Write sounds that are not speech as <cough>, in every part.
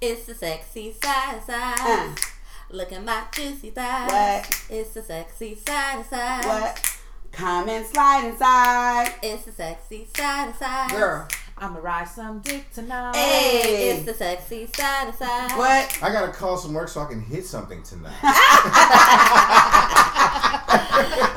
It's the sexy side side. Uh. Look at my juicy thighs. What? It's the sexy side side. What? Comment slide inside. It's the sexy side side. Girl. I'ma ride some dick tonight. Hey. It's the sexy side side. What? I gotta call some work so I can hit something tonight. <laughs>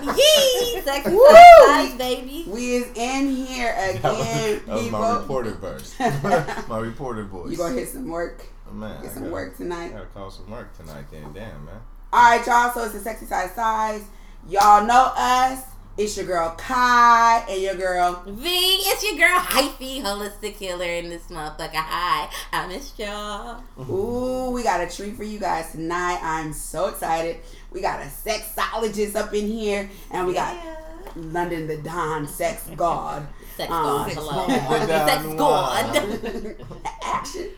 Yee! Sexy Woo! side side, baby. We is in here <laughs> that was, again, that was people. my reporter verse. <laughs> my reporter voice. You gonna hit some work. Oh, man, Get I some gotta- work tonight. I gotta call some work tonight. Then, damn man. All right, y'all. So it's the sexy side size. Y'all know us. It's your girl Kai and your girl. V, it's your girl Hyphy, holistic healer in this motherfucker. Hi, I missed y'all. Ooh, we got a treat for you guys tonight. I'm so excited. We got a sexologist up in here, and we got London the Don, sex <laughs> god. Sex Um, god, sex hello. god. Sex god. <laughs> Action.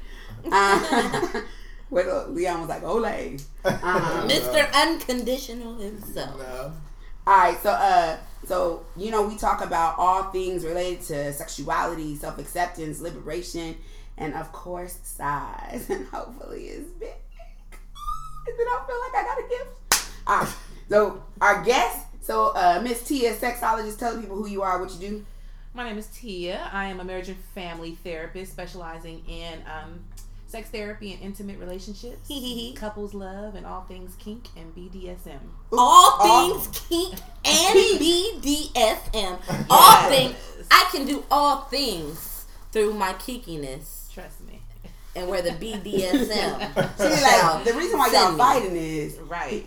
Uh, <laughs> well, Leon was like, "Ole." Uh, Mr. Unconditional himself. No. All right, so uh, so you know we talk about all things related to sexuality, self acceptance, liberation, and of course size, and hopefully it's big. And then I feel like I got a gift. All right, so our guest, so uh, Miss Tia, sexologist, tell people who you are, what you do. My name is Tia. I am a marriage and family therapist specializing in um, sex therapy and intimate relationships, couples love, and all things kink and BDSM. All All- things <laughs> kink and BDSM. All things. I can do all things through my kinkiness Trust me. and where the <laughs> BDSM. See, like the reason why send y'all fighting is Right.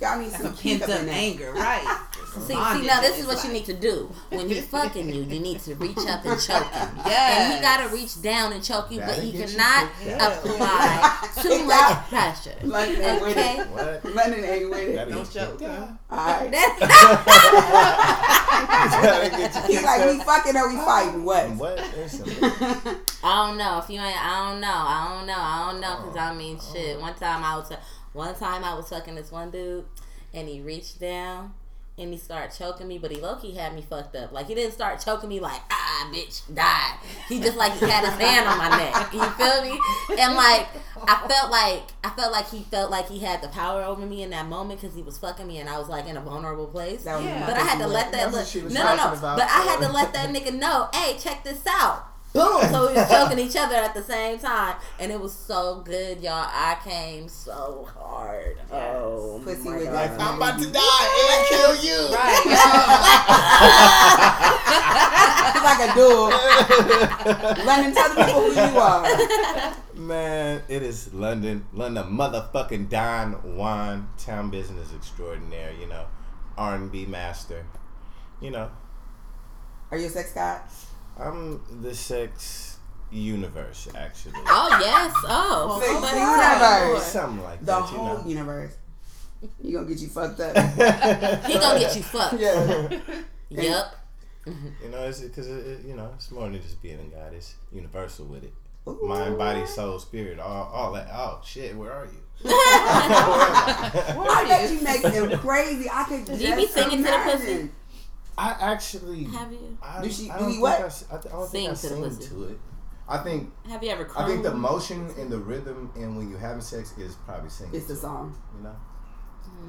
Y'all need That's some some pent up up in there. anger, <laughs> right? See, see, now this is what you need to do. When he's fucking you, you need to reach up and choke him. Yeah. <laughs> And Yes. he gotta reach down and choke you, but That'll he get you cannot apply <laughs> too much pressure. London ain't with Okay? it. What? London ain't with it. Gotta Don't get joke, kicked huh? All right. Gotta get you He's like, we fucking or we fighting? What? What? I don't know if you ain't. I don't know. I don't know. I don't know because I mean, oh. shit. One time I was, one time I was fucking this one dude, and he reached down and he started choking me, but he low key had me fucked up. Like he didn't start choking me like ah bitch die. He just like he had his hand on my neck. You feel me? And like I felt like I felt like he felt like he had the power over me in that moment because he was fucking me and I was like in a vulnerable place. Yeah. But I had to let that look. No, no, no. about. But I had to let that nigga know. Hey, check this out. Boom. So we was choking <laughs> each other at the same time, and it was so good, y'all. I came so hard. Oh, Pussy my with God. I'm about to die and kill you. <laughs> It's like a duel. London, tell the people who you are. Man, it is London, London motherfucking Don Juan, town business extraordinaire, you know, R&B master. You know, Are you a sex god? I'm the sex universe, actually. Oh yes. Oh. Sex oh my universe. God. Something like The that, you whole know. universe. You gonna get you fucked up. <laughs> He gonna get you fucked. yeah. <laughs> Yep. You know, it's because it, it, you know it's more than just being a god. It's universal with it. Ooh. Mind, body, soul, spirit, all, all that. Oh shit, where are you? <laughs> I bet you make them crazy. I could just you be singing to the pussy? I actually. Have you? I, Do she- I do don't he think what? I s- I, th- I don't Sing think I to the sing pussy. to it. I think Have you ever? I think the motion and the rhythm and when you're having sex is probably singing. It's the to it, song. You know.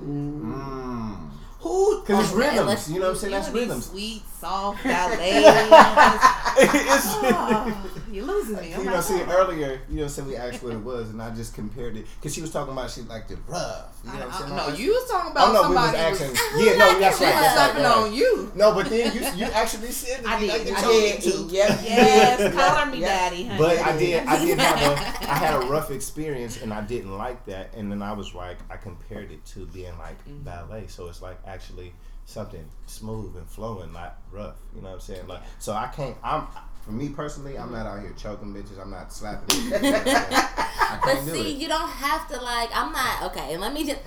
Mm. Mm. Who? Because it's Oh, rhythms. let's- You know what I'm saying? That's You and these rhythms. Sweet, soft <laughs> ballet. <laughs> Oh, you're losing me. I'm you know, like, see oh. earlier, you know, said we asked what it was, and I just compared it because she was talking about she liked it rough. You know what I'm saying? No, you was talking about Oh no, we was asking. was Yeah, no, <laughs> that's right. That's stepping right, right. on you. No, but then you you actually said that I did, liked it I did. too. Yep. Yes, color me daddy, honey. But I did, I did have a, I had a rough experience, and I didn't like that. And then I was like, I compared it to being like Mm-hmm. ballet, so it's like actually something smooth and flowing, not rough. You know what I'm saying? Like, so I can't. I'm for me personally, I'm not out here choking bitches. I'm not slapping. bitches. You know what I'm saying? But see, it. you don't have to like. I'm not okay. And let me just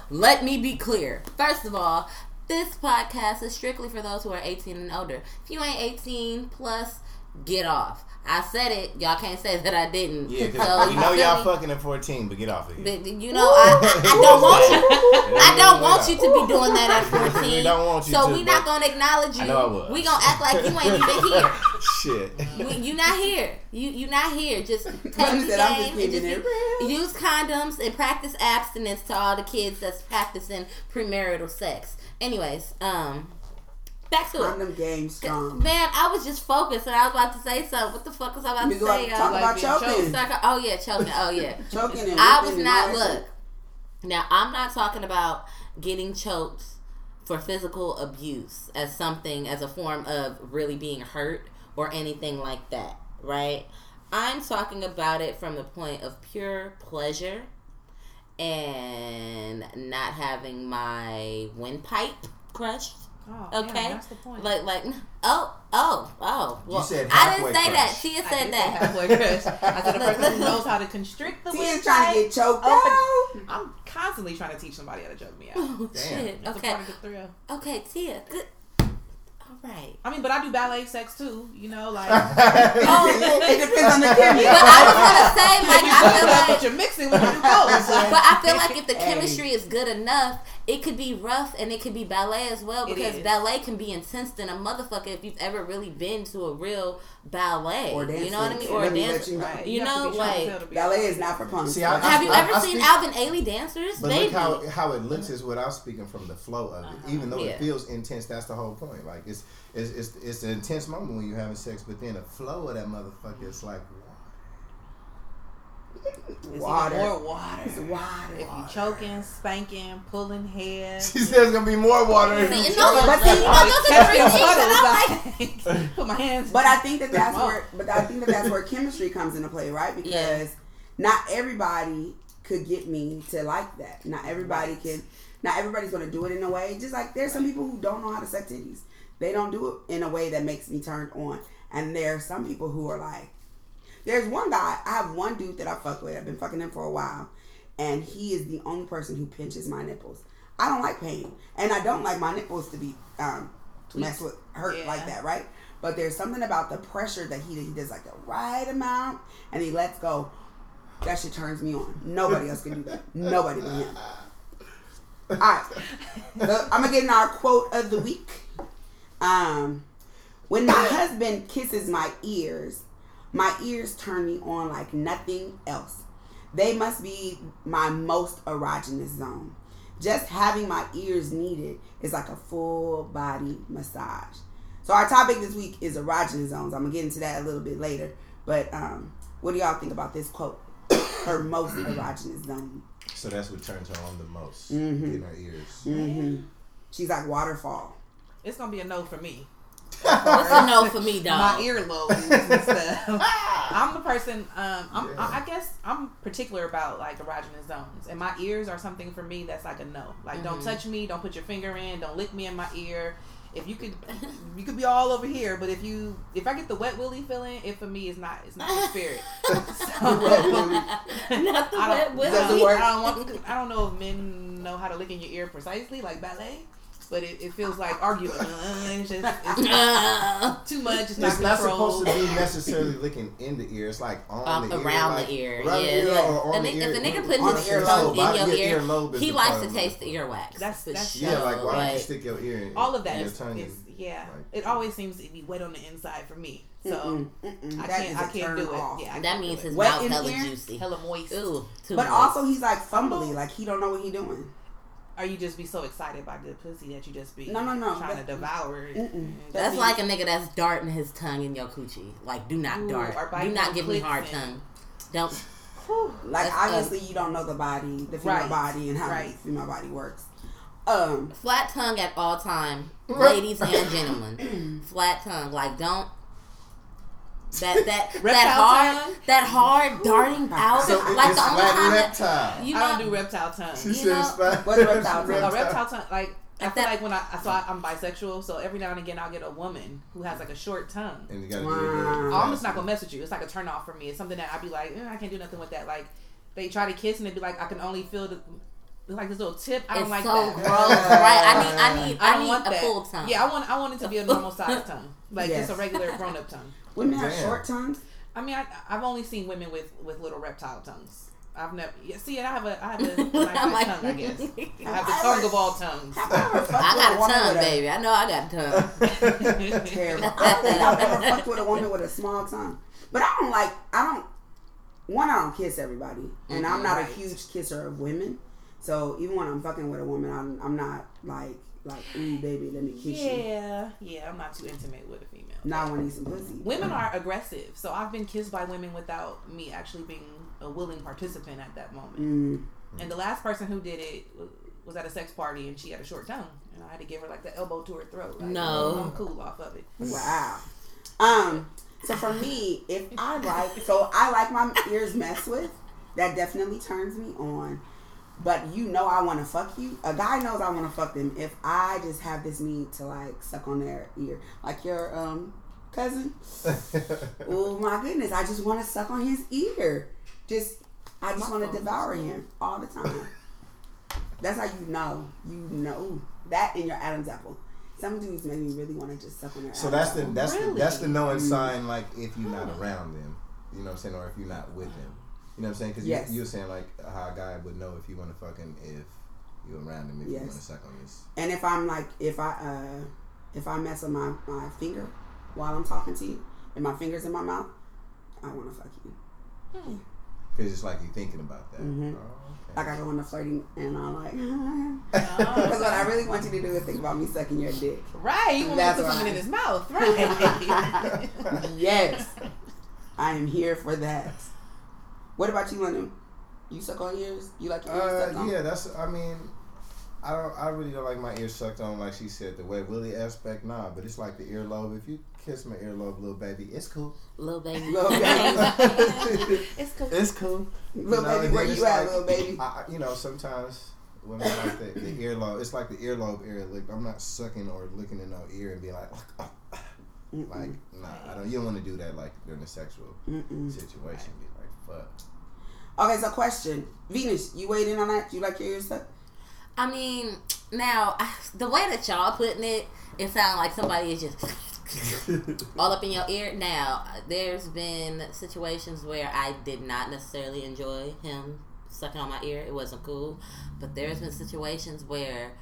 <laughs> let me be clear. First of all, this podcast is strictly for those who are 18 and older. If you ain't 18 plus, get off. I said it. Y'all can't say that I didn't. Yeah, So, because we you know feel y'all me? fucking at 14, but get off of here. But, you know, I, I, <laughs> I don't want you. I don't want you to be doing that at <laughs> 14. We don't want you so to, we not gonna acknowledge you. I know I was. We gonna act like you ain't even here. <laughs> Shit. We, you not here. You you not here. Just take Mommy the said, "I'm just game and just it use condoms and practice abstinence to all the kids that's practicing premarital sex. Anyways, um, back to it. Condom game strong. Man, I was just focused and I was about to say something. What the fuck was I about We to go say? talk y'all? about being choked. choking. Oh yeah, choking. Oh yeah. <laughs> Choking and I was whipping and not look. Now I'm not talking about getting choked for physical abuse as something as a form of really being hurt or anything like that, right? I'm talking about it from the point of pure pleasure and not having my windpipe crushed. Oh, Okay. damn, that's the point. Like, like, oh, oh, oh. Well, said I didn't halfway say that. crushed. Tia said did say that. halfway crushed. I said a person who knows how to constrict the Tia's windpipe. trying to get choked Oh, out. I'm constantly trying to teach somebody how to choke me out. Oh, Damn. shit. That's a Okay. part of. Okay, Tia. Good. All right. I mean, but I do ballet sex too. You know, like. <laughs> oh, it depends on the chemistry. But I was gonna say, like, I feel That's what like, you're mixing when you do both. So. but I feel <laughs> like if the Hey. chemistry is good enough, it could be rough and it could be ballet as well because ballet can be intense than a motherfucker if you've ever really been to a real ballet. Or dancing. You know what I mean? Or a Let me dance. you know. Right. You have to know, be like- tell to be Ballet is not for punks. See, I- Have you I- ever I seen speak- Alvin Ailey dancers? But Baby. look how how it looks is without speaking from the flow of it. Even though Yeah. it feels intense, that's the whole point. Like it's it's it's, it's an intense moment when you're having sex, but then the flow of that motherfucker is like It's even Water. more water. It's water. If you choking, spanking, pulling hair. She says it's gonna be more water. if See, you and choke. those are- But see, you know, those are three things that I like. <laughs> Put my hands. But I think that that's where, but I think that that's where chemistry comes into play, right? <laughs> Because Yeah. not everybody could get me to like that. Not everybody can. Not everybody's gonna do it in a way. Just like there's some people who don't know how to suck titties. They don't do it in a way that makes me turned on. And there are some people who are like, there's one guy. I have one dude that I fuck with. I've been fucking him for a while, and he is the only person who pinches my nipples. I don't like pain, and I don't like my nipples to be um, messed with, hurt Yeah. like that, right? But there's something about the pressure that he he does like the right amount, and he lets go. That shit turns me on. Nobody else can do that. <laughs> Nobody but him. All right, so I'm gonna get in our quote of the week. Um, when my <coughs> husband kisses my ears, my ears turn me on like nothing else. They must be my most erogenous zone. Just having my ears needed is like a full body massage. So our topic this week is erogenous zones. I'm gonna get into that a little bit later. But um, what do y'all think about this quote? <coughs> Her most <coughs> erogenous zone. So that's what turns her on the most Mhm. in her ears. hmm She's like waterfall. it's gonna be a no for me. What's a no for me, My dog? earlobes and stuff. <laughs> I'm the person. Um, I'm, I, I guess I'm particular about like erogenous zones, and my ears are something for me that's like a no. Like, don't Mhm. touch me, don't put your finger in, don't lick me in my ear. If you could, you could be all over here, but if you, if I get the wet willy feeling, it for me is not, it's not the spirit. <laughs> So, Not the wet don't, willy. Doesn't. I don't, want, I don't know if men know how to lick in your ear precisely, like ballet, but it, it feels like arguing. Uh, It's just it's <laughs> too much. It's, It's not not supposed to be necessarily looking in the ear. It's like on Um, the ear, around like, the ear, around yeah. the ear yeah. or on And the if ear. a nigga put On his the earlobe. in your ear, earlobe he likes to taste the earwax. That's- the that's- sure. Yeah, like why don't you stick your ear in all of that your is, tongue is in? yeah. Like- It always seems to be wet on the inside for me. So Mm-mm, mm-mm. I can't is I a can't do it. off. Yeah, that means his mouth in hella juicy. hella moist. Ooh, too But moist. also he's like fumbly, like he don't know what he doing. Or you just be so excited by good pussy that you just be No, no, no, trying that- to devour it. That's like a nigga that's darting his tongue in your coochie. Like, do not Ooh, dart. Do not give me hard in. tongue. Don't. Whew. Like That's obviously you don't know the body, the female Right. body, and how Right. the female body works. Um, Flat tongue at all time, ladies and gentlemen. <clears throat> Flat tongue. Like, don't. That that <laughs> that hard tongue? that hard darting out. So like the only flat time that reptile. you I don't do reptile tongue. She you know- it's flat. What's reptile tongue? A reptile tongue, like I Like feel that- like when I so I, I'm bisexual, so every now and again I'll get a woman who has like a short tongue. And you gotta Wow. do it. I'm just not gonna mess with you. It's like a turn off for me. It's something that I'd be like, eh, I can't do nothing with that. Like they try to kiss and they'd be like, I can only feel the like this little tip. I don't it's like so that. gross, right? I need I need I I, need want a that. full tongue. Yeah, I want I want it to be a normal size <laughs> tongue, like Yes. just a regular grown up tongue. Women have short tongues. I mean, I, I've only seen women with with little reptile tongues. I've never. Yeah, it. I have a I have a <laughs> nice like- tongue. I guess <laughs> I have the tongue of all tongues. I ever fucked I with got a tongue, baby. I know I got a tongue. <laughs> Terrible. I don't think I've ever fucked with a woman with a small tongue. But I don't like. I don't. One, I don't kiss everybody, and I'm mm-hmm. not Right. a huge kisser of women. So even when I'm fucking with a woman, I'm, I'm not like like ooh baby, let me kiss you. Yeah, yeah. I'm not too intimate with a female. Now I want to eat some pussy. Women are aggressive, so I've been kissed by women without me actually being a willing participant at that moment. Mm. And the last person who did it was at a sex party, and she had a short tongue, and I had to give her like the elbow to her throat. Like, No. I'm cool off of it. Wow. Um. So for me, if I like, so I like my ears messed with. That definitely turns me on. But you know, I want to fuck you. A guy knows I want to fuck them if I just have this need to like suck on their ear, like your um cousin. <laughs> Oh my goodness, I just want to suck on his ear. Just, I just want to devour him all the time. That's how you know. You know that in your Adam's apple. Some dudes make me really want to just suck on their. So Adam's that's the apple. that's the that's the knowing sign like if you're not around them, you know what I'm saying, or if you're not with them. You know what I'm saying? Because Yes. you, you were saying like how a guy would know if you want to fuck him if you're around him if you want to suck on his. And if I'm like, if I uh, if I mess up my my finger while I'm talking to you, and my fingers in my mouth, I want to fuck you. Because it's like you're thinking about that. Mhm. Oh, okay. Like I go into flirting, and I'm like, <laughs> Oh, <laughs> because what I really want you to do is think about me sucking your dick. right, you want me to That's put something in his mouth, <laughs> right? yes, I am here for that. What about you, London? You suck on ears? You like your ears sucked Uh, on? yeah, that's. I mean, I don't. I really don't like my ears sucked on, like she said. The way Willie aspect, nah. But it's like the earlobe. If you kiss my earlobe, little baby, it's cool. Little baby. <laughs> Little baby. <laughs> it's cool. It's cool. Little You know, baby, where you it's at, like- little baby? I, I- you know, sometimes women like the, the earlobe. It's like the earlobe area. Like I'm not sucking or looking in no ear and be like, Mm-mm. like, nah. I don't. You don't want to do that like during a sexual Mm-mm. situation. Be like, fuck. Okay, so question, Venus, you weighed in on that? You like your ears sucked? I mean, now <laughs> the way that y'all putting it, it sounds like somebody is just <laughs> all up in your ear. Now, there's been situations where I did not necessarily enjoy him sucking on my ear. It wasn't cool. But there's been situations where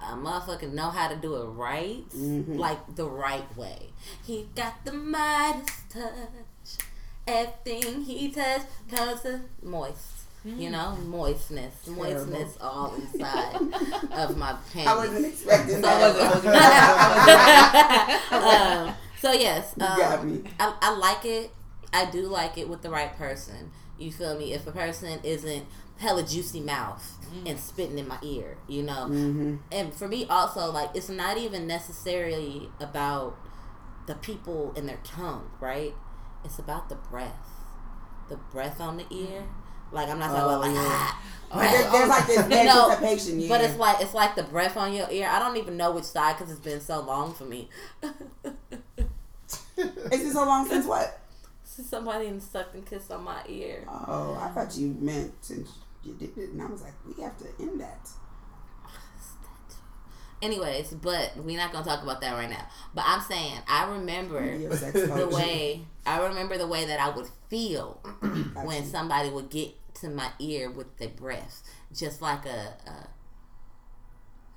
a motherfucker know how to do it right, Mhm. like the right way. He got the Midas touch. Everything he touch comes to moist. You know, moistness, moistness all inside <laughs> of my pants. I wasn't expecting So that. <laughs> <laughs> um, so yes, You got um, me. I, I like it. I do like it with the right person. You feel me? If a person isn't hella juicy mouth and spitting in my ear, you know. Mm-hmm. And for me, also like it's not even necessarily about the people and their tongue, right? It's about the breath, the breath on the ear. Like I'm not talking Oh, about like yeah. ah, But there- there's like this <laughs> anticipation. Yeah. but it's like it's like the breath on your ear. I don't even know which side because it's been so long for me. <laughs> Is been so long since what? <laughs> Since somebody sucked and kissed on my ear. Oh, I thought you meant since you did it, and I was like, we have to end that. Anyways, but we're not gonna talk about that right now. But I'm saying I remember the way I remember the way that I would feel <clears throat> when somebody would get to my ear with their breath, just like a a,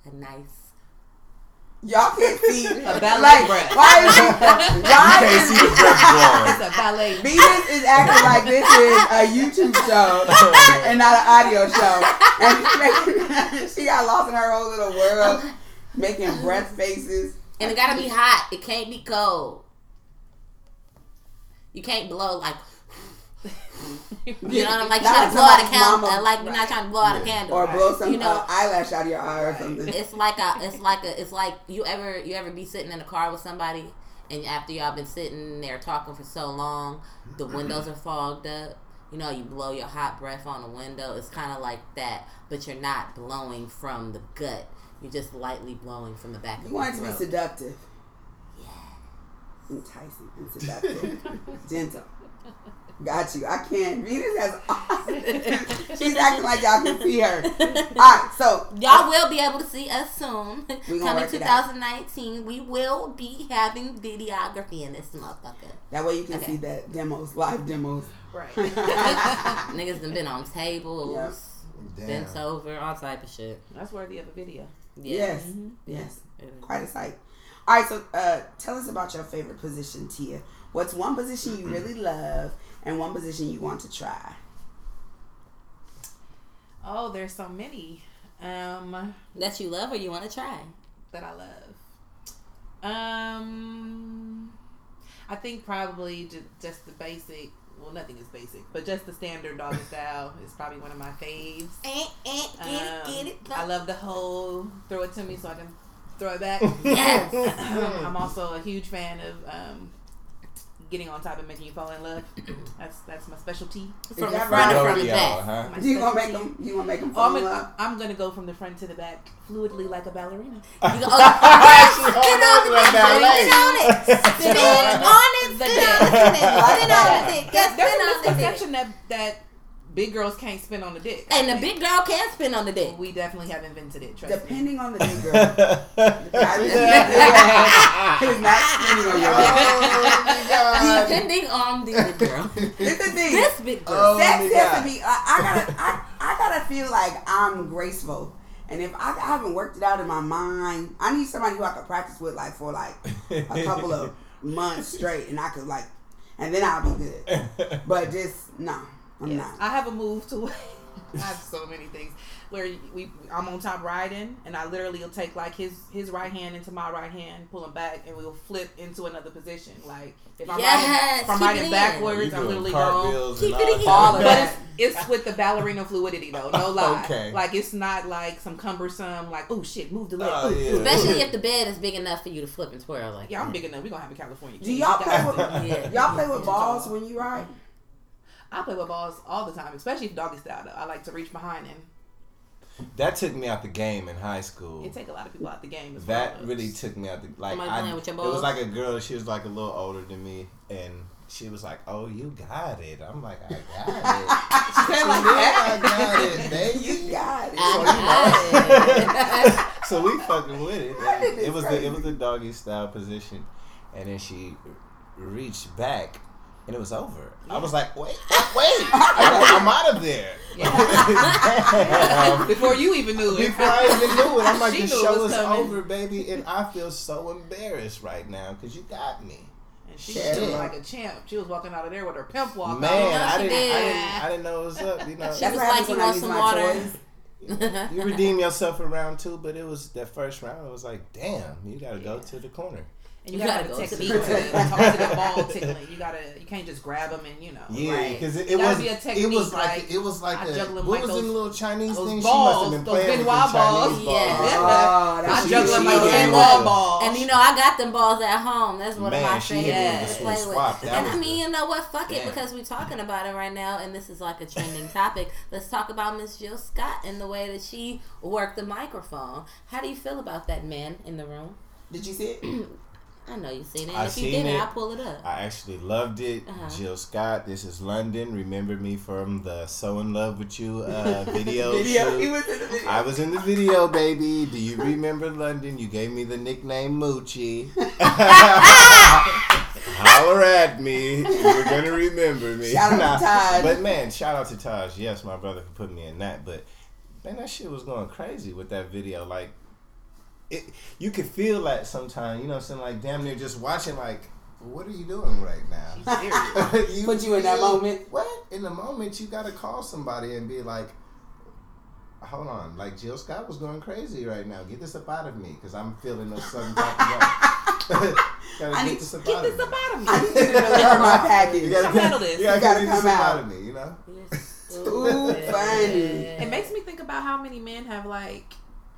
a nice. Y'all can't see <laughs> A ballet like, breath. Why is why <laughs> can't is see the breath <laughs> drawing. It's a ballet. Venus is acting like this is a YouTube show oh, and not an audio show. And she's she got lost in her own little world, um, making breath faces. And it gotta be hot. It can't be cold. You can't blow like you know what I'm like. Trying to blow out a candle. mama. like we're not trying to blow out a candle. Or blow some You know, uh, eyelash out of your eye or something. it's like a it's like a it's like you ever you ever be sitting in a car with somebody and after y'all been sitting there talking for so long the windows are fogged up you know you blow your hot breath on the window it's kind of like that but you're not blowing from the gut you're just lightly blowing from the back of You your want it to be throat. seductive. Enticing and seductive. <laughs> Gentle. Got you. I can't. Venus has. Awesome. <laughs> She's acting like y'all can see her. <laughs> All right, so Y'all will be able to see us soon. We Coming work it out. 2019, we will be having videography in this motherfucker. that way you can Okay. see that demos, live demos. Right. Niggas done been on tables, Yep. Bent over, all type of shit. That's worthy of a video. Yeah. Yes, Mhm. yes, It is. quite a sight. All right, so uh, tell us about your favorite position, Tia. What's one position you really love and one position you want to try? Oh, there's so many um, That you love or you want to try? that I love. Um, I think probably just, just the basic. Well, nothing is basic, but just the standard doggy <laughs> style is probably one of my faves. Eh, eh, get it, Um, get it. I love the whole throw it to me so I can throw it back. <laughs> Yes. I'm also a huge fan of um, getting on top and making you fall in love. That's that's my specialty. From the that front or from the back? huh? My You gonna make specialty. them? You gonna make them Oh, fall I'm, in love? I'm gonna go from the front to the back fluidly like a ballerina. <laughs> You go, oh, spin on the Like dick, ballet. spin on it, spin on it, The spin on it, spin on the dick, There's spin a on the dick. misconception that that big girls can't spin on the dick. And the big girl can spin on the dick. we definitely have invented it. Trust me. Depending on the big girl. <laughs> It's not spinning on your dick. Oh my God. Depending on the big girl. <laughs> It's the thing. This big girl. Oh Sex has to be. I, I gotta. I, I gotta feel like I'm graceful. And if I, I haven't worked it out in my mind, I need somebody who I could practice with, like for like a couple of months straight, and I could like, and then I'll be good. <laughs> But just no, I'm Yes. not. I have a move to. <laughs> I have so many things where we I'm on top riding, and I literally will take like his his right hand into my right hand, pull him back, and we'll flip into another position. Like if I'm Yes, riding, if I'm riding backwards, I'm literally going. Keep it in. All of But it. It's, it's with the ballerina fluidity though, no <laughs> lie. Okay. Like it's not like some cumbersome like oh shit, move the leg. Oh, yeah. Especially if the bed is big enough for you to flip and twirl like Yeah, I'm big enough. We gonna have a California. Do <laughs> y'all play with Yeah. y'all play with balls when you ride? I play with balls all the time, especially if doggy style. Though I like to reach behind and That took me out the game in high school. it take a lot of people out the game. As That well. really took me out the like. Somebody I, with your it was like a girl. She was like a little older than me, and she was like, "Oh, you got it." I'm like, "I got it." <laughs> She said like Yeah, I got it, baby. You got it. I so <laughs> we fucking with it. That It is was the it was the doggy style position, and then she reached back, and it was over. I was like, "Wait, <laughs> wait! I'm out of there." Damn. <laughs> Before you even knew it. Before I even knew it, I'm like, She the show is coming. over, baby, and I feel so embarrassed right now because you got me. And she Shit. was like a champ. She was walking out of there with her pimp walk. Man, know I didn't, I did. didn't, I didn't know it was up. You know, She was like, "You I want some water?" toys. you redeem yourself in round two, but it was that first round. It was like, damn, you got to go to the corner. And you, You gotta, gotta a go to technique the- <laughs> to talk to the ball tickling. You gotta, you can't just grab them and you know. Yeah, Right. because it, it was be a it was like, like, it was like I a, juggle 'em what like was in the little Chinese thing? balls, she must have been those playing with Ben Wa Chinese balls. balls. Yeah. Oh, that's I She- juggle she them like gave ten me ball the- balls. And you know, I got them balls at home. That's one Man, of my she hit favorite me to play swing with. That And I mean, the- you know what? Fuck it, because we're talking about it right now, and this is like a trending topic. Let's talk about Miss Jill Scott and the way that she worked the microphone. How do you feel about that man in the room? Did you see it? <clears throat> I know you've seen it. I if you seen didn't, it. I'll pull it up. I actually loved it. Uh-huh. Jill Scott, this is London. Remember me from the So in Love with You uh, <laughs> video. Video. shoot? He was in the video. I was in the video, baby. Do you remember London? You gave me the nickname Moochie. <laughs> Holler at me. You're gonna remember me. Shout out to Taj. But man, shout out to Taj. Yes, my brother for putting me in that. But man, that shit was going crazy with that video. Like, it, you could feel that sometimes. You know, what I'm saying like damn near just watching. Like, what are you doing right now? serious. <laughs> Put you in that moment. What? In the moment, you got to call somebody and be like, hold on. Like, Jill Scott was going crazy right now. Get this up out of me because I'm feeling a certain type of way. <laughs> gotta I get need- this up Get out this of up out of me. I need to <laughs> deliver my package. You gotta, Come handle this. You gotta, You gotta come out. out of me, you know? Too funny. It makes me think about how many men have like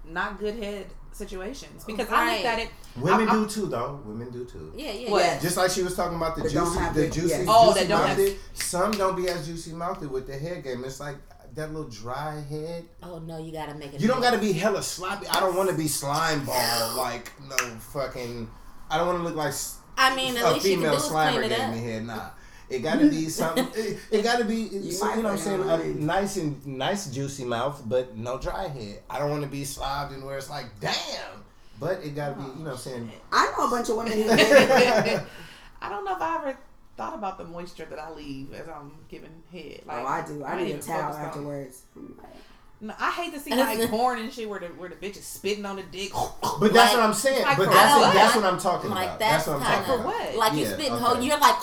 not good head situations because I Right. looked at it. Women I- I- do too, though. Women do too. Yeah, yeah, What? yeah. Just like she was talking about the That juicy, the the- juicy, yes. Oh, juicy that don't have- Some don't be as juicy mouthed with the hair game. It's like that little dry head. Oh no, you gotta make it. You don't got to be hella sloppy. I don't want to be slime ball like no fucking. I don't want to look like I mean, at a least you do female is slimer clean it gave up. me head. Nah, It got to be something. It, it got to be. <laughs> You, might you know what I'm saying? A nice and nice juicy mouth, but no dry head. I don't want to be slobbed and where it's like, damn. But it got to be. You know what I'm saying? I know a bunch of women <laughs> who <laughs> I don't know if I ever thought about the moisture that I leave as I'm giving head. Oh, like, Oh, I do. I ain't need a towel afterwards. I'm No, I hate to see like porn and shit where the where the bitch is spitting on the dick. But that's what I'm saying. like but that's what? that's what I'm talking Like about. that's, That's, what I'm kind talking of For about. what? like you Yeah, spitting okay. whole. You're like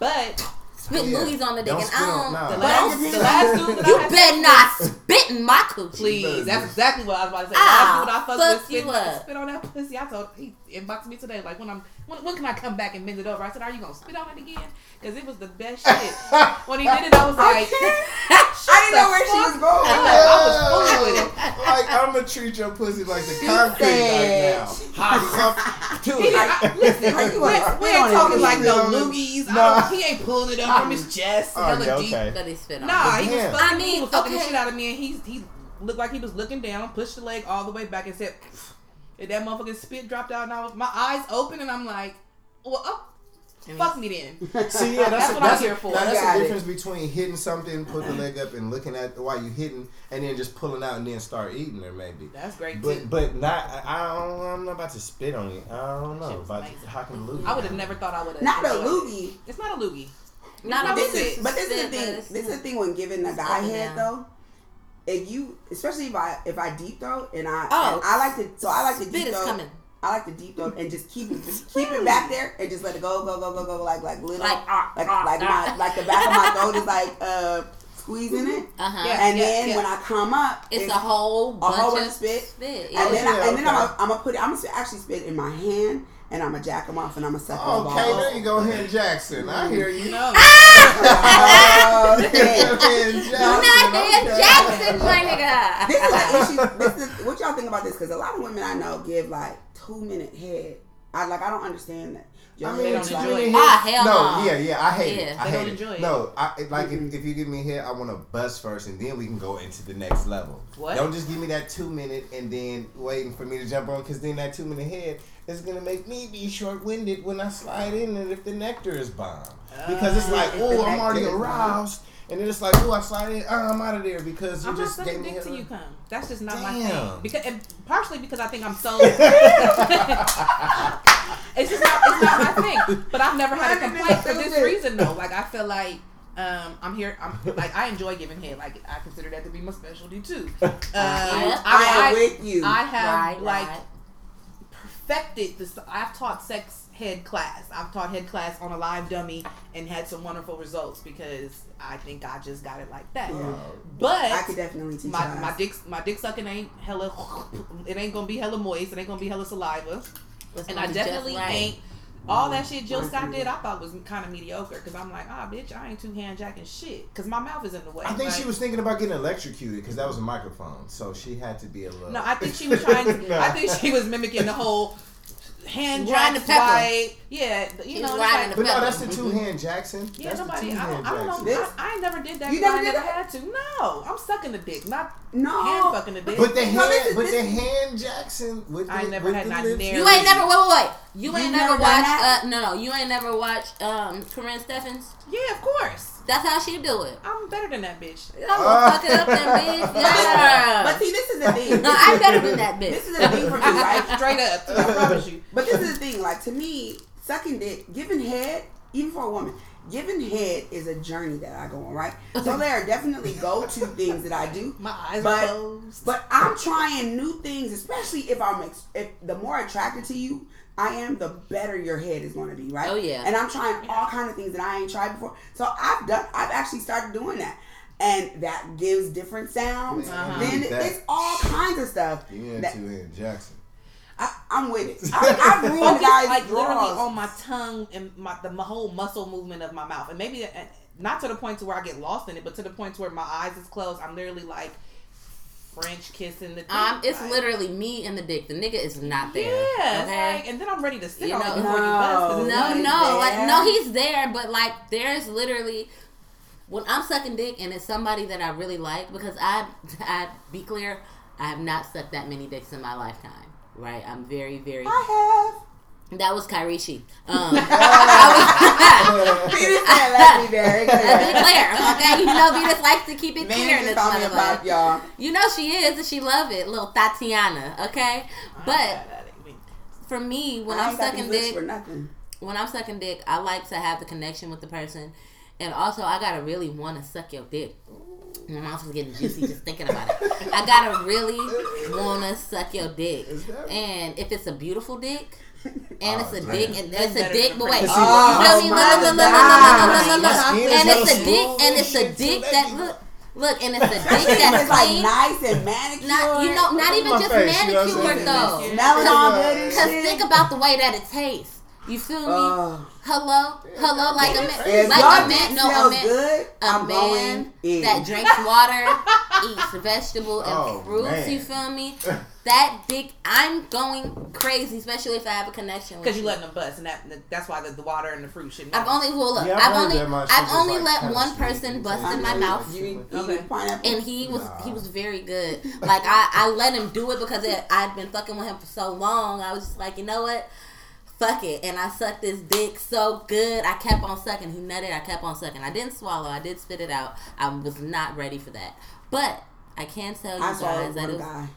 But spit Yeah. movies on the dick, Don't and spit I don't. nah. the last, the last dude that You I better not spit in my coochie. Please, that's exactly what I was about to say. Ah, Last dude I fucked fuck with you spit, spit on that pussy. I told he inboxed me today. Like when I'm when, when can I come back and bend it over? I said, Are you gonna spit on it again? Because it was the best <laughs> shit. when he did it, I was like, <laughs> I didn't know where she was going. I was fooling with it. <laughs> like I'm gonna treat your pussy like the She concrete right now. Hot to it. I, listen, Are you we, we ain't talking like no Spit on it. loogies. I Nah. he ain't pulling it up from his oh, chest. Oh, hella yeah, deep. okay. But he spit on. Nah, he was fucking. I mean, he was fucking the shit out of me, and he he looked like he was looking down, pushed the leg all the way back, and said, and that motherfucking spit dropped out, and I was my eyes open, and I'm like, well, oh, fuck me then. <laughs> See, yeah, that's, That's a, what I'm that's, here for. Now, that's Got the it. difference between hitting something, put the leg up, and looking at while you hitting, and then just pulling out and then start eating her, maybe. That's great But too. but not. I, I don't. I'm not about to spit on it. I don't know. About amazing. how can lose? I would have never thought I would have. Not a loogie. It's not a loogie. Not Not a This spit. is, but this is the thing. This is the thing when giving the guy head though. If you, especially if I if I deep throat and I Oh. and I like to so I like to Spit deep is throat. coming. I like to deep throat and just keep it just <laughs> keep it back there and just let it go go go go go like like little Like, ah, like ah, like ah. my like the back of my throat is <laughs> like uh squeezing it. Uh huh. Yeah. And then yeah. when I come up, It's, a whole a bunch whole of bunch spit. spit. And then, yeah, I, and then okay. I'm I'm gonna put it. I'm gonna actually spit in my hand, and I'm gonna jack them off, and I'm gonna suck them Okay, oh, off. there you go, Hand Jackson. I hear you. No. Oh, <laughs> okay. Hand Jackson. Not okay. Jackson, my nigga. this is an issue. This is what y'all think about this because a lot of women I know give like two minute head. I like I don't understand that. Your I They mean, don't head's enjoy it. Ah, hell no, no. yeah, yeah, I hate Yeah. it. I They hate don't it. enjoy it. No, I like if, if you give me a hit, I want to bust first, and then we can go into the next level. What? Don't just give me that two minute and then waiting for me to jump on, because then that two minute head is gonna make me be short winded when I slide in, and if the nectar is bomb, because it's like, oh, I'm already aroused. bomb. Aroused, and then it's like, oh, I slide in, oh, I'm out of there because you I'm not just gave sucking me dick a till you come. That's just not my Damn. thing. Because and partially because I think I'm so. <laughs> <laughs> it's just not. It's not my thing. But I've never had a complaint for this reason though. Like I feel like. Um, I'm here. I'm like I enjoy giving head. Like I consider that to be my specialty too. <laughs> Um, I, I, am with you. I have Right, like right. perfected this. I've taught sex head class. I've taught head class on a live dummy and had some wonderful results because I think I just got it like that. Yeah. But I could definitely teach my you my dick my dick sucking ain't hella. It ain't gonna be hella moist. It ain't gonna be hella saliva. It's And I definitely right. ain't. All that shit Jill Mine Scott did, I thought was kind of mediocre. Cause I'm like, ah, bitch, I ain't too hand jacking shit. Cause my mouth is in the way. I think she was thinking about getting electrocuted because that was a microphone, so she had to be a little. No, I think she was trying. To, No. <laughs> I think she was mimicking the whole hand Riding jacks the pepper. right. Yeah, you She know, was it's riding like, But no, that's the two mm-hmm. hand Jackson. yeah, that's nobody. the I don't, I don't know. This- I, I never did that. You 'cause never I did never that? had to. No, I'm sucking the dick, not no. hand fucking the dick. But the No, hand, this but this- the hand Jackson with I the, never with had the not lips. near- You ain't never wait, wait, wait. You You ain't never never watched. Uh, no, no. You ain't never watched um, Karrine Steffans. yeah, of course. That's how she do it. I'm better than that bitch. I'm gonna fuck it up, then, <laughs> bitch. Yeah. But see, this is the thing. no, I'm better than that bitch. This is the thing for me, right? Straight up, I promise you. But this <laughs> is the thing, like to me, sucking dick, giving head, even for a woman, giving head is a journey that I go on, right? So <laughs> there are definitely go to things that I do. My eyes But- are closed. But I'm trying new things, especially if I'm ex- if the more attracted to you I am, the better your head is going to be, right? Oh, yeah. And I'm trying all kind of things that I ain't tried before. So I've done. I've actually started doing that, and that gives different sounds. Uh-huh. Then That- it's all kinds of stuff. You that- into hand Jackson. I, I'm with it. <laughs> I, I've ruined guys' like literally on my tongue and my the my whole muscle movement of my mouth, and maybe uh, not to the point to where I get lost in it, but to the point to where my eyes is closed. I'm literally like French kissing the. Dick, Um, it's like, literally me and the dick. The nigga is not there. Yeah, okay. like, and then I'm ready to sit You on know- it before you bust. 'cause no, no, like no, he's there, but like there's literally when I'm sucking dick and it's somebody that I really like because I, I be clear, I have not sucked that many dicks in my lifetime. Right? I'm very, very. I That was. <laughs> Um, <laughs> said, "Let me very Let's be clear." okay? You know Venus likes to keep it clear in this just me a motherfucker. y'all. You know she is, and she love it, little Tatiana, okay? But for me, when I I'm sucking dick, for nothing. when I'm sucking dick, I like to have the connection with the person, and also I gotta really want to suck your dick. My mouth is getting juicy just thinking about it. I gotta really <laughs> want to suck your dick, and if it's a beautiful dick. <laughs> And it's a dick, and That's it's a dick, than but wait, you feel me? Look, look, look, look, look, look, look, look, look, and it's a <laughs> dick, and and it's a dick that look, look, and it's a dick that's is like nice and manicured. Not you know, not even just face, you know manicured though. smelling all good Cause think about the way that it tastes. You feel me? Uh, hello, hello, like a man, like a dick man, no, a smells man, good, a I'm man that drinks water, eats vegetable and Oh, fruits. man. You feel me? <laughs> That dick, I'm going crazy, especially if I have a connection Because you letting them bust, and that that's why the, the water and the fruit shouldn't. I've only well, look, Yeah, I've I've only. I've only like let one person bust I in my mouth. You eat, you Okay. eat pineapple. and he was Nah. he was very good. Like I, I let him do it because it, I'd been fucking with him for so long. I was just like, you know what, fuck it, and I sucked this dick so good. I kept on sucking. He nutted. I kept on sucking. I didn't swallow. I did spit it out. I was not ready for that, but I can tell you I guys swallowed that one it was. guy.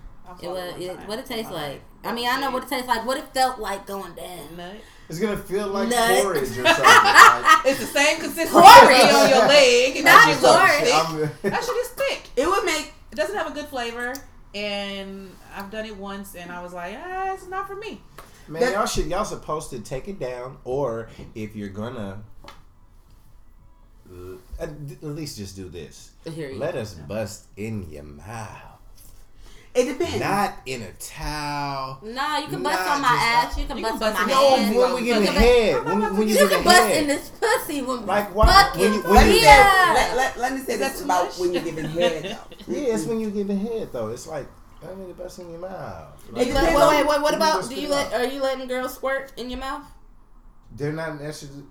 It was it, what it tastes like. I mean, I know what it tastes like. What it felt like going down. Nut. It's gonna feel like Nut. porridge or <laughs> something. Like, It's the same consistency Porridge. on your leg. And Not that porridge. thick. I'm- That shit is thick. It would make It doesn't have a good flavor, and I've done it once, and I was like, ah, it's not for me. Man, That- y'all should y'all supposed to take it down, or if you're gonna, uh, at, at least just do this. Here you Let go. us bust in your mouth, it depends. not in a towel. Nah, you can bust on my just- ass. You can You bust can on my bust in No, your hands. ass. when we get in You can- head, when, when you, You get can in bust head. in this pussy when Like, why- fucking when you- when you- me say, yeah. let, let, let me say Is that this too about much? when you're giving head though. <laughs> Yeah, it's when you give in head though. It's like I need to bust in your mouth. Like, It Wait, depends wait, wait, wait, what about do you let are you letting girls squirt in your mouth? They're not necessarily,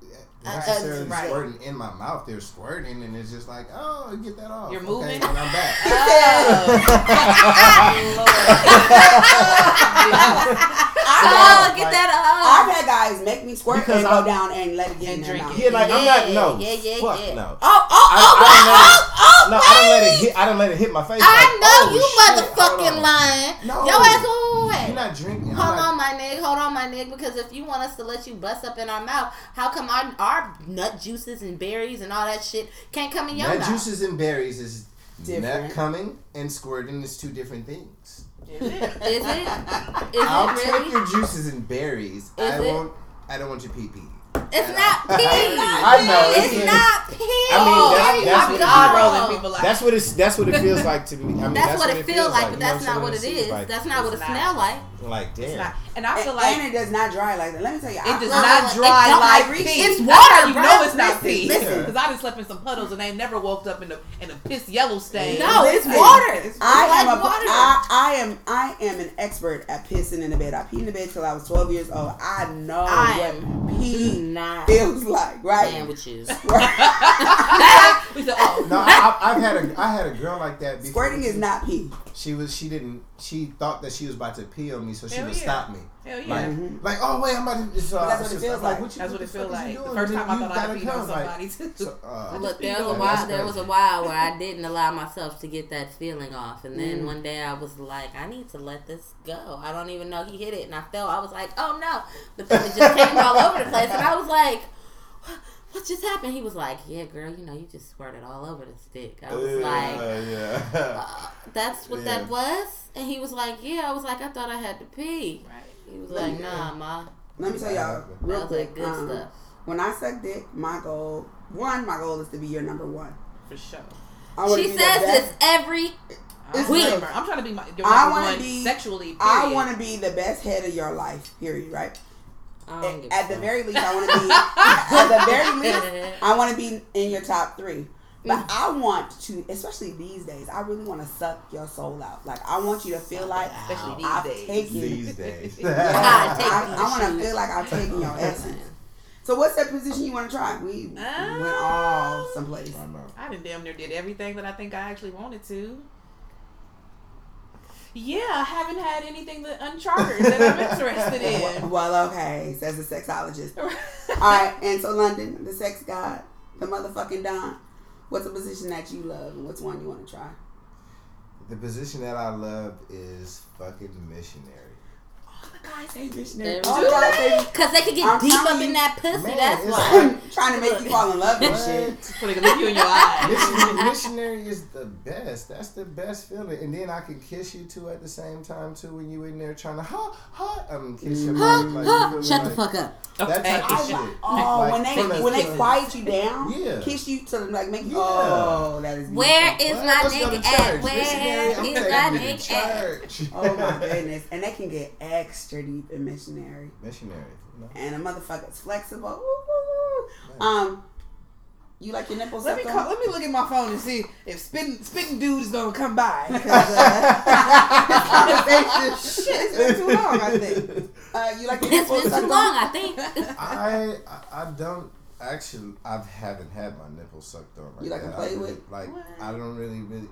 Uh, uh, necessarily right. squirting in my mouth. They're squirting, and it's just like, oh, get that off. You're Okay, moving? and I'm back. <laughs> Oh, <laughs> I've, get like- that I've off. had guys make me squirt Because and I- go down and let it get And in their drink mouth. Yeah, like I'm not. No, Yeah, yeah, fuck yeah. no. Oh, oh, I, oh, I, done let it, oh, oh, no, I don't let it hit. I don't let it hit my face. I like, know oh, you shit, motherfucking on. lying. No. Yo ass, not drinking. Hold not- on, my nigga. Hold on, my nigga. Because if you want us to let you bust up in our mouth, how come our our nut juices and berries and all that shit can't come in your Nut mouth? juices and berries is Different. nut coming and squirting is two different things. Is it? Is it? I'll it take your juices and berries. Is I it? won't. I don't want your pee pee. It's not pee. I know, It's, it's- not pee. I mean, oh that's- Oh, that's what- God. eye rolling people like That's what it's. That's what it feels like to me. I mean, That's, that's, what it feels like, but that's not what it is. Like- That's not what it smell not. Like. Like It's damn. not. And I And, feel like and it does not dry like that. Let me tell you, it does not look, dry it like like- pee. it's water, how you bro. know it's not Listen, pee. listen. Because I done slept in some puddles and they never woke up in a in a piss yellow stain. No, it's water. It's I like am a, water. I, I am I am an expert at pissing in the bed. I peed in the bed till I was 12 years old. I know I what pee not feels like, right? sandwiches. <laughs> <laughs> we said, oh, No, I, I, I've had a I had a girl like that. Before. Squirting is not pee. She was. She didn't. She thought that she was about to pee on me, so she Hell would yeah. stop me. hell yeah. Like, Mhm. like, oh wait, I'm about to. So But that's what it feels just like. what you- That's what the it feel fuck is you like. The doing? first You- time I you thought I gotta peed on come, like- somebody too. So, uh, Look, there was a while. There was a while where I didn't allow myself to get that feeling off, and then Mm. one day I was like, I need to let this go. I don't even know he hit it, and I felt I was like, oh no, but then it just came all over the place, and I was like, what, what just happened? He was like, yeah, girl, you know, you just squirted all over the stick. I was like. yeah. Uh, that's what Yeah. that was, and he was like, "Yeah." I was like, "I thought I had to pee." Right. He was like, "Nah, ma." Let me tell y'all real quick. like good um, stuff. When I suck dick, my goal one, my goal is to be your number one. For sure. I She says this every. It's I'm, I'm trying to be my your I number wanna one be- sexually. I want to be the best head of your life. Period. Right. I don't give a <laughs> At the very least, I want to be. at the very least, I want to be in your top three. But mm. I want to, especially these days, I really want to suck your soul out. Like I want you to feel like Especially these I've days. taken. These days. <laughs> Yeah, God, take I, I want to feel like I've taken your <laughs> essence. So what's that position you want to try? We went all um, someplace. I know. I done damn near did everything that I think I actually wanted to. Yeah, I haven't had anything that uncharted that I'm interested <laughs> in. Well, okay, says the sexologist. <laughs> All right, and so London, the sex god, the motherfucking Don. What's a position that you love, and what's one you want to try? The position that I love is fucking missionary. The guy say There missionary. we All go. guys say Cause they could get I'm deep telling up in that pussy. man, that's it's why. trying to make you fall in love with shit. What? Putting a look you in your eye. <laughs> Missionary, <laughs> missionary is the best. That's the best feeling. And then I can kiss you too at the same time too when you in there trying to ha ha. I'm kiss mm-hmm. your Huh, like, huh, you feel? Shut the fuck up. That type of shit. oh, Like, when they when they quiet you down, Yeah. kiss you to like make you. Yeah. Oh, that is beautiful. Where is my Let's go to nigga at? Where Missionary, is I'm my taking nigga at? Oh my goodness, and they can get extra <laughs> deep in missionary, Missionary. you know? and a motherfucker's flexible. Woo, woo, woo. Um, you like your nipples? Let me call, let me look at my phone and see if spitting spitting dude is gonna come by. 'cause, uh, <laughs> <laughs> shit, it's been too long. I think. Uh, you like your It's nipples been too long, I think. <laughs> I I I don't actually I haven't had my nipples sucked on. Like You like to that. play really, with? Like What? I don't really really.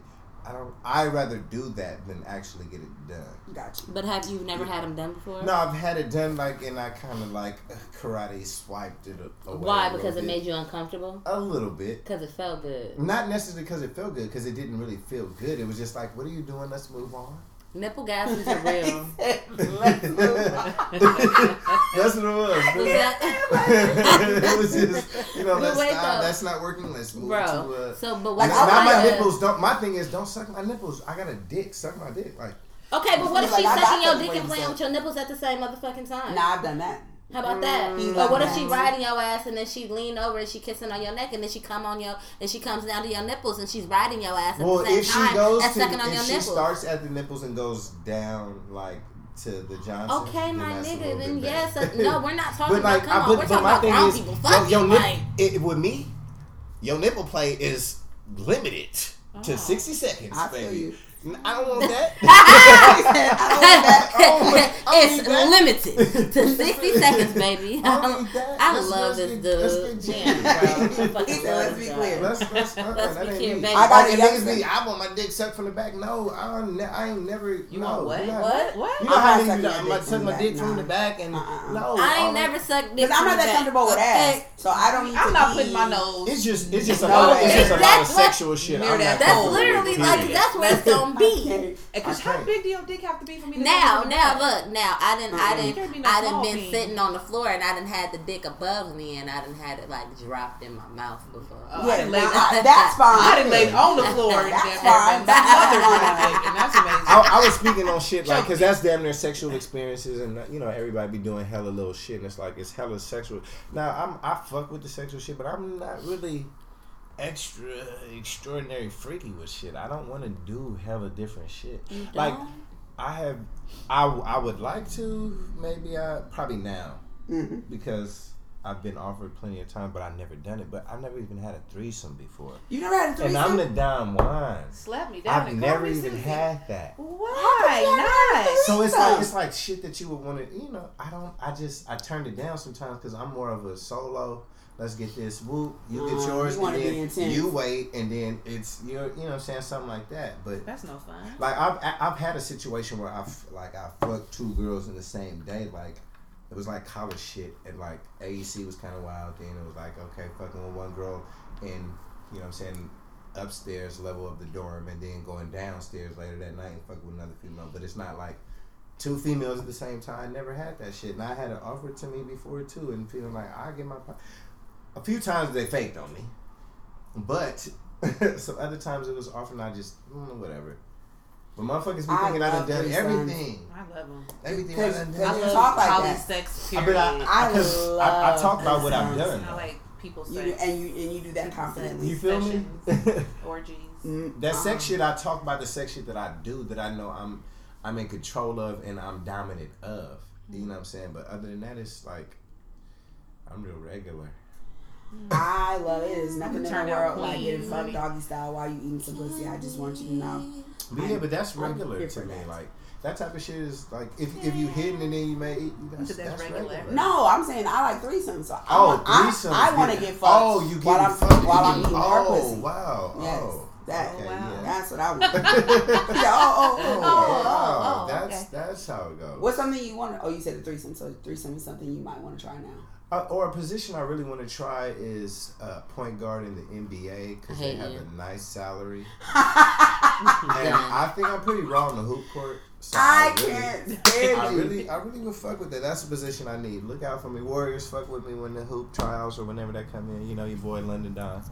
I don't. I rather do that than actually get it done. Got you. But have you never had them done before? No, I've had it done like, and I kind of like karate swiped it away. Why? Because it bit. made you uncomfortable? a little bit. Because it felt good. Not necessarily because it felt good, because it didn't really feel good. It was just like, what are you doing? Let's move on. Nipple gasms are real. <laughs> Let's move on. That's what it was. Was that- <laughs> it was just, you know, But let's wait, stop. though. That's not working. Let's move to Bro, uh, so but what? I now my the- nipples don't. My thing is, don't suck my nipples. I got a dick. Suck my dick. Like Okay, but what if Like, she's I sucking your dick and playing with your nipples at the same motherfucking time? Nah, I've done that. How about that? Mm, or what if she that. riding your ass and then she lean over and she kissing on your neck and then she come on your and she comes down to your nipples and she's riding your ass at well, the same if she time goes as to, sucking on if your she nipples. starts at the nipples and goes down like to the Johnson. Okay, my nigga, little then yes. uh, <laughs> no, we're not talking But about. Come I, on, but, we're but talking my about thing grown is, people. yo, Fuck your you, nip, like. it, with me, your nipple play is limited to Oh. sixty seconds, I feel baby. you. I don't want that. it's limited to 60 seconds, <laughs> baby. I don't need that. I love this get- let's dude. get Damn, bro. I He fucking said, love let's be clear. Let's, let's, uh, Let's be clear, baby. I got Like, niggas be, I want my dick sucked from the back. No, I, don't, ne- I ain't never. You no, want what? not- What? What? You know how niggas be I'm dick about to suck my dick from the back and Uh-uh. no. I ain't um, never sucked dick. Because I'm not that comfortable with ass, so I don't need I'm not putting my nose. It's just, it's just a lot. Of, way. it's just a lot of That's sexual shit. Near I'm that not That's literally like that's where it's gonna be. Okay. Because how big do your dick have to be for me to Now, go now, look, now I didn't, I didn't, be no I didn't been thing. sitting on the floor and I didn't had the dick above me and I didn't had it like dropped in my mouth before. Oh, I Yeah, didn't lay now, that- I- <laughs> that's fine. I didn't lay on the floor and <laughs> That's damn fine. near been smothered with a dick, and that's amazing. I, I was speaking on shit like because that's damn near sexual experiences and you know everybody be doing hella little shit and it's like it's hella sexual. Now I'm I fuck with the sexual shit, but I'm not really extra extraordinary freaky with shit. I don't want to do hella different shit. You Like don't? I have, I I would like to maybe I probably now Mhm. because. I've been offered plenty of time, but I've never done it. But I've never even had a threesome before, You never had a and? I'm the Don Juan. Slap me down I've and never call me even Susie. had that. Why not? So it's like it's like shit that you would want to, you know. I don't. I just I turned it down sometimes because I'm more of a solo. Let's get this whoop. You get Uh, yours, you and then you wait, and then it's you're you know what I'm saying something like that. But That's no fun. like I've I- I've had a situation where I've like I fucked two girls in the same day. Like it was like college shit, and like AEC was kind of wild. Then it was like okay, fucking with one girl, and you know what I'm saying upstairs level of the dorm, and then going downstairs later that night and fucking with another female. But it's not like two females at the same time. I never had that shit, and I had it offered to me before too, and feeling like I get my. Po- A few times they faked on me, but <laughs> some other times it was often I just mm, whatever. But motherfuckers be thinking I done love done threesomes. everything. I love them. Everything I Because- done I love talk like that. sex. I, Period. but I, I, I 'cause I, I talk about what I've done. I like people You, sex. and you and you do that confidently. You feel me? <laughs> orgies. Mm, that sex uh-uh. shit I talk about the sex shit that I do that I know I'm I'm in control of and I'm dominant of. You know what I'm saying? But other than that, it's like I'm real regular. I love it. There's nothing in the Turn world like clean. getting fucked doggy style while you eating some pussy. I just want you to know. But yeah, but that's regular to me. Like that type of shit is like if if you hidden and then you may eat, that's, So that's that's regular. regular. No, I'm saying I like threesomes. So I Oh, want, I- threesomes. I, want to get fucked Oh, you while getting I'm fucked while I'm and eating you- her oh, pussy. wow. Yes. Oh. That Okay, wow. yeah. that's what I want. <laughs> <laughs> He said, oh, oh, oh, oh, Oh, oh. oh, oh, that's okay. that's how it goes. What's something you want? Oh, you said a threesome. So threesome is something you might want to try now. Uh, or a position I really want to try is uh, point guard in the NBA because they have you. a nice salary. <laughs> and I think I'm pretty raw on the hoop court. So I really- can't stand I you. really, I really would fuck with that. That's a position I need. Look out for me, Warriors. Fuck with me when the hoop trials or whenever that come in. You know your boy London Don.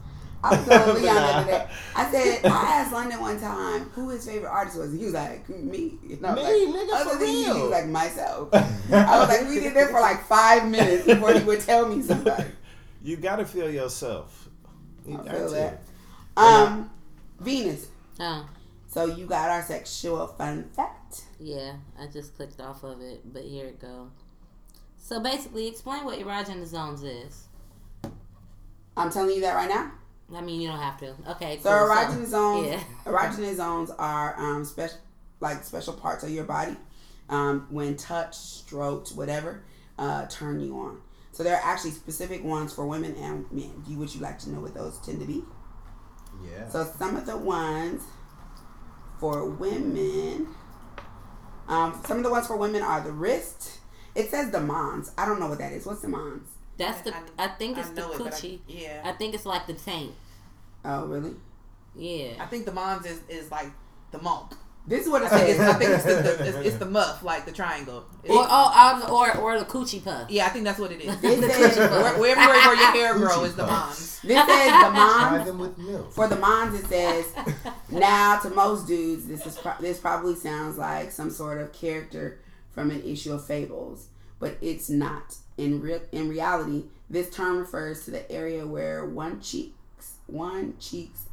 I was telling Leon the other day. I said I asked London one time who his favorite artist was. He was like me. And I was Me, like, nigga, other for than you, he was like myself. I was like, we did that for like five minutes before he would tell me somebody. <laughs> You gotta feel yourself. You I got feel to. that. Um, Venus. Oh, So you got our sexual fun fact. yeah. I just clicked off of it, but here it go. So basically, explain what erogenous zones is. I'm telling you that right now. I mean, you don't have to. Okay. So cool. erogenous zones, Yeah. <laughs> erogenous zones are um special, like special parts of your body. Um, when touched, stroked, whatever, uh, turn you on. So there are actually specific ones for women and men. Do you would you like to know what those tend to be? Yeah. So some of the ones for women, um, some of the ones for women are the wrist. It says the mons. I don't know what that is. What's the mons? That's the. I, think it's the know it, I- coochie. yeah. I think it's like the tank. Oh, really? Yeah. I think the Mons is, is like the monk. This is what it I think it's, I think it's the, the it's, it's the muff, like the triangle. Or oh, or or the coochie puff. yeah, I think that's what it is. This The says, coochie puff. <laughs> Where, wherever where your hair grow Coochie is the puff. Mons. this says the <laughs> Try mons. them with milk. For the moms, it says, <laughs> now to most dudes, this is pro- this probably sounds like some sort of character from an issue of fables, but it's not. In real, in reality, this term refers to the area where one cheeks, one cheeks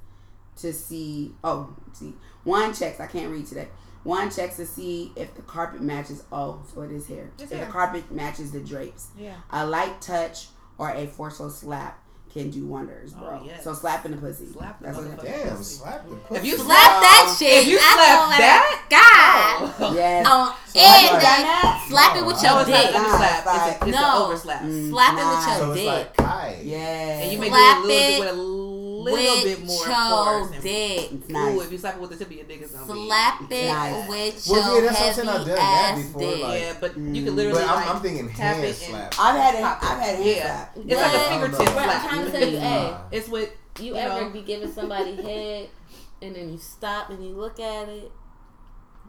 to see. Oh, see, one checks. I can't read today. One checks to see if the carpet matches. Oh, so it is hair. It's if hair. the carpet matches the drapes. Yeah. A light touch or a forceful slap can do wonders, bro. Oh, yes. So slapping the pussy. Slap the That's what motherfucker. it Damn, slap the pussy. If you Slap slap that shit. If you slap don't that, God. Oh. <laughs> Yes. On have and done that? slap it with No, your No, it's not dick. an underslap. Nah, It's, a, it's no. an overslap. Mm. Slap it with your So dick. like. Yeah. And you may Slap it a it little, with a little with bit more your force. and- dick. Ooh, nice. if you slap it with the tip of your dick, it's gonna be it Nice. with Well, your yeah, that's what I'm saying. I've heavy done that before, dick. like- Yeah, but you Mm. can literally But I'm, like I'm thinking hand it slap. I've had it. I've had hand Yeah. slap. It's like a fingertip Bro, Bro, I'm trying to tell you, hey, It's with you You ever know. be giving somebody head and then you stop and you look at it?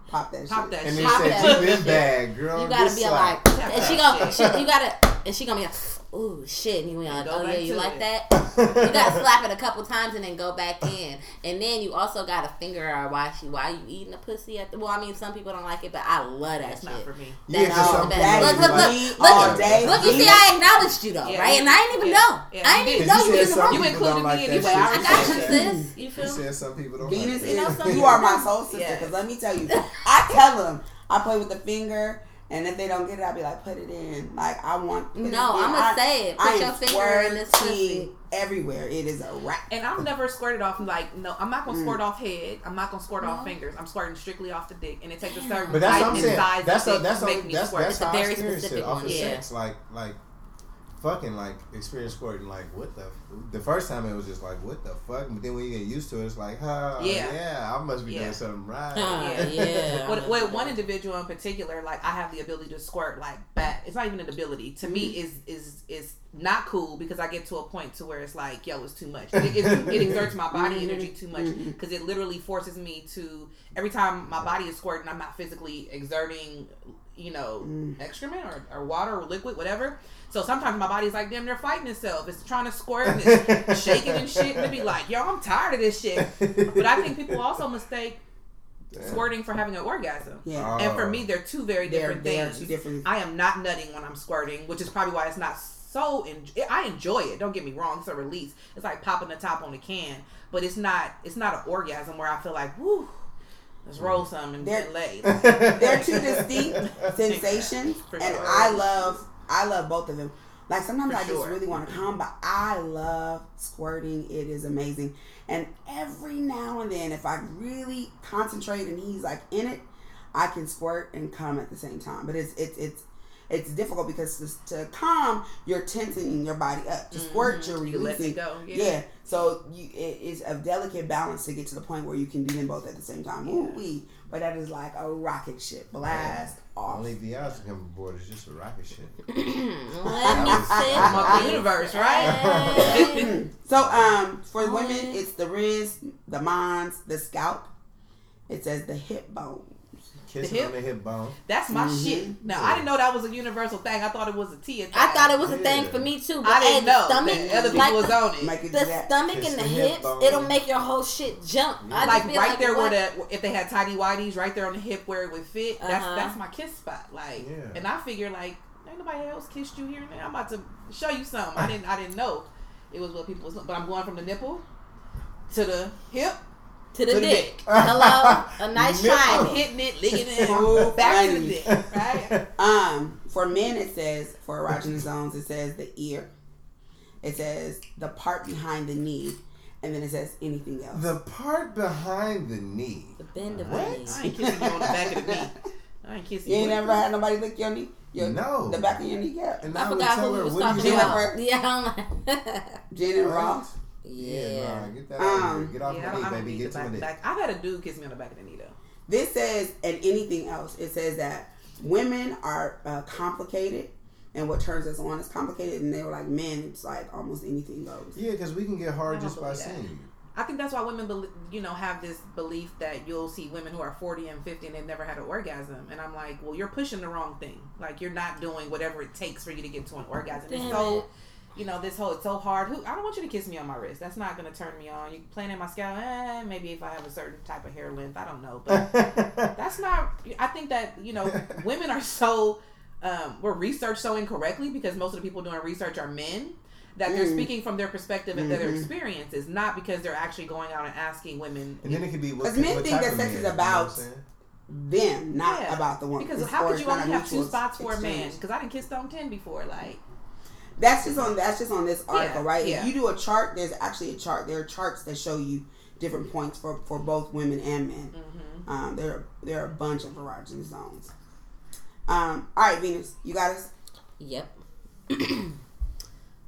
Pop that Pop shit. that And shit. they Pop said, that you this bad, girl. You gotta This be slap. like, and she that gonna, she, you gotta, and she gonna be like, ooh shit, and you be like, oh yeah, you like it. that? <laughs> You gotta slap it a couple times and then go back in, and then you also gotta finger her while she while you eating the pussy at the. Well, I mean, some people don't like it, but I love that That's shit. not for me. Yeah, all the best. Look, be look, look, all look, day. look. You see, I acknowledged you though, Yeah, right? And I didn't even yeah, know. yeah, I you didn't even know you you in the. You included me that anyway. I I got you, sis. <laughs> You You feel me? said some people don't Venus like You know, You <laughs> are my soul sister. Because let me tell you, I tell them I play with the finger, and if they don't get it, I'll be like, put it in. Like I want. put it No. I'ma I- say it. Put I your am finger in this pussy. everywhere. It is a wrap. And I'm never squirted off like no. I'm not gonna Mm. squirt off head. I'm not gonna squirt off fingers. I'm squirting strictly off the dick, and it takes a Damn. certain But that's what I'm and saying. size That's of a, dick that's to a, make me that's squirt. that's It's a how I very experienced it specific off one, of yeah. sex. Like like fucking like experience squirting. Like what the the first time it was just like what the fuck. But then when you get used to it, it's like oh Yeah. yeah, I must be Yeah. doing something right. Yeah. yeah. <laughs> <laughs> With, with one individual in particular, like I have the ability to squirt like back. It's not even an ability. To me, is is is not cool because I get to a point to where it's like, yo, it's too much. It, it, it <laughs> exerts my body Mhm. energy too much because it literally forces me to every time my body is squirting, I'm not physically exerting, you know, Mm. excrement or, or water or liquid, whatever. So sometimes my body's like, damn, they're fighting itself. It's trying to squirt and it's <laughs> shaking and shit. And it be like, yo, I'm tired of this shit. But I think people also mistake Damn. squirting for having an orgasm. Yeah. And for Oh. me, they're two very They're, different they are things. two different. I am not nutting when I'm squirting, which is probably why it's not so. En- I enjoy it. Don't get me wrong; it's a release. It's like popping the top on a can, but it's not. It's not an orgasm where I feel like, woo, let's roll some and They're- get laid. <laughs> They're two distinct <laughs> sensations, For and. I love I love both of them. Like sometimes For I just sure. really want to come, but I love squirting. It is amazing, and every now and then, if I really concentrate and he's like in it, I can squirt and come at the same time. But it's it's it's it's difficult because to, to calm, you're tensing your body up. To squirt, you're Mm-hmm. You let it releasing. go. Yeah. Yeah. So you, it's a delicate balance to get to the point where you can do them both at the same time. Ooh wee. But that is like a rocket ship. Blast off. Only VR's to come aboard is just a rocket ship. <clears throat> Let me was- sit. I'm up the universe, right? <laughs> So um for women, it's the wrist, the mons, the scalp. It says the hip bone. Kissing hip? on the hip bone. That's my Mhm. shit. Now I didn't know that was a universal thing. I thought it was a T. I thought it was a thing for me too. But I didn't hey, the know stomach, that other people like was the, on it. Make it the do stomach and the the hip hips, bone. it'll make your whole shit jump. I like just be right there what? where the if they had tidy whities right there on the hip where it would fit. That's Uh-huh. that's my kiss spot. Like, Yeah. and I figure like ain't nobody else kissed you here and there. I'm about to show you something. I didn't I didn't know it was what people was. But I'm going from the nipple to the hip. To the to the dick. dick. Hello, a nice <laughs> Nipple. Hitting it, licking it, <laughs> back to the dick. Right. <laughs> Um, for men, it says for erogenous zones, it says the ear. It says the part behind the knee, and then it says anything else. The part behind the knee. The bend of What? the knee. I ain't kissing you on the back of the knee. I ain't kissing you you. ain't never had nobody lick your knee. Your, No. the back of your kneecap. And I I forgot who we was do talking about. Yeah, I'm like, Jen and Ross. Yeah. Yeah, nah, get that Um, out of here. Get off Yeah, I my knee, baby. Get the to back, my back. I've had a dude kiss me on the back of the knee though. This says, and anything else, it says that women are uh, complicated, and what turns us on is complicated, and they were like, men, it's like almost anything goes. Yeah, because we can get hard just by that. seeing you. I think that's why women, bel you know, have this belief that you'll see women who are 40 and 50 and they've never had an orgasm. And I'm like, well, you're pushing the wrong thing. Like, you're not doing whatever it takes for you to get to an orgasm. Damn it's so, it. You know, this whole, it's so hard. Who I don't want you to kiss me on my wrist. That's not going to turn me on. You playing in my scalp, eh, maybe if I have a certain type of hair length. I don't know. But <laughs> that's not, I think that, you know, women are so, um, we're researched so incorrectly because most of the people doing research are men that they're Mm. speaking from their perspective and their Mhm. experiences, not because they're actually going out and asking women. And then it could be what, 'Cause men what think type that sex man, is you know about- what I'm saying? Them, not Yeah. about the woman. because It's- how could you only have two spots for a man? Because I didn't kiss on ten before. Like, That's just on that's just on this article, Yeah, right? yeah. If you do a chart, there's actually a chart. There are charts that show you different points for, for both women and men. mm-hmm. Um, there there are a bunch of erogenous zones. Um, all right, Venus, you got us. Yep. <clears throat>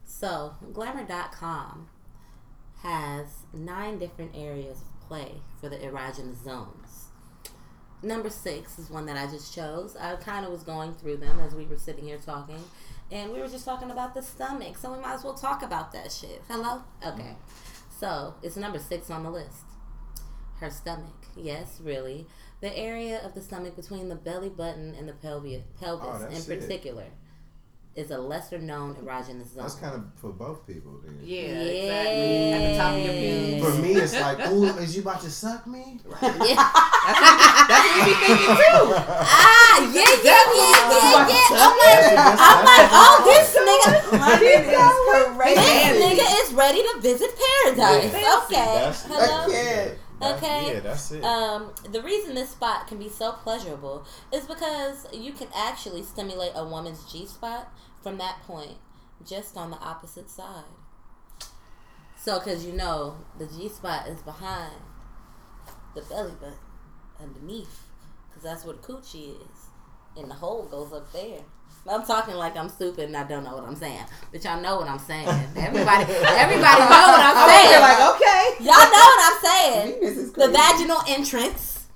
so, glamour.com has nine different areas of play for the erogenous zones. Number six is one that I just chose. I kind of was going through them as we were sitting here talking, and we were just talking about the stomach, so we might as well talk about that shit. Hello? Okay. So, it's number six on the list. Her stomach. Yes, really. The area of the stomach between the belly button and the pelvis, pelvis Oh, in it. Particular, is a lesser known erogenous zone. That's kind of for both people. Then. yeah, Yeah. exactly. At the top of your pubes. For me, it's like, ooh, is you about to suck me? <laughs> yeah. That's what, you, that's what you be thinking too. ah, yeah, yeah, yeah, yeah, yeah. I'm like, I'm like, oh, this nigga, My nigga is this nigga is ready to visit paradise. Yeah. Okay, That's, hello. I can't. That's- Okay. Yeah, that's it. Um, the reason this spot can be so pleasurable is because you can actually stimulate a woman's G spot from that point, just on the opposite side. So, because you know the G spot is behind the belly button, underneath, because that's where the coochie is, and the hole goes up there. I'm talking like I'm stupid and I don't know what I'm saying, but y'all know what I'm saying. Everybody, everybody know what I'm <laughs> I'm saying. like, okay. Y'all know what I'm saying. <laughs> The vaginal entrance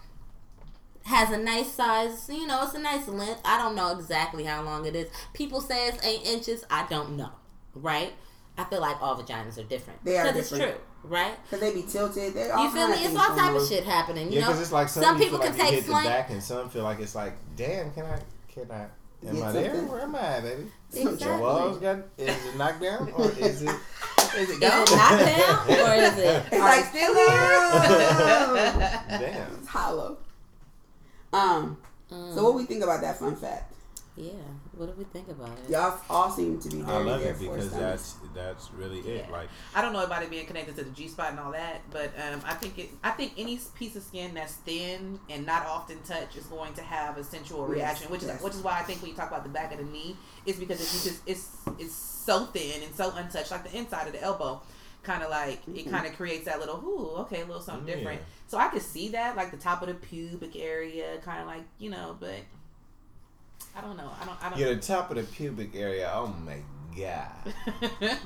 has a nice size, you know, it's a nice length. I don't know exactly how long it is. People say it's eight inches. I don't know, right? I feel like all vaginas are different. They are Because it's different. true, right? Cause they be tilted. They all You feel kind me? of It's things all type of shit happening. You yeah, know, because it's like some, some you people feel can like you take hit slang. the back, and some feel like it's like, damn, can I, can I, am Get I there? Where am I, at, baby? Exactly. The walls got, is it knocked down or is it? Is it Is it gone? knocked down or is it? <laughs> It's like still here. Damn. It's hollow. Um. Mm, So what we think about that fun fact? yeah. What do we think about it? Y'all all seem to be very I love it for because that's that's really it. Like I don't know about it being connected to the G spot and all that, but um, I think it. I think any piece of skin that's thin and not often touched is going to have a sensual Yes, reaction, which is which is why I think when you talk about the back of the knee, is because it's just it's it's so thin and so untouched, like the inside of the elbow, kind of like it Mhm. kind of creates that little ooh, okay, a little something Yeah. different. So I could see that, like the top of the pubic area, kind of like you know, but I don't know. I don't. I don't. Yeah, the top of the pubic area. Oh my god. <laughs>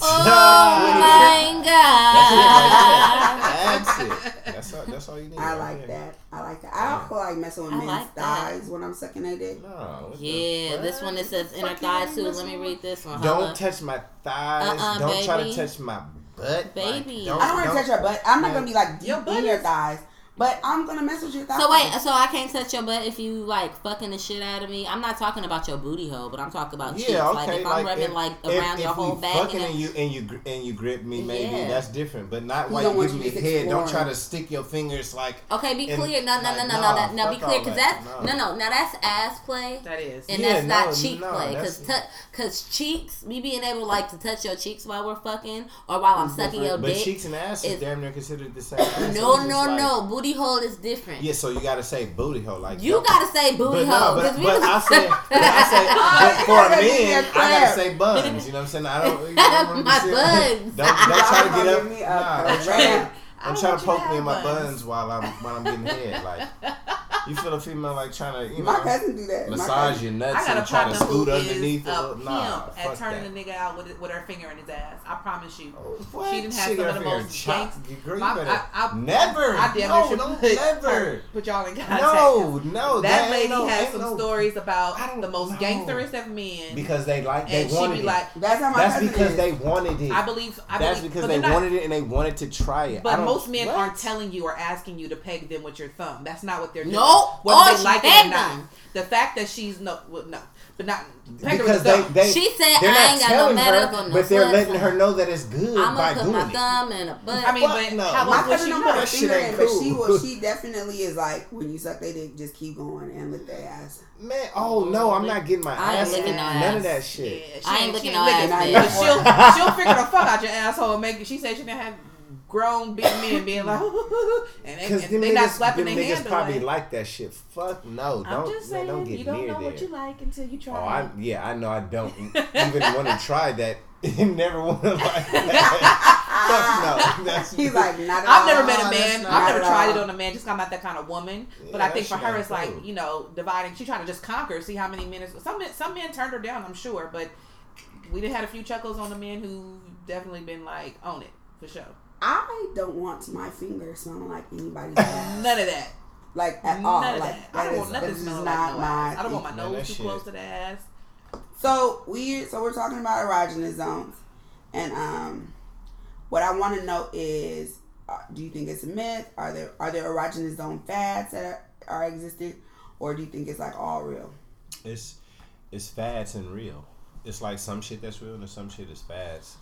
Oh my god. That's it. That's all. That's all you need. I right like there. that. I like that. I also like messing with I men's like that. thighs when I'm sucking their dick. No. Yeah, this one that says inner Fuck thigh too. Let me read this one. Don't Hold up. touch my thighs. Uh-uh, don't try to touch my butt. Baby. Like, I don't want to touch your butt. I'm not gonna be like deep Your butt in your thighs, but I'm gonna mess with your thighs. So wait, so I can't touch your butt if you like fucking the shit out of me. I'm not talking about your booty hole, but I'm talking about cheeks. Yeah, Like okay. if I'm rubbing if, like around if your whole back fucking and and you and you and you grip me, maybe Yeah. that's different. But not We while you want give me you to head. Don't try to stick your fingers like. Okay, be And, clear. No, no, no, no, no. That, no, be clear, because that. that's No. no, no. Now that's ass play, that is. and Yeah, that's not cheek no, play. that's- Because because cheeks, me being able like to touch your cheeks while we're fucking or while I'm sucking your dick. But cheeks and ass is is- damn near considered the same. no, no, no. Booty hole is different. Yeah, so you gotta say booty hole like You gotta say booty But hole. no, 'cause but, but was- I say, but I say, <laughs> but oh, for a gotta give me man, a I gotta say buns. You know what I'm saying? I don't. You <laughs> know, My don't, buns. Don't, don't try to get up. give me a Nah, don't try to, cramp. I don't don't to want you to poke me in my buns. buns while I'm while I'm getting head. Like <laughs> you feel a female like trying to you My know cousin do that. Massage cousin- your I nuts got and try to scoot underneath a it. pimp Nah, at turning that. the nigga out with, with her finger in his ass. I promise you. Oh, what? She didn't have She some of the most chopped. gangs- Girl, My- better I- I- never. I damn no, don't put, never. put y'all in contact. No, no. that ain't lady no, has some no- stories about the most know. gangsterest of men. because they like they and she wanted be it. like, That's how my That's because is. they wanted it. I believe. That's because they wanted it and they wanted to try it. But most men aren't telling you or asking you to peg them with your thumb. That's not what they're doing. Nope. Whether Or they she like it or not. them. The fact that she's no, well, no, but not because they, they She said, they're "I not ain't got no telling medical, her, no but they're foot letting her know that it's good I'm by gonna put doing my it. thumb in a butt. I mean, Fuck but no. how My else would cousin she don't know? That shit finger ain't in, but cool. she will. She <laughs> definitely is like when you suck their dick, just keep going and lick their ass. Man, oh no, I'm not getting my I ain't ass. licking in. no None ass. of that Yeah, shit. she I ain't looking she no licking ass, it. bitch. But she'll <laughs> she'll figure the fuck out your asshole and make. She said she didn't have grown big men being like, <laughs> mm. and they, Because and them they niggas, not slapping them their niggas hand probably away. like that shit. Fuck no, I'm don't just man, saying, don't get you don't near know there. what you like until you try. Oh, I yeah, I know. I don't even want to try that. <laughs> Never want to like that. Fuck no. <laughs> That's He's like, not at I've all. never met a man. not I've never tried all. it on a man. Just 'cause I'm not that kind of woman. but Yeah, I think for her, it's like you know, dividing. She trying to just conquer. See how many men. Is, some men, some men turned her down. I'm sure, but we did had a few chuckles on the men who definitely been like on it for sure. I don't want my finger smelling like anybody's <laughs> ass. None of that. like at None all. of like that. I don't is- want nothing smelling not like no my. ass. I don't want my nose that too shit- close to the ass. So we so we're talking about erogenous zones, and um, what I want to know is, uh, do you think it's a myth? Are there are there erogenous zone fads that are, are existent, or do you think it's like all real? it's it's fads and real. It's like some shit that's real and some shit is fads.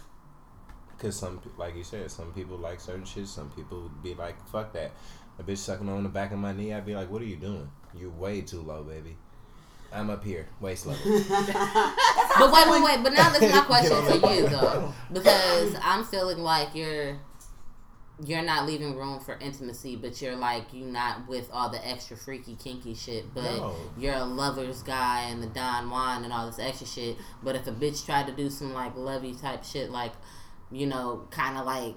Cause some like you said, some people like certain shit. Some people be like, "Fuck that." A bitch sucking on the back of my knee, I'd be like, "What are you doing? You're way too low, baby. I'm up here, waist level." <laughs> But wait, wait, wait. But now this is my <laughs> question to you though, because I'm feeling like you're you're not leaving room for intimacy, but you're like you're not with all the extra freaky kinky shit, but No. you're a lover's guy and the Don Juan and all this extra shit. But if a bitch tried to do some like lovey type shit, like you know, kind of like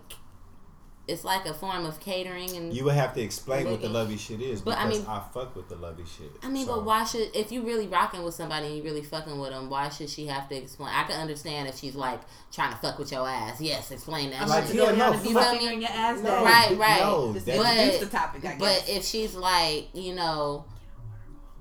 it's like a form of catering and You would have to explain what the lovey shit is But, I because mean- I, fuck with the lovey shit. I mean, So, but why should if you really rocking with somebody and you really fucking with them, why should she have to explain? I can understand if she's like trying to fuck with your ass. Yes, explain that. Like, like, shit. yeah, no, you my feel me? your ass. No. Right, right. No, Just that- introduce But- the topic. I guess. But if she's like, you know,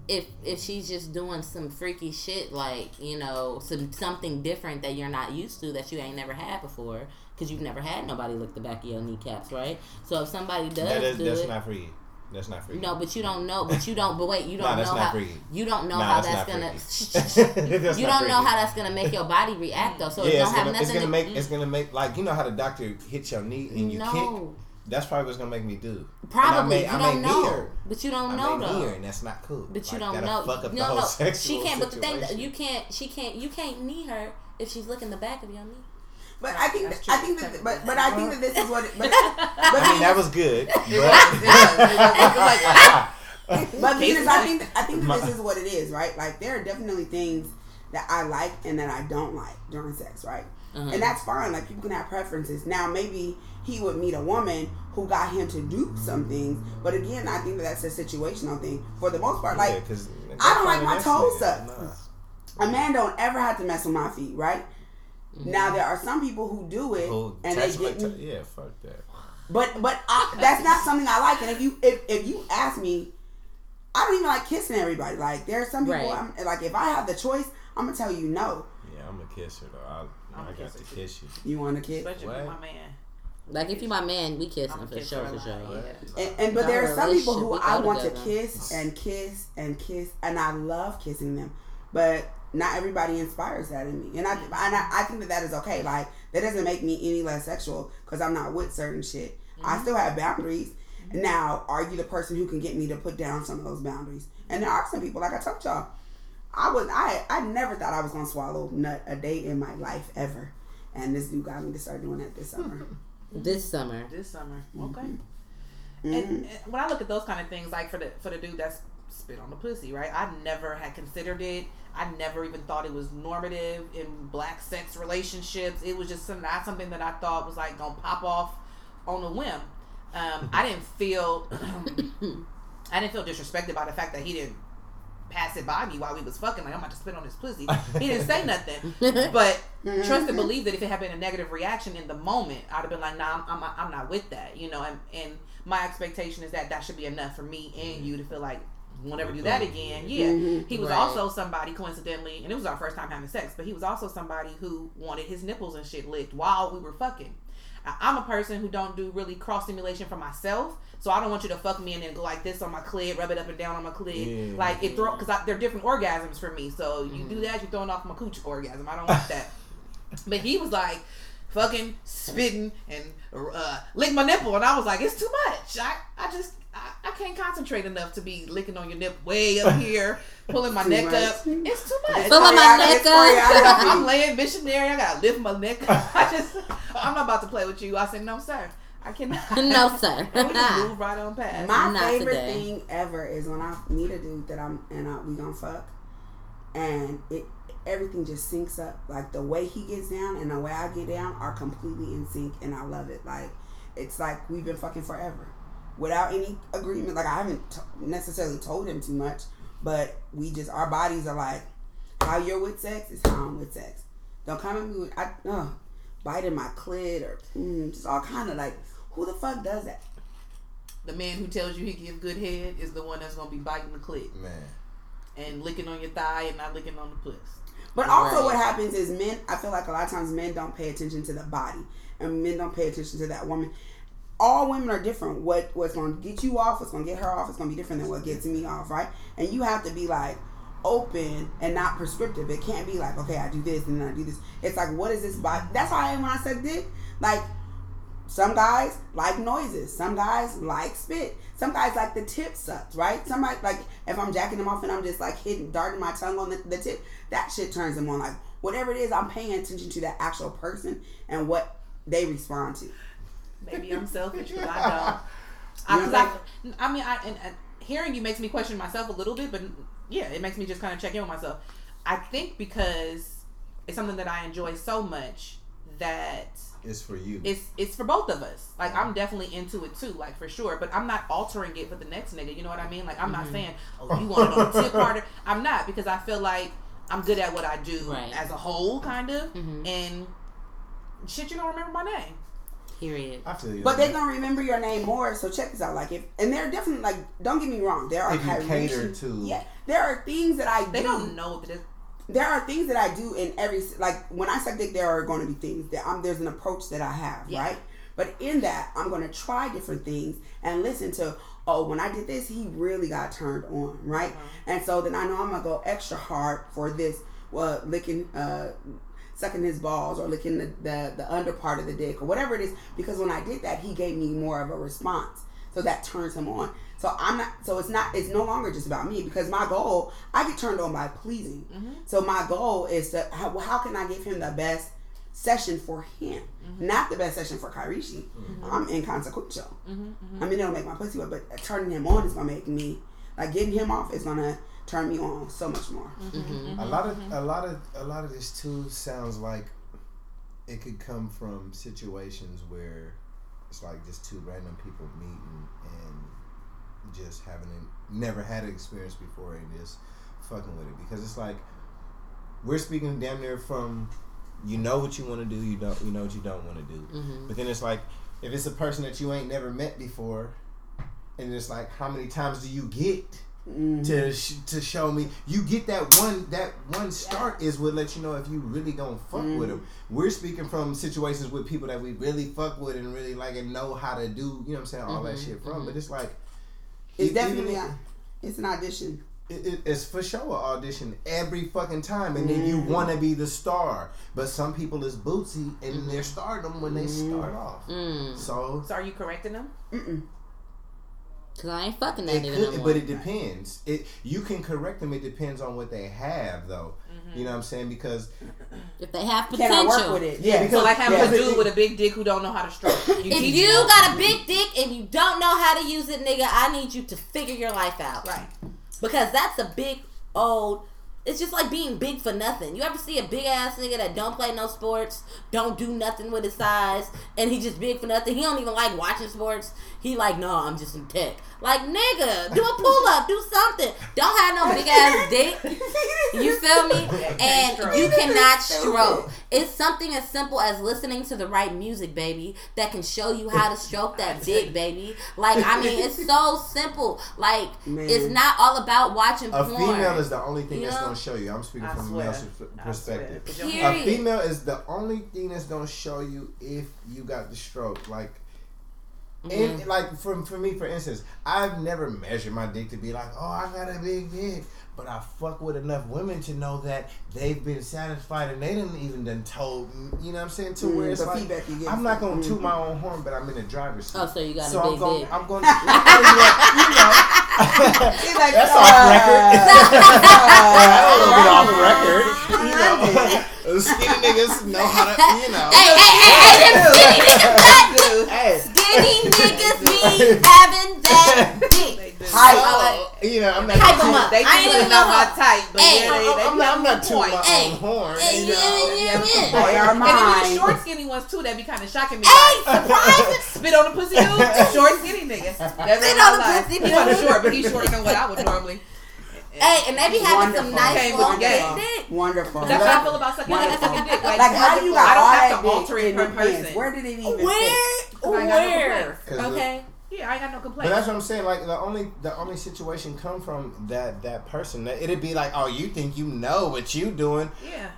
if if she's just doing some freaky shit, like you know, some something different that you're not used to that you ain't never had before, because you've never had nobody lick the back of your kneecaps, right? So if somebody does that is do that's it, not free. That's not free. no, but you don't know, but you don't, but wait, you <laughs> don't that's know not how freaky. you don't know Nah, how that's that's, gonna. <laughs> <laughs> That's you don't know how that's gonna make your body react though, so it yeah, don't it's have gonna, nothing. it's gonna to, make it's gonna make like you know how the doctor hits your knee and you no, kick. That's probably what's gonna make me do. probably And I you may, I don't may know, her. but you don't I know may though. knee her, and that's not cool. But you Like, don't gotta know. Fuck up the no, whole no, sexual she can't. But the thing that you can't, she can't, you can't knee her if she's looking the back of your knee. But I think that, I think that, but but I think that this is what. It, but <laughs> but I mean, that was good. <laughs> But, But Venus, <laughs> I think I think that this is what it is, right? Like there are definitely things that I like and that I don't like during sex, right? Uh-huh. and that's fine. Like people can have preferences. Now maybe he would meet a woman who got him to do some things, but again, I think that that's a situational thing. For the most part, like yeah, cause I don't like my toes up. Nah. a man don't ever have to mess with my feet, right? Now there are some people who do it Oh, and they get me, yeah, fuck that. but but I, that's not something I like. And if you if, if you ask me, I don't even like kissing everybody. Like there are some people Right. I'm, like if I have the choice, I'm gonna tell you no. Yeah, I'm a kisser though. I, I'm got to kiss you. You want to kiss? Especially What? my man. Like if you my man, we kissing I'm for kissing sure, for sure. yeah. And, and but there are some people who I we go want to kiss and kiss and kiss, and I love kissing them. But not everybody inspires that in me, and I mm-hmm. and I, I think that that is okay. Like that doesn't make me any less sexual because I'm not with certain shit. I mm-hmm. still have boundaries. Mm-hmm. Now, are you the person who can get me to put down some of those boundaries? And there are some people, like I told y'all, I was I I never thought I was gonna swallow nut a day in my life ever, and this dude got me to start doing that this summer. <laughs> This summer. This summer. Mm-hmm. Okay. And, and when I look at those kind of things, like for the for the dude that's spit on the pussy, right? I never had considered it. I never even thought it was normative in black sex relationships. It was just some, not something that I thought was like gonna pop off on a whim. Um, I didn't feel <clears throat> I didn't feel disrespected by the fact that he didn't pass it by me while we was fucking. Like I'm about to spit on his pussy. <laughs> He didn't say nothing, <laughs> but mm-hmm. trust and believe that if it had been a negative reaction in the moment, I'd have been like, nah, I'm, I'm, I'm not with that, you know. And and my expectation is that that should be enough for me and mm-hmm. you to feel like. We'll never do mm-hmm. that again. Yeah, he was Right. also somebody coincidentally, and it was our first time having sex, but he was also somebody who wanted his nipples and shit licked while we were fucking. I'm a person who don't do really cross stimulation for myself, so I don't want you to fuck me and then go like this on my clit, rub it up and down on my clit, Yeah. like it throw because they're different orgasms for me. So you do that, you're throwing off my cooch orgasm. I don't want that. <laughs> but he was like fucking spitting and uh, lick my nipple, and I was like, it's too much. I I just. I, I can't concentrate enough to be licking on your nip way up <laughs> here, pulling my neck much. up. It's too much. Pulling my neck up. I'm laying missionary. I gotta lift my neck. I just, <laughs> I'm not about to play with you. I said, no, sir. I cannot. <laughs> <laughs> no, sir. And we just move <laughs> right on past. My Not favorite today. thing ever is when I meet a dude that I'm and I, we gonna fuck, and it everything just syncs up. Like the way he gets down and the way I get down are completely in sync, and I love it. Like it's like we've been fucking forever, without any agreement. Like I haven't t- necessarily told him too much, but we just our bodies are like how you're with sex is how I'm with sex. Don't come at me with I uh, biting my clit or mm, just all kind of like who the fuck does that? the man who tells you he gives good head is the one that's gonna be biting the clit Man. and licking on your thigh and not licking on the puss. But also, Right. what happens is men. I feel like a lot of times men don't pay attention to the body, and men don't pay attention to that woman. All women are different. What what's going to get you off, what's going to get her off, It's going to be different than what gets me off, right? And you have to be like open and not prescriptive. It can't be like, okay, I do this and then I do this. It's like, what is this body? That's how I am when I said dick. Like some guys like noises. Some guys like spit. Some guys like the tip sucks, right? Somebody like if I'm jacking them off and I'm just like hitting, darting my tongue on the, the tip, that shit turns them on. Like whatever it is, I'm paying attention to that actual person and what they respond to. Maybe I'm selfish, but I <laughs> don't. I, You 'cause I, I mean, I and, and hearing you makes me question myself a little bit, but yeah, it makes me just kind of check in with myself. I think because it's something that I enjoy so much that It's for you. it's it's for both of us. Like I'm definitely into it too, like for sure. But I'm not altering it for the next nigga. You know what I mean? Like I'm not saying, oh, you <laughs> want to on the tip harder. I'm not because I feel like I'm good at what I do Right. as a whole, kind of. Mhm. And shit, you don't remember my name. Period. I feel you. But they're gonna remember your name more. So check this out. Like if and they're definitely like don't get me wrong. There are If you cater to- yeah. There are things that I They do. don't know that it is. There are things that I do in every like when I suck dick. There are going to be things that I'm. There's an approach that I have, Yeah. right? But in that, I'm going to try different things and listen to. Oh, when I did this, he really got turned on, right? And so then I know I'm gonna go extra hard for this. Well, licking, uh, sucking his balls or licking the, the the under part of the dick or whatever it is. Because when I did that, he gave me more of a response. So that turns him on. So I'm not. So it's not. It's no longer just about me because my goal. I get turned on by pleasing. Mm-hmm. So my goal is to how, how can I give him the best session for him, mm-hmm. not the best session for Kairishi. Mm-hmm. I'm inconsequential. I mean, it'll make my pussy wet, but turning him on is gonna make me like getting him off is gonna turn me on so much more. a lot of a lot of a lot of this too sounds like it could come from situations where it's like just two random people meeting and just having a, never had an experience before and just fucking with it because it's like we're speaking damn near from you know what you want to do you don't you know what you don't want to do Mm-hmm. but then it's like if it's a person that you ain't never met before and it's like how many times do you get Mm-hmm. to sh- to show me you get that one that one start is what let you know if you really gonna fuck Mm-hmm. with them. We're speaking from situations with people that we really fuck with and really like and know how to do you know what I'm saying all that shit from. But it's like It's definitely even a, it's an audition. it, it, it's for sure an audition every fucking time, and then you mm-hmm. want to be the star. But some people is bootsy and mm-hmm. they're stardom when they mm-hmm. start off. Mm. So So are you correcting them? Mm-mm. Cause I ain't fucking that It nigga could, no more. but it depends. It you can correct them. It depends on what they have, though. Mm-hmm. You know what I'm saying? Because if they have Can I potential. work with it? Yeah, Yeah. because- So like having yeah. a dude with a big dick who don't know how to stroke. You If you him. got a big dick and you don't know how to use it, nigga, I need you to figure your life out. right, Because that's a big old. It's just like being big for nothing. You ever see a big ass nigga that don't play no sports, don't do nothing with his size, and he just big for nothing? He don't even like watching sports. He like, no, I'm just in tech. Like, nigga, do a pull up, do something. Don't have no big ass <laughs> dick. You feel me? And you cannot stroke. It's something as simple as listening to the right music, baby, that can show you how to stroke that dick, baby. Like, I mean, it's so simple. Like, Man. it's not all about watching a porn. female is the only thing You that's know? gonna show you. I'm speaking I from a swear. male s- I swear. perspective. Put your Period. A female is the only thing that's gonna show you if you got the stroke. Like, Mm-hmm. and like for for me, for instance, I've never measured my dick to be like, oh, I got a big dick. But I fuck with enough women to know that they've been satisfied and they didn't even done told me, you know what I'm saying? To Mm, where it's the like, feedback you get I'm not gonna from- toot my own horn, but I'm in the driver's seat. Oh, so you got a so big I'm going, dick. I'm going, <laughs> you know, He's like, that's uh, off record. a little bit off record. You know, skinny niggas know how to, you know. Hey, hey, hey, hey, them skinny niggas, Hey. skinny niggas be having that dick. They do. Hype. So, you know, I'm not. Hype 'em up. They I ain't think even it's not know my how- type, but Hey. yeah, they, they I'm not, I'm on not tooting point. Hey. own horn. Hey, you yeah, know. yeah, yeah. They are And then the short, skinny ones too, That'd be kind of shocking me. Hey, surprise! <laughs> spit on the pussy dude, short, <laughs> skinny nigga. <laughs> That's Spit in my on the life. pussy He wasn't short, but he's shorter than what I would normally. <laughs> Hey, and they be having some nice Came long the game. big dick. Wonderful. That's how I feel about sucking Wonderful. dick. Like, Like how you got I don't all have that to alter dick it in per your pants? person. Where did it even fit? Where? I no Where? complaints. Okay. Yeah, I got no But that's what I'm saying. Like the only the only situation come from that that person. That it'd be like, oh, you think you know what you doing? yeah.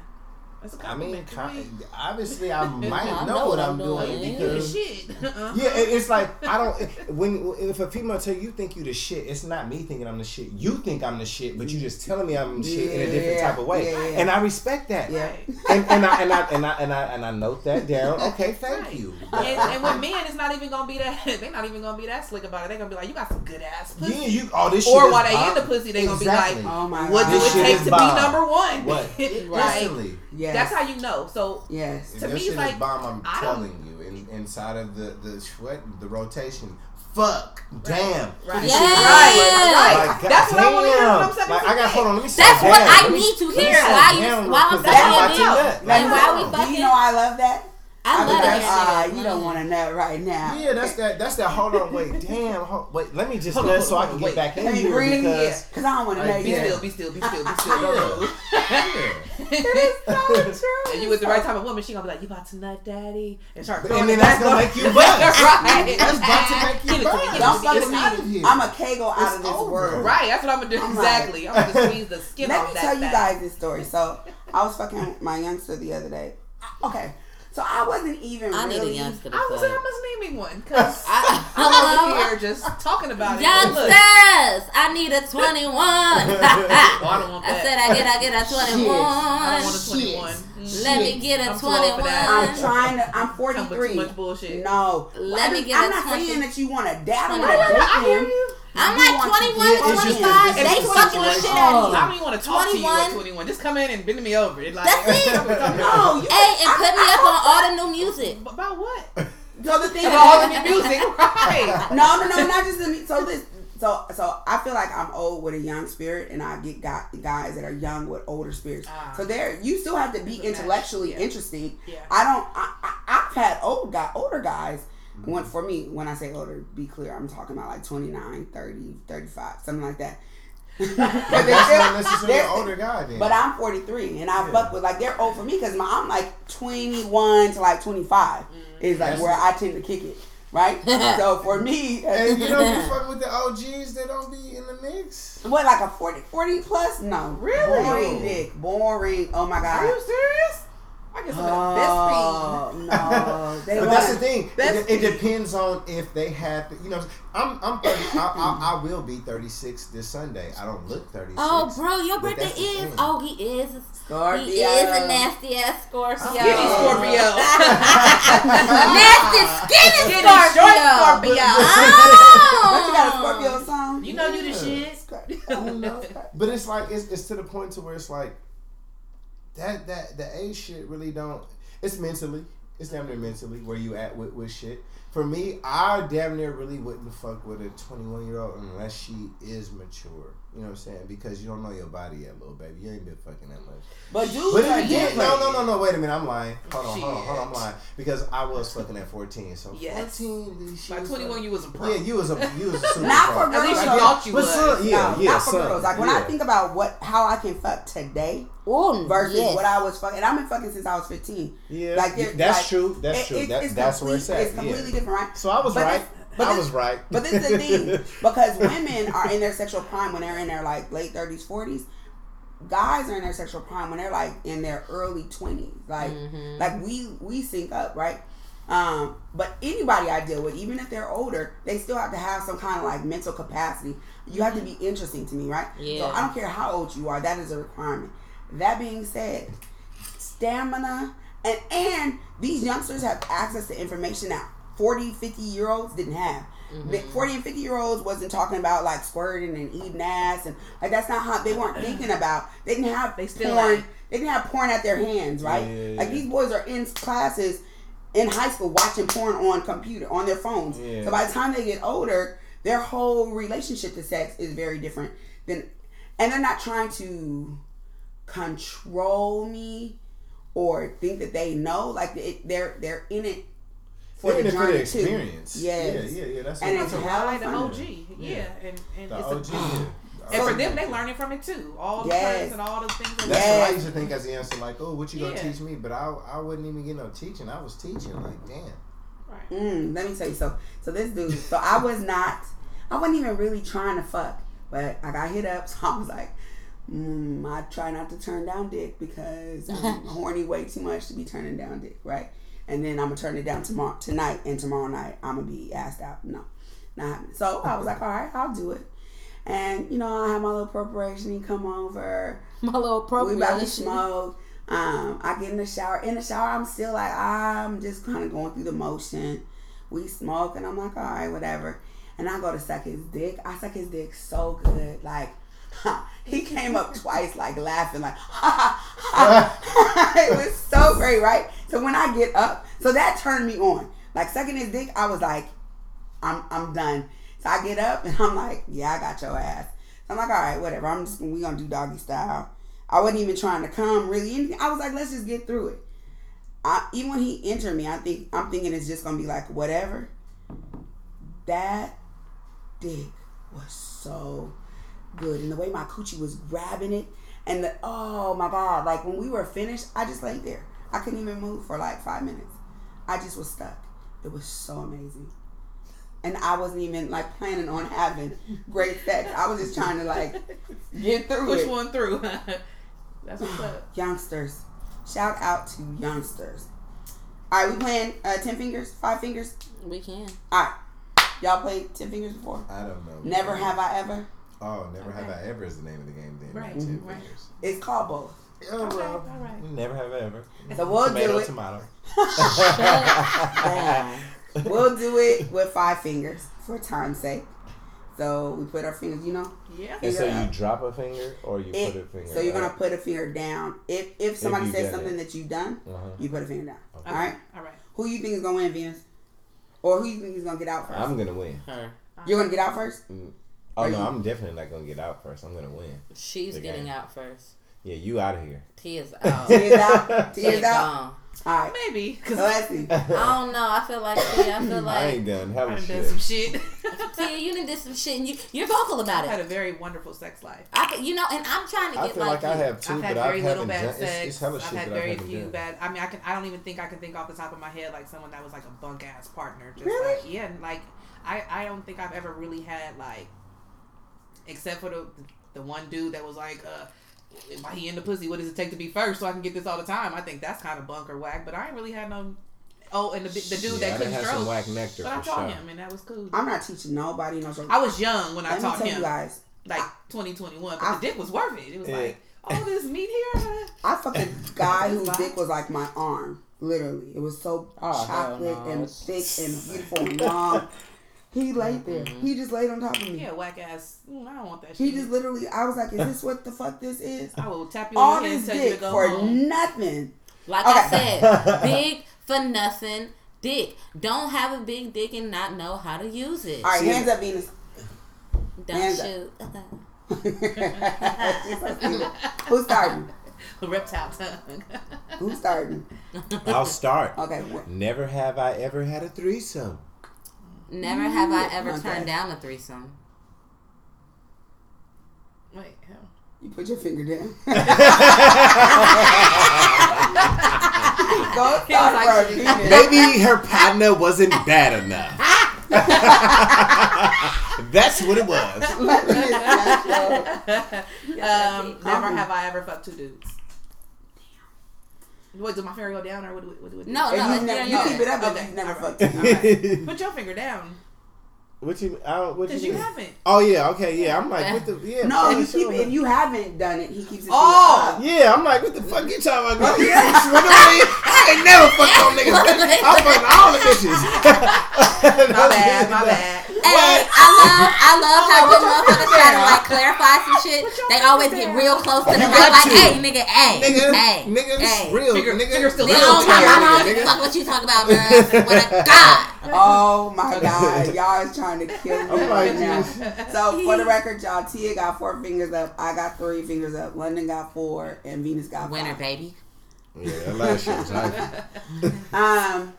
That's a I mean, compliment. to me. ki- obviously, I <laughs> might I know, know what what I'm I'm doing doing. You the because shit. Uh-uh. <laughs> yeah, it, it's like I don't. When if a female tell you you think you the shit, it's not me thinking I'm the shit. You think I'm the shit, but you just telling me I'm the shit in a different Yeah, type of way, yeah, yeah. and I respect that. Yeah. And, and I and I and I and I and I note that down. Okay, thank Right. you. And, and with men, it's not even gonna be that. <laughs> They're not even gonna be that slick about it. They're gonna be like, "You got some good ass pussy." Yeah, you. Oh, this shit or is while they in the pussy, they're gonna be like, Oh my "What god. do This it shit take is to bomb. be number one?" What? right. Instantly. Yes. That's how you know. So Yes. If To that me, shit it's like, is bomb, I'm I telling you, in, inside of the the what the rotation. Fuck, damn, Right. Yeah. Right. Like, That's what I wanna hear when I'm goddamn. sucking Like, I got hold on. Let me say That's what. I Let me- need to hear Why you damn, while I'm because I'm to you. Like you while we know, do fucking. you know I love that? I I'd be love like, that ah, shit. you don't want to nut right now. Yeah, that's that. That's that. Hold on, wait, <laughs> damn. Hold, wait, let me just Hold on, nut so hold I on, can wait. get back in Let me here breathe, because. because I don't want to Like, nut be Yeah. still, yet. be still, be still, be still. Don't <laughs> move. Yeah. so true. <laughs> And you with the right type of woman, she gonna be like, "You about to nut, daddy?" And start And throwing then it that's back gonna make you bust. right. That's about to make you it to me, bust. give it Don't fuck with out of me. here. I'm a kegel out It's of this over. world. Right, that's what I'm gonna do. I'm exactly. like- I'm gonna squeeze the skin off that. Let me tell you guys this story. So I was fucking my youngster the other day. Okay, so I wasn't even I need a youngster to I was saying I must name me one because <laughs> I- I'm over here just talking about it. Youngsters, Look, I need a <laughs> 21. Oh, I don't want <laughs> I said I get, I get a 21. I don't want a 21. Mm. Let me get a I'm too old for that. I'm trying to. I'm 43. too much bullshit. No, Let I me mean, get I'm a not 20. saying that you want to dad. I No, want no, to no, date I hear you. I'm You like want 21, get- it's just 25. They it's fucking the shit out of oh. I don't even want to talk to you 21. at 21. Just come in and bend me over. Like, That's it. <laughs> No, you. Hey, and I- put me I- up on all the new music. About what? So the thing About all the new music, right? <laughs> no, no, no, not just the. mu- So this, so so I feel like I'm old with a young spirit, and I get guy, guys that are young with older spirits. Ah. so there, you still have to be It's a match, intellectually yeah. interesting. Yeah. I don't. I, I I've had old guy, older guys. When for me, when I say older, be clear, I'm talking about like 29, 30, 35, something like that. <laughs> But That's they're not still- necessarily they're- an older guy then. But I'm 43, and I Yeah. fuck with like they're old for me because I'm like 21 to like 25 is like That's- where I tend to kick it, right? <laughs> so for me, and <laughs> you know you fuck with the OGs that don't be in the mix. what like a 40, 40 plus? No, Really? boring dick, boring. Oh my god. Are you serious? I get some of the Oh, no, <laughs> they but wanna, that's the thing. It, it depends on if they have, to, you know. I'm I'm 30. I, I, <clears throat> I will be 36 this Sunday. I don't look 36. Oh, bro, your birthday is. Oh, he is. Scorpio. He is a nasty ass Scorpio. Skinny Scorpio. <laughs> nasty skinny Skinny Scorpio. short Scorpio. Oh. <laughs> But you got a Scorpio song? You know you the Yeah. shit. Scorpio. But it's like it's, it's to the point to where it's like that that the age shit really don't. It's mentally. It's damn near mentally where you at with, with shit. For me, I damn near really wouldn't fuck with a 21 year old unless she is mature. You know what I'm saying? Because you don't know your body yet, little baby. You ain't been fucking that much. But dudes But are then again, different. no, no, no, no. Wait a minute. I'm lying. Hold on, hold on, hold on. I'm lying because I was fucking at 14. So Yes. 14. she By 21, like- you was a pro. Yeah, you was a you was a <laughs> super Not pro. for At least you thought you But was. some, yeah, no, yeah, not for some, girls. Like when I think about what how I can fuck today Ooh, versus yes. what I was fucking, and I've been fucking since I was 15. Yeah, Like, that's like, true. That's It- true. it- that, it's that's where it's complete- at. It's completely yeah. different, right? So I was But right. This- but I this- was right. <laughs> But this is the thing <laughs> because women are in their sexual prime when they're in their like late 30s, 40s. Guys are in their sexual prime when they're like in their early 20s. Like Mm-hmm. like we we sync up, right? Um, but anybody I deal with, even if they're older, they still have to have some kind of like mental capacity. You have to be interesting to me, right? Yeah. So I don't care how old you are, that is a requirement. That being said, stamina and and these youngsters have access to information that 40 50 year olds didn't have Mm-hmm. 40 and 50 year olds wasn't talking about like squirting and eating ass and like that's not how they weren't thinking about they didn't have They still porn ain't. they didn't have porn at their hands right Yeah, yeah, like yeah. these boys are in classes in high school watching porn on computer on their phones Yeah. so by the time they get older their whole relationship to sex is very different than and they're not trying to control me or think that they know like it, they're they're in it for They're in the it for the journey too experience. yes Yeah, yeah, yeah. That's And what it's I'm It's a hella ride, the. OG. Yeah, and, and The it's OG. a, yeah. and for them, they learning from it too. All the Yes. tricks and all the things. That That's Yes. what I used to think as a youngster, like, oh, what you gonna Yeah. teach me? But I, I wouldn't even get no teaching. I was teaching, like, damn. Right. Mm, let me tell you so. So this dude, so I was not, I wasn't even really trying to fuck, but I got hit up, <laughs> so I was like, mm, I try not to turn down dick because I'm <laughs> horny way too much to be turning down dick, right? And then I'm gonna turn it down tomorrow, tonight, and tomorrow night I'm gonna be asked out. No, not happening. So I was like, all right, I'll do it. And you know, I have my little preparation. He come over. <laughs> My little preparation. We about to smoke. Um, I get in the shower. In the shower, I'm still like, I'm just kind of going through the motion. We smoke, and I'm like, all right, whatever. And I go to suck his dick. I suck his dick so good, like. <laughs> he came up twice, like laughing, like <laughs> ha ha ha. <laughs> it was so great, right? So when I get up, so that turned me on. Like sucking his dick, I was like, I'm I'm done. So I get up and I'm like, yeah, I got your ass. So I'm like, all right, whatever. I'm just we gonna do doggy style. I wasn't even trying to come really. anything. I was like, let's just get through it. I, even when he entered me, I think I'm thinking it's just gonna be like whatever. That dick was so good, and the way my coochie was grabbing it, and the oh my god, like when we were finished, I just laid there. I couldn't even move for like five minutes. I just was stuck. It was so amazing. And I wasn't even like planning on having great sex. I was just trying to like get through Push it. one through. <laughs> That's what's up. <sighs> youngsters. Shout out to youngsters. All right, we playing uh, ten fingers, five fingers. We can. All right, y'all played ten fingers before? I don't know. Never have I ever. Oh, never have Okay. I ever is the name of the game. Then Right, not ten right. It's called both. Oh, Okay, well, all right. Never have I ever. So we'll tomato, do it. tomato. Damn. <laughs> <laughs> We'll do it with five fingers for time's sake. So we put our fingers, you know. Yeah. And so Figure you drop a finger or you It- put a finger. so you're gonna put a finger down. If if somebody you says something it. that you've done, Uh-huh. you put a finger down. Okay. All right. All right. Who you think is gonna win, Venus? Or who you think is gonna get out 1st I'm gonna win. Her. You're gonna get out first. Oh Are no, you- I'm definitely not gonna get out first. I'm gonna win. She's getting game. out first. Yeah, you out of here. T is <laughs> out. T is out. T T is is out. gone. All right. Maybe because So let's see. I don't know. I feel like T. I feel like I ain't done hella I done shit. some shit. <laughs> T. You done did some shit, and you you're vocal about I had a very wonderful sex life. I could- you know, and I'm trying to get I feel like, like I have too, I've had but I very little haven't bad done. sex. It's, it's hella I've shit had that I very haven't few done. bad. I mean, I can. I don't even think I can think off the top of my head like someone that was like a bunk ass partner. Just Really? Like, yeah. Like I. I don't think I've ever really had like, except for the the one dude that was like, uh, why he in the pussy? What does it take to be first? So I can get this all the time. I think that's kind of bunker whack. But I ain't really had no. Oh, and the the dude yeah, that couldn't had some whack nectar But I for taught sure. him, and that was cool. I'm not teaching nobody no stroke. I was young when I Let me taught tell him, you guys. like 2021. But I- the dick was worth it. It was Yeah. like all this meat here. I fucked a <laughs> guy whose dick was like my arm. Literally, it was so Oh, chocolate no. and thick and beautiful and long. <laughs> He laid there. He just laid on top of me. Yeah, whack ass. Mm, I don't want that shit. He just literally. I was like, "Is this what the fuck this is?" I will tap you All on the head this and tell you to dick go for home. nothing. Like I said, <laughs> big for nothing dick. Don't have a big dick and not know how to use it. All right, See, hands up, Venus. Don't hands up. shoot. <laughs> <laughs> She's. Who's starting? Reptile tongue. Who's starting? I'll start. Okay. Never have I ever had a threesome. Never have I ever Okay. turned down a threesome. Wait, hell. You put your finger down. <laughs> Go He like, start. Maybe her partner wasn't bad enough. <laughs> That's what it was. Let me get that show. um, never have I ever fucked two dudes. Wait, does my finger go down or what do we, what do? No, If no, you, it's never, there, you no. keep it up, Okay. if never fucked it. Put your finger down. What you? I don't, what Because you? you mean? haven't. Oh yeah, okay, yeah. I'm like, what the? Yeah. No, fuck, you sure. keep it. If you haven't done it, he keeps it. Oh! Yeah, I'm like, what the fuck you talking about? Oh, girl? <laughs> yeah. What I mean? I ain't never fucked on niggas. <laughs> I'm fucking all the bitches. <laughs> My bad, my bad. Hey, I love, I love how What when motherfuckers finger try to down? like clarify some shit, they always get real close to the You mic, got like, hey, nigga, hey, Nigga, hey, nigga, this hey. real. Finger- nigga. finger still They Real don't talk clear, about the fuck what you talk about, man. What a god. Oh my god, y'all is trying to kill me I'm right like, now. So <laughs> for the record, y'all, Tia got four fingers up. I got three fingers up. London got four, and Venus got Winner, five. baby. Yeah, that last shit was hype. <laughs> Um,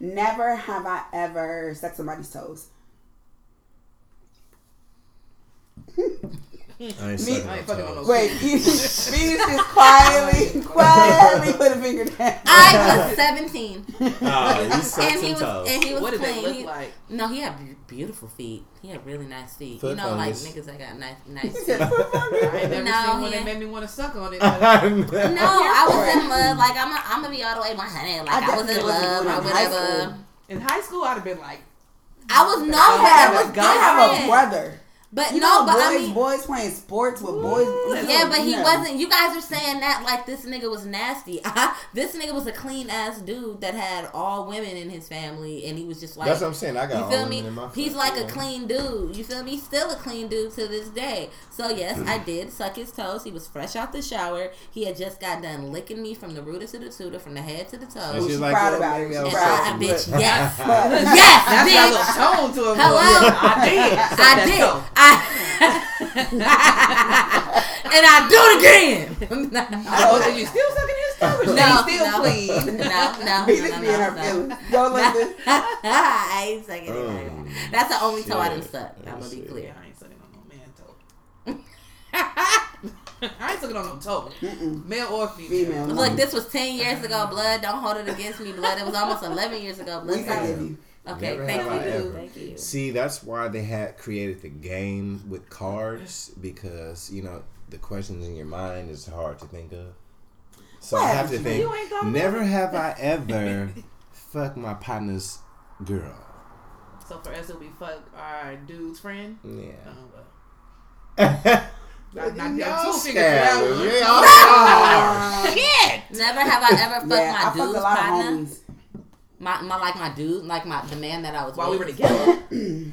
never have I ever sucked somebody's toes. <laughs> I ain't Me- sucking I ain't fucking on no Wait, Venus just <laughs> quietly, quietly put a finger down. I was 17. Oh, you sucked and he was toes. and he was What did playing. it look he- like? No, he had beautiful feet. He had really nice feet. Foot you know, like niggas that got nice, <laughs> nice feet. said, "Foot fungus." <laughs> I ain't never No, seen one that made me want to suck on it. No, I was in love. Like I'm, a, I'm gonna be all the way 100. Like I I, was in love doing or it in high whatever. school. In high school, I'd have been like, I was no, I but have, it was a, I have a brother. But You no, know, but boys, I mean, boys playing sports with boys. yeah, but he you know. wasn't. You guys are saying that like this nigga was nasty. <laughs> this nigga was a clean ass dude that had all women in his family, and he was just like. That's what I'm saying. I got You all feel women me? in my He's family. like a clean dude. You feel me? Still a clean dude to this day. So yes, I mm-hmm. did suck his toes. He was fresh out the shower. He had just got done licking me from the rooter to the tutor, from the head to the And toes. she's like, proud about it. maybe I She's was And proud. I, sucking bitch, yes, <laughs> yes, that's bitch. got a little tone to it. Hello? I did. I did. Toe. I <laughs> and I do it again. <laughs> Oh, so you still sucking his toe? But No, you still no. clean. no, no, Venus no, be in no, her no. feelings. Go London. I ain't sucking it. Mm. That's the only toe I done Shit. sucked. I'm gonna be clear. I ain't sucking on no man toe. <laughs> I ain't sucking on no toe. Mm-mm. Male or female. Female. Look, this was ten years ago. Blood, don't hold it against me. Blood, it was almost eleven years ago. Blood, We forgive you. Okay, Never thank have I you. ever. Thank you. See, that's why they had created the game with cards because you know the questions in your mind is hard to think of. So I have to think. You about Never it? have I ever <laughs> fucked my partner's girl. So for us, it'll be fuck our dude's friend. Yeah. Oh, well. <laughs> Not- not Y'all two fingers for that scammers. Y'all. <laughs> Shit. Never have I ever fucked Yeah, I my fucked a dude's lot of partner. Homies. My, my like my dude, like my the man that I was While we were together. <coughs> <coughs>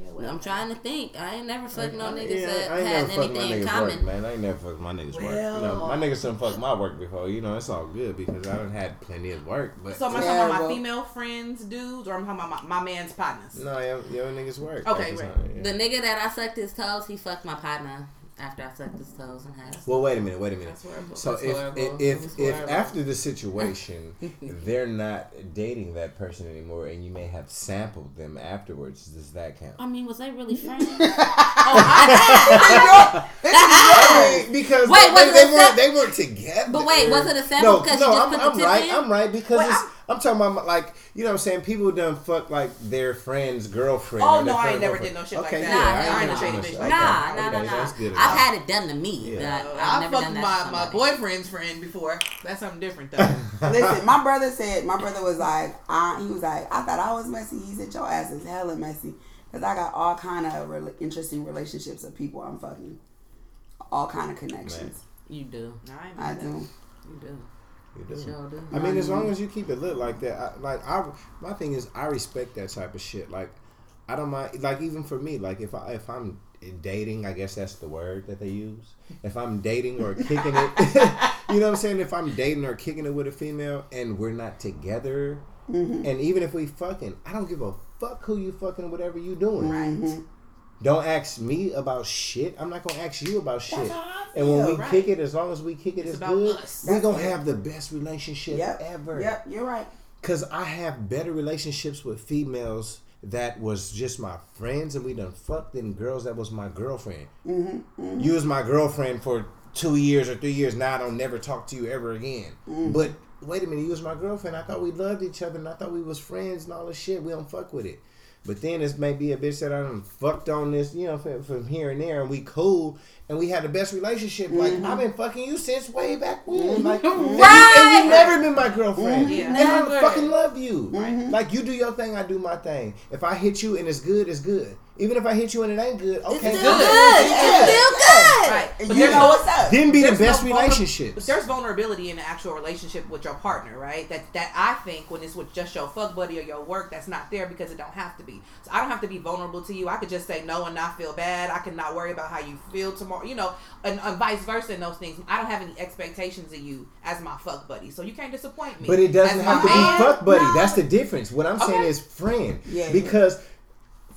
Yeah, well, I'm trying to think. I ain't never fucked no I- niggas yeah, that I had never my anything in niggas common. work, man. I ain't never fucked my niggas work. You know, my Well- niggas done fucked my work before. You know, it's all good because I done had plenty of work. But So am I Yeah, talking about well- my female friends, dudes, or I'm talking about my, my man's partners? no, yo, yo niggas work. Okay, right. all, yeah. The nigga that I sucked his toes, he fucked my partner after I sucked his toes and had. Well, wait a minute. Wait a minute. That's horrible. So That's if horrible. if if, was if horrible. after the situation <laughs> they're not dating that person anymore, and you may have sampled them afterwards, does that count? I mean, was they really friends? <laughs> Oh, because Wait, they, was they, it they a weren't they weren't together. But wait, was it a sample No, because you no, just I'm, put the I'm tip right. in? I'm right because Wait, it's, I- I'm talking about like you know what I'm saying. People done fuck like their friend's girlfriend. Oh, or their no, I ain't friend never did no shit like okay, that. Yeah, Nah, I ain't nah, a shady nah. bitch Okay, like Nah, that. nah, nah, okay, nah. that's good I've had it done to me. Yeah. but I've never fucked my, my boyfriend's friend before. That's something different though. <laughs> Listen, my brother said my brother was like, I, he was like, I thought I was messy. He said your ass is hella messy because I got all kind of re- interesting relationships of people I'm fucking, all kind of connections. You do. I, ain't I do. You do. You do. Sure do. I mean, as long as you keep it lit like that, I, like I, my thing is, I respect that type of shit. Like, I don't mind. Like, even for me, like if I if I'm dating, I guess that's the word that they use. If I'm dating or kicking it, <laughs> you know what I'm saying. If I'm dating or kicking it with a female and we're not together, mm-hmm. and even if we fucking, I don't give a fuck who you fucking, whatever you doing. Right. Mm-hmm. Don't ask me about shit. I'm not gonna ask you about shit. And when we right. kick it, as long as we kick it, it's, about good. us. We're That's gonna it. have the best relationship Yep. ever. Yep. You're right. Cause I have better relationships with females that was just my friends and we done fucked than girls that was my girlfriend. Mm-hmm, You was my girlfriend for two years or three years. Now I don't never talk to you ever again. Mm. But wait a minute, you was my girlfriend. I thought we loved each other and I thought we was friends and all this shit. We don't fuck with it. But then this may be a bitch that I done fucked on this, you know, from, from here and there, and we cool, and we had the best relationship. Like Mm-hmm. I've been fucking you since way back when, like, <laughs> and you- Right. and you never been my girlfriend, Yeah. and I Never. fucking love you. Mm-hmm. Like you do your thing, I do my thing. If I hit you and it's good, it's good. Even if I hit you and it ain't good, okay, It's still good. good. Yeah. Still good. Right. But you know what's up. Then be the There's no best vulner- relationships. But there's vulnerability in the actual relationship with your partner, right? That that I think when it's with just your fuck buddy or your work, that's not there because it don't have to be. So I don't have to be vulnerable to you. I could just say no and not feel bad. I can not worry about how you feel tomorrow. You know, and, and vice versa in those things. I don't have any expectations of you as my fuck buddy, so you can't disappoint me. But it doesn't have my to be fuck buddy. no. That's the difference. What I'm saying Okay. is friend. Yeah. Because,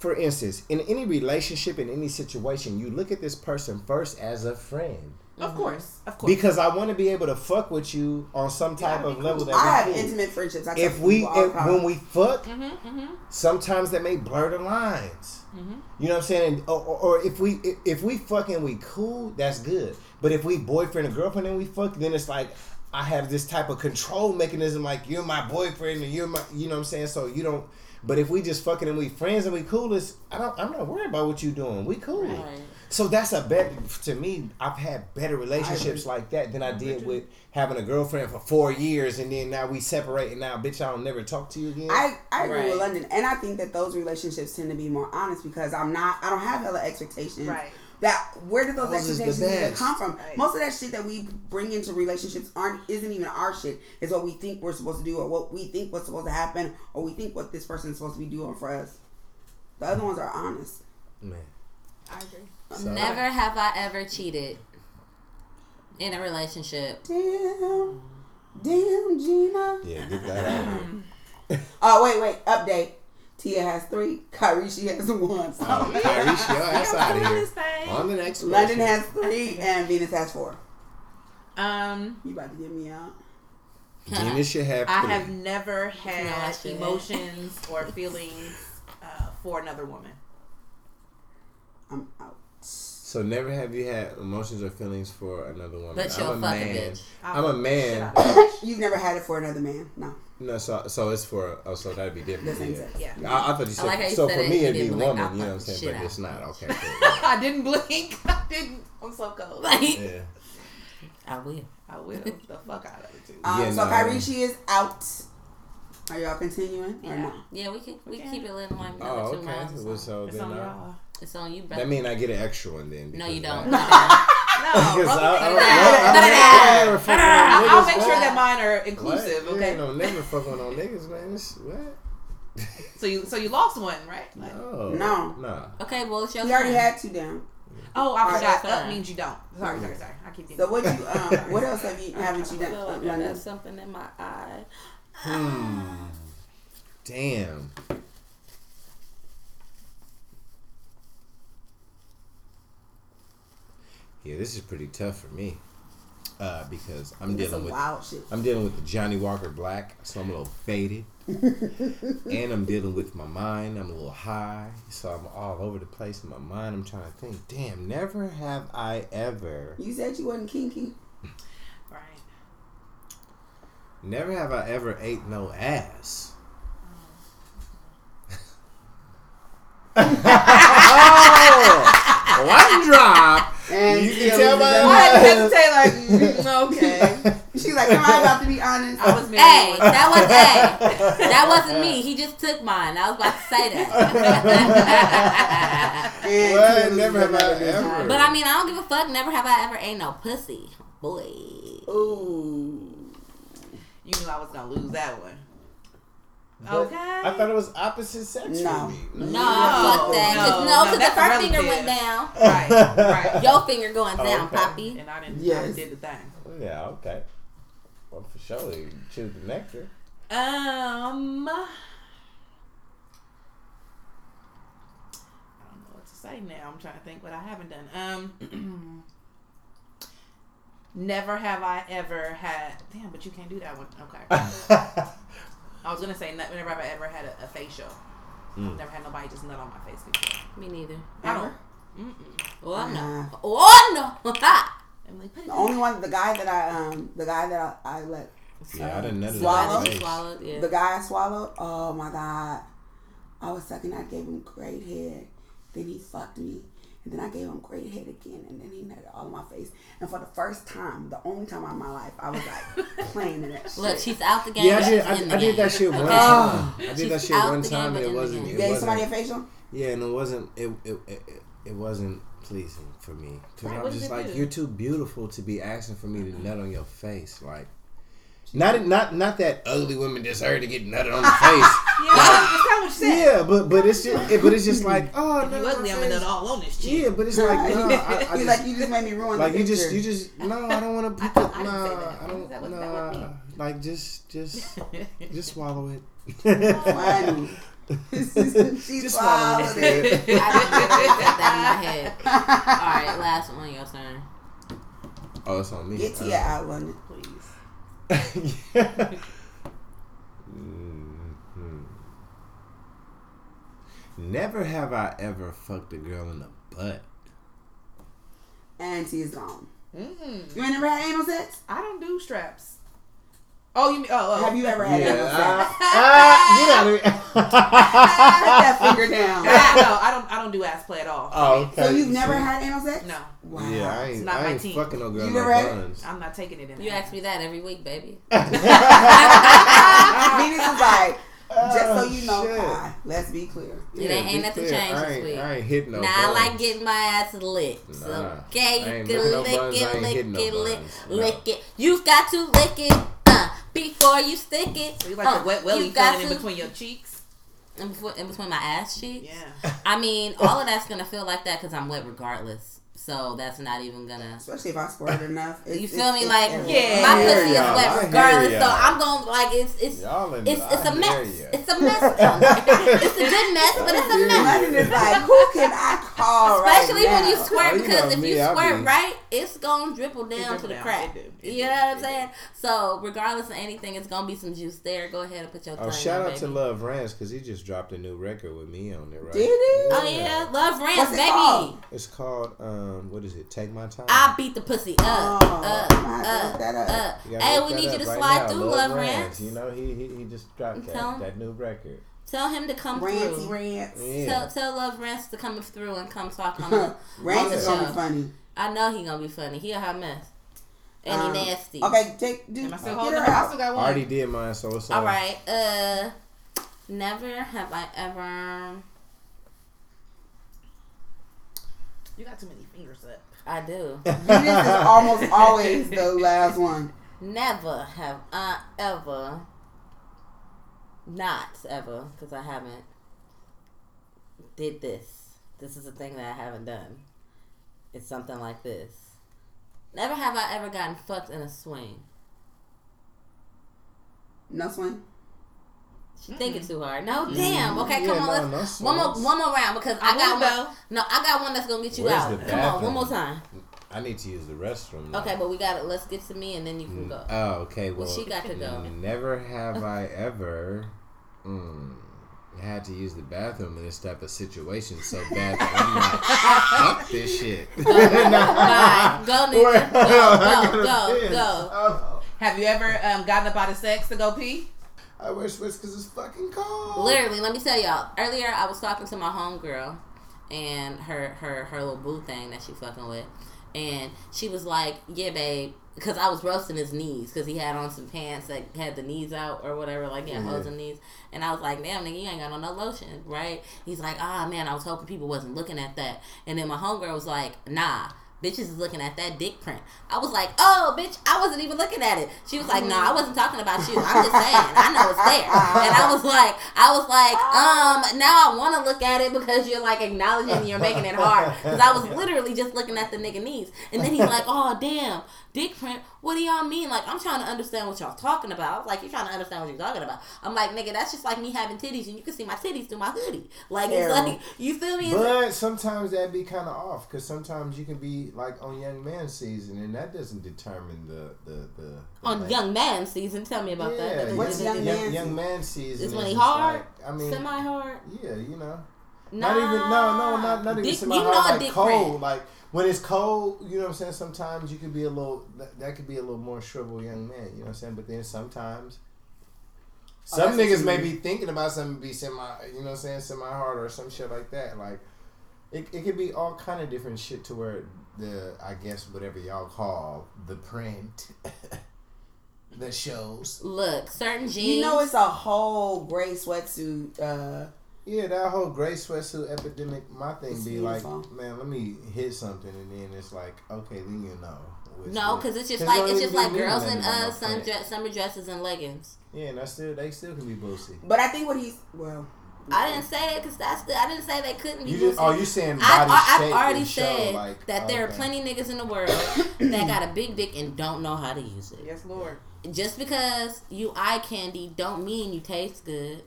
for instance, in any relationship, in any situation, you look at this person first as a friend. Of course, of course. Because I want to be able to fuck with you on some type Yeah, of level that I we have cool. intimate friendships. I tell If we, people all the if, when we fuck, mm-hmm, sometimes that may blur the lines. Mm-hmm. You know what I'm saying? And- Or, or, or if we if we fucking we cool, that's good. But if we boyfriend and girlfriend and we fuck, then it's like I have this type of control mechanism, like you're my boyfriend and you're my, you know what I'm saying? So you don't. But if we just fucking and we friends and we cool, it's, I don't. I'm not worried about what you doing. We cool. Right. So that's a better to me. I've had better relationships like that than I did with having a girlfriend for four years and then now we separate and now bitch I don't never talk to you again. I, I agree Right. with London, and I think that those relationships tend to be more honest because I'm not. I don't have hella expectations. Right. That where did those Those is the expectations even come from? Right. Most of that shit that we bring into relationships aren't isn't even our shit. It's what we think we're supposed to do, or what we think what's supposed to happen, or we think what this person is supposed to be doing for us. The other ones are honest. Man. I agree. So- Never have I ever cheated in a relationship. Damn, damn, Gina. Yeah, get that out. of here. Oh <laughs> wait, wait. Update. Tia has three. Kyrie she has one. So Oh, <laughs> Kyrie, your ass out of here. On the next one. London question. has three, and Venus has four. Um, You about to get me out? Venus should have I have never had shouldn't. emotions or feelings uh, for another woman. I'm out. So never have you had emotions or feelings for another woman. But you'll I'm a fuck a man. bitch. I'm a man. You've never had it for another man? No. No, so so it's for oh, so that'd be different. The same yeah. sex. Yeah. I, I thought you said like you so said for it, me it'd be didn't blink. woman. I'll You know what I'm saying? shit But it's not okay. <laughs> cool. I didn't blink. <laughs> I didn't. I'm so cold. Like, yeah. I will. I will <laughs> the fuck out of it too. Um, Yeah, so no, Kyrie, she is out. Are y'all continuing or Yeah. Yeah, we can we Okay. keep it little like Oh, another two okay. rounds. or Well, so It's then on I, y'all. It's on you, brother. that mean I get an extra one then. no, you don't. No, Because I, I, no, don't- <laughs> <laughs> no, <laughs> I, no, I, never fuck with I'll niggas, make what? sure that mine are What? inclusive. You Okay. ain't no never fuck with no niggas, man. This, what? So you so you lost one, right? Like, No. No. No. Okay, well, it's your We already turn. had two down. oh, I Alright, forgot. that's Up means you don't. Sorry, sorry, sorry. I keep So thinking. what you um what else have you haven't you I feel done? like I London? something in my eye. Hmm. Damn. Yeah, this is pretty tough for me. Uh, because I'm That's dealing with. I'm dealing with the Johnnie Walker Black, so I'm a little faded. <laughs> and I'm dealing with my mind. I'm a little high, so I'm all over the place in my mind. I'm trying to think. Damn, never have I ever, You said you wasn't kinky. Right. never have I ever ate no ass. <laughs> <laughs> oh, one drop. And You can tell was by a- I had to hesitate. Like, <laughs> mm, okay. She's like, am I about to be honest? I was Hey, married. once. that was hey, that wasn't me. <laughs> He just took mine. I was about to say that. <laughs> And What? Never have I ever. but I mean, I don't give a fuck. Never have I ever ate no pussy, boy. Ooh. You knew I was gonna lose that one. But Okay. I thought it was opposite sex No. for me. No, No, fuck that. 'Cause no, no, no, because that's the first finger went down. Right. Right. <laughs> Your finger going down, Okay. Poppy. And I didn't. I Yes. did the thing. Yeah, okay. Well, for sure, you choose the nectar. Um. I don't know what to say now. I'm trying to think what I haven't done. Um. <clears throat> Never have I ever had. Damn, but you can't do that one. Okay. <laughs> I was gonna say ne- never have I ever had a, a facial. Mm. I've never had nobody just nut on my face before. Me neither. I don't. Mm-mm. Oh no. Oh no. <laughs> Emily, put it The only one, the guy that I um, the guy that I, I let, yeah, I didn't know Swallow? that. You swallowed, yeah. the guy I swallowed. Oh my god, I was sucking. I gave him great head. Then he fucked me, and then I gave him great head again, and then he nutted all in my face. And for the first time, the only time in my life, I was like <laughs> playing in that shit. Look, she's out the game. Yeah, I did. she's in the I, I did game. that shit one time. I did She's that shit one time, and it wasn't. game. It you gave wasn't. somebody a facial. Yeah, and it wasn't. It it it, it, it wasn't pleasing for me. Cause Right, I'm just it like, do? you're too beautiful to be asking for me to nut on your face. Like, not not not that ugly women deserve to get nutted on the face. <laughs> Yeah, that's kind of what you said. yeah, but but it's just it, but it's just like <laughs> oh If no, you ugly, I'm my gonna nut all on this cheek. Yeah, but it's like <laughs> no, I, I just, like, you just made me ruin. like the you just you just no, I don't want to put I- the I no. I don't That wasn't- that wasn't no, like just just just swallow it. funny. she Just swallow swallowed it. it. I just literally said that in my head. All right, last one, your turn. Oh, it's on me. Get to Uh, your out, London. Please. Mhm. Never have I ever fucked a girl in the butt. Auntie is gone. Mm-mm. You ain't never had anal sex? I don't do straps. Oh, you mean? Oh, oh. Have you ever had Yeah, anal sex? uh, uh, get out of here. Put that finger down. Ah, no, I don't. I don't do ass play at all. oh, okay. So you've never had anal sex? No, Wow. Yeah, I It's ain't, not I my ain't team. fucking no girl You no never had it? I'm not taking it in. You there. ask me that every week, baby. <laughs> <laughs> Venus is like, just so Oh, you know, shit. Kai, let's be clear. It ain't- ain't nothing clear. changed this week. I ain't hitting no Now I like getting my ass licked. Nah. So, I okay, you ain't can licking no lick buns, I it, ain't lick hitting no it, lick, buns. No. lick it. You've got to lick it before you stick it. So you like Uh, the wet welly feeling in between your cheeks? in between, in between my ass cheeks. Yeah. I mean, all of that's gonna feel like that because I'm wet regardless. So that's not even gonna. Especially if I squirt <laughs> enough. It's- You it's- feel me? it's Like. Yeah. my pussy is wet I hear regardless. So. I'm going like it's it's Y'all in, it's it's I a mess. It's a mess. <laughs> it's a good mess, but it's a mess. London is like, who can I call Especially right when you squirt, Oh, you because know if me, you squirt be- right, it's gonna dribble down to the down. crack. It. It you know what I'm saying? So regardless of anything, it's gonna be some juice there. Go ahead and put your tongue Oh, shout out to. Love Rance because he just dropped a new record with me on it, right? Did he? Oh yeah, love rants, What's it baby. It's called um, um, what is it? Take my time. I beat the pussy up, Oh, up, I have to look up, up. up. You Hey, we need you to right slide now. through, love rants. You know he he, he just dropped that, him. that new record. Tell him to come Ranty through. rants. Yeah. Tell, tell Love Rants to come through and come talk on the, on Rants the is gonna be show. funny. I know he gonna be funny. He a hot mess. And Um, he nasty. Okay, take do Am I still holding? her I still got I already did mine, so it's on. All right. Uh, never have I ever. You got too many fingers up. I do. Venus is almost always the <laughs> last one. Never have I ever not ever because I haven't did this. This is a thing that I haven't done. It's something like this. Never have I ever gotten fucked in a swing. No swing. She thinking too hard. No, damn. Okay, Yeah, come on. no, let's, no one more, one more round because I, I got will, one. No, I got one that's gonna get you Where's out. Come on, one more time. I need to use the restroom. now. Okay, but we got it. Let's get to me and then you can go. Oh, okay. Well, Well, she got to go. Never have I ever mm, had to use the bathroom in this type of situation so bad that I'm like, fuck this shit. <laughs> Bye. <laughs> Go, nigga. Go, go, <laughs> go, go. Oh, Have you ever um, gotten up out of sex to go pee? I wear sweats because it's fucking cold. Literally, let me tell y'all. Earlier, I was talking to my homegirl and her her her little boo thing that she fucking with, and she was like, "Yeah, babe," because I was roasting his knees because he had on some pants that had the knees out or whatever, like yeah, holes in knees, and I was like, "Damn, nigga, you ain't got on no lotion, right?" He's like, "Ah, man, I was hoping people wasn't looking at that," and then my homegirl was like, "Nah." Bitches is looking at that dick print. I was like, oh, bitch, I wasn't even looking at it. She was like, no, I wasn't talking about you. I'm just saying. I know it's there. And I was like, I was like, um, now I want to look at it because you're like acknowledging you're making it hard. Because I was literally just looking at the nigga knees. And then he's like, oh, damn, dick print. What do y'all mean? Like, I'm trying to understand what y'all talking about. Like, you're trying to understand what you're talking about. I'm like, nigga, that's just like me having titties and you can see my titties through my hoodie. Like, it's like, you feel me? It's like- But sometimes that'd be kind of off because sometimes you can be like on young man season and that doesn't determine the the the, the on like- young man season. Tell me about Yeah, that. What's young, young young, man young man season? Is when is he hard? like- I mean, Semi hard? yeah, you know. Nah. Not even no no not not even Dick- semi you know hard like cold print. like when it's cold you know what I'm saying sometimes you could be a little that, that could be a little more shriveled young man you know what I'm saying but then sometimes Oh, some that's what niggas may be thinking about something be semi you know what I'm saying semi hard or some shit like that like it, it could be all kind of different shit to where the I guess whatever y'all call the print <laughs> that shows Look, certain jeans. You know, it's a whole gray sweatsuit. Uh, Yeah, that whole gray sweatsuit epidemic. My thing It's be beautiful. like, man, let me hit something, and then it's like, okay, then you know. which no, because it's just 'cause like it's just like girls in uh sun dress, summer dresses and leggings. Yeah, and that's still they still can be boozy. but I think what he's well. I didn't say it because that's the, I didn't say they couldn't be. You just, oh, you saying body I, I, shape I've already show, said like, that there are okay. plenty niggas in the world <coughs> that got a big dick and don't know how to use it. Yes, Lord. Just because you eye candy don't mean you taste good.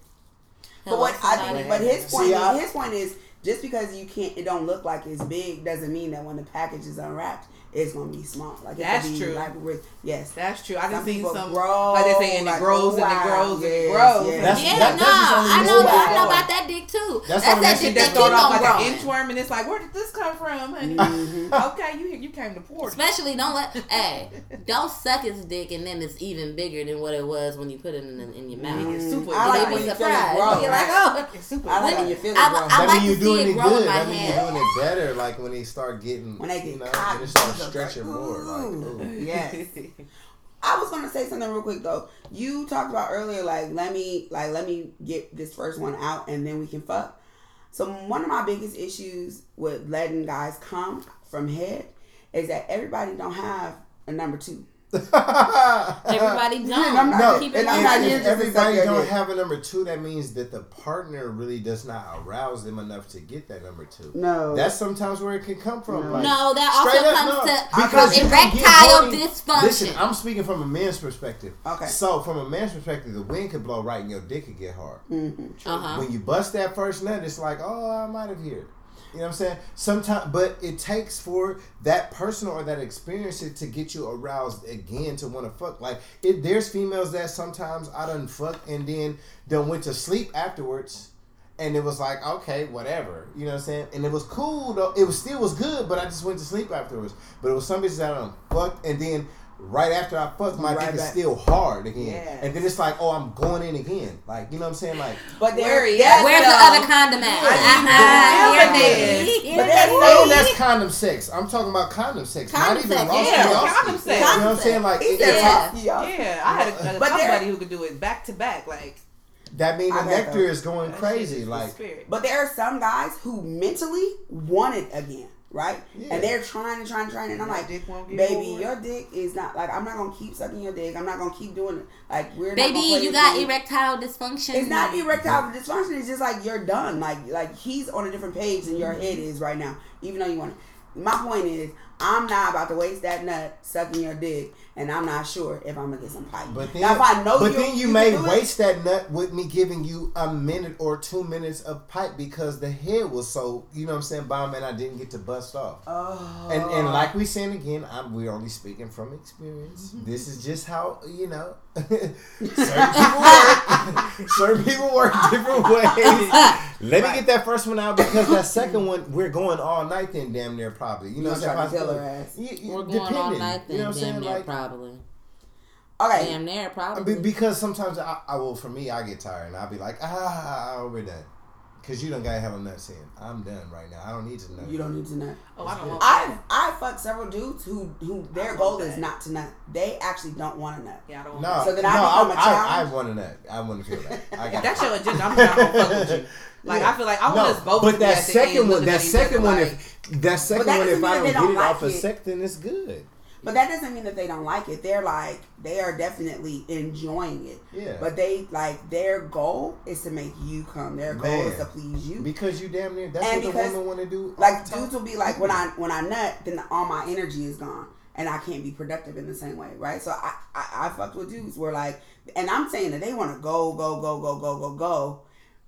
But what I think, but his point, See, I- his point is just because you can't, it don't look like it's big, doesn't mean that when the package is unwrapped, it's gonna be small. Like That's true. Like yes, That's true. I some just seen people some grow, like they say, and like, it grows oh, and it wow, grows and it grows. yes. That's- yeah, that- no, that's just I know, moving I know about that dick too. That's That's, only that that dick shit that that keep start off on like growing. an inchworm, and it's like, where did this come from, honey? Mhm. <laughs> okay, you you came to port. Especially don't let <laughs> hey don't suck his dick and then it's even bigger than what it was when you put it in, in your mouth. It's super I like big. when Be you feel it surprised. grow. You're like, oh, It's super. I like big. when you feel it I- grow. I that like you to see doing it it grow in good. my That mean hand. you doing it better. Like when they start getting, When they get you know, caught, when they start these stretching like, more. Like, ooh. yes. I was gonna say something real quick though. You talked about earlier, like let me, like let me get this first one out, and then we can fuck. So one of my biggest issues with letting guys come from head is that everybody don't have a number two. <laughs> everybody don't. Yeah, I'm not- No, Keep and it I'm on not if, here that. just to everybody don't dick. have a number two, that means that the partner really does not arouse them enough to get that number two. No, That's sometimes where it can come from. No. Like, No, that straight also up, comes no. to Because from you can get erectile horny- dysfunction. Listen, I'm speaking from a man's perspective. Okay. So from a man's perspective, the wind could blow right and your dick could get hard. hmm uh-huh. When you bust that first nut, it's like, oh, I'm out of here. You know what I'm saying? Sometimes, but it takes for that person or that experience to get you aroused again to want to fuck. Like, it, there's females that sometimes I done fuck and then done went to sleep afterwards, and it was like, okay, whatever. You know what I'm saying? And it was cool though. It was still was good, but I just went to sleep afterwards. But it was some bitches that I done fucked, and then right after I fuck, my Right dick is still hard again. Yes. And then it's like, oh, I'm going in again. Like, you know what I'm saying? Like. But there, he that's at? Where's the other condom at? I uh-huh. need to Here know they this. be. Here But that's- be. Oh, that's condom sex. I'm talking about condom sex, Condom not even sex, Ross yeah, Kowalski. condom sex. You know what I'm saying? Like it- said, Yeah. "Fuck. Yeah, I had a, a But there- somebody who could do it back to back, like that means the nectar is going crazy. Like. But there are some guys who mentally want it again. Right? Yeah. And they're trying and trying and trying, and I'm Your like, dick won't baby, bored. your dick is not like I'm not gonna keep sucking your dick. I'm not gonna keep doing it. Like we're not Baby, gonna you got game. erectile dysfunction. It's not erectile dysfunction. It's just like you're done. Like like he's on a different page than your Mm-hmm. head is right now. Even though you want it. My point is, I'm not about to waste that nut sucking your dick, and I'm not sure if I'm gonna get some pipe. But then, now, if I know but you, then you, can may do it, waste that nut with me giving you a minute or two minutes of pipe because the head was so you know what I'm saying bomb and I didn't get to bust off. Oh. And and like we saying again, I'm we're only speaking from experience. Mm-hmm. This is just how you know <laughs> <laughs> certain people work. <laughs> certain people work different ways. Let me get that first one out because that second one we're going all night. Then damn near probably you know what I'm gonna saying. kill her ass. Yeah, yeah, We're going all night then. You know what I'm damn saying? near Like probably. Okay. Damn near I probably. because sometimes I, I will. For me, I get tired and I'll be like, ah, we're done. Cause you don't gotta have a nuts in. I'm done right now. I don't need to nut. You don't need to nut. Oh, I don't want I that. I fuck several dudes who who their goal want is not to nut. They actually don't want to nut. Yeah, I don't want No, that. So then no, I become a I, I, I challenge? want to nut. I want to feel that. <laughs> I If got that's your agenda, I'm not gonna fuck with you. <laughs> Like Yeah. I feel like I want No, us both. But that second one, that at each other second one, if that second one, if I don't get it off like a sec, then it's good. But that doesn't mean that they don't like it. They're like they are definitely enjoying it. Yeah. But they like their goal is to make you come. Their goal is to please you. Because you damn near. That's And what the because, women want to do. Like dudes will be like when I when I nut, then all my energy is gone. And I can't be productive in the same way, right? So I, I, I fucked with dudes where like and I'm saying that they want to go, go, go, go, go, go, go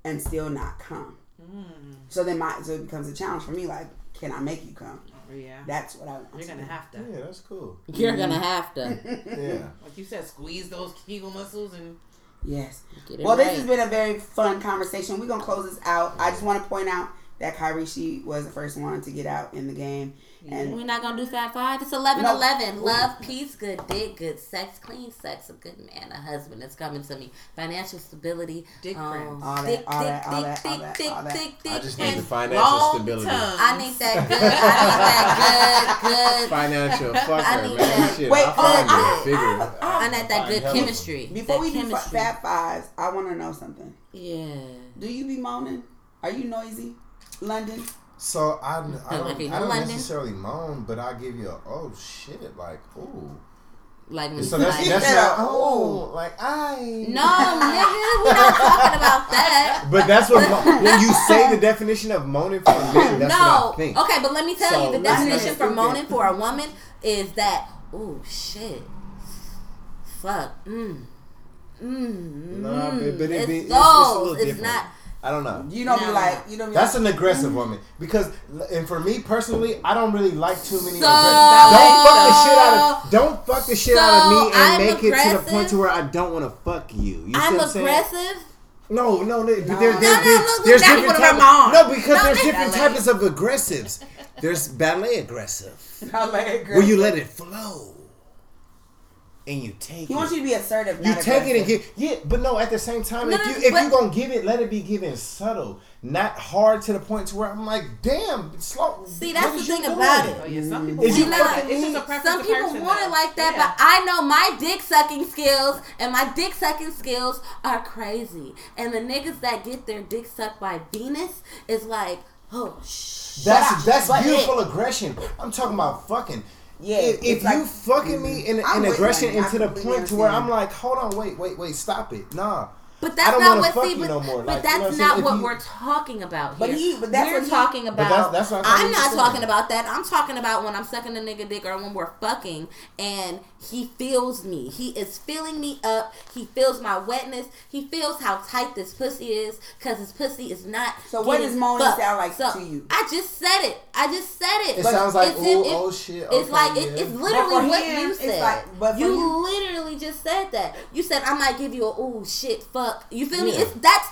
and still not come. Mm, So then my so it becomes a challenge for me, like, can I make you come? Yeah, That's what I want. you're gonna do. have to, Yeah, that's cool. You're gonna mm-hmm. have to <laughs> Yeah. like you said, squeeze those kegel muscles and Yes. get it Well, right. this has been a very fun conversation. We're gonna close this out. I just want to point out that Kyrie she was the first one to get out in the game, and We're not gonna do Fat Five. It's 11 No. 11. Love, peace, good dick, good sex, clean sex, a good man, a husband that's coming to me. Financial stability. Dick um, friends. All that, Dick, all dick, that, all dick, that, all dick, that, dick, all that. dick, I just and need the financial stability. tongue. I need that good. I need that good, good. Financial I fucker, need man. that. Shit, Wait, I'll find oh, it. I- Figure. I need that good chemistry. before That we do chemistry. fat fives, I want to know something. Yeah. Do you be moaning? Are you noisy, London? So I, I don't, I don't necessarily moan, but I give you a oh shit, like ooh. Like when So that's like, that's not oh like I. No, nigga, we're not talking about that. <laughs> But that's what when you say the definition of moaning for men, that's no. what I think. Okay, but let me tell So, you the definition for moaning for a woman is that oh shit. Fuck. Mm. Mm. Nah, but, but it it's be, it's, it's a little It's different. not I don't know. You don't be No. like you don't be That's like, an aggressive woman because, and for me personally, I don't really like too many. So- aggressive. Don't fuck the shit out of. Don't fuck the shit out of me and I'm make it to the point to where I don't want to fuck you. You see I'm what I'm saying? aggressive. No, no, there, No. there, No, there, no, there- look, there's that's different what types. I'm. No, because No, there's different ballet. types of aggressives. There's ballet aggressive, I like it, girl. where you let it flow, and you take it. He it. wants you to be assertive. You not take it and aggressive. give yeah, but no. At the same time, No, if no, you if you gonna give it, let it be given subtle, not hard to the point to where I'm like, damn, slow. See, that's what the you thing doing? about oh it. yeah, some people. Is want you that. It's just a preference Some people person, want it like that, Yeah. but I know my dick sucking skills and my dick sucking skills are crazy. And the niggas that get their dick sucked by Venus is like, oh shh. That's But that's but beautiful aggression. I'm talking about fucking. Yeah, if, if like- you fucking me in, I'm in aggression you. And to the point to where I'm like, hold on, wait, wait, wait, stop it, nah. But I that's don't not wanna what fuck see, you but, no more. but Like, you know that's what not what you- we're talking about But he- but that's we're what he- talking But about. that's- that's what I'm I'm not talking about that. I'm talking about when I'm sucking a nigga dick or when we're fucking and he feels me. He is filling me up. He feels my wetness. He feels how tight this pussy is because his pussy is not. So what getting does moaning fucked. sound like So, to you? I just said it. I just said it. It But sounds like it's- ooh, it- oh shit. it's okay, like it, it's literally for what him, you it's said. like- but you him- literally just said that. You said I might give you a ooh shit fuck. You feel me? It's that's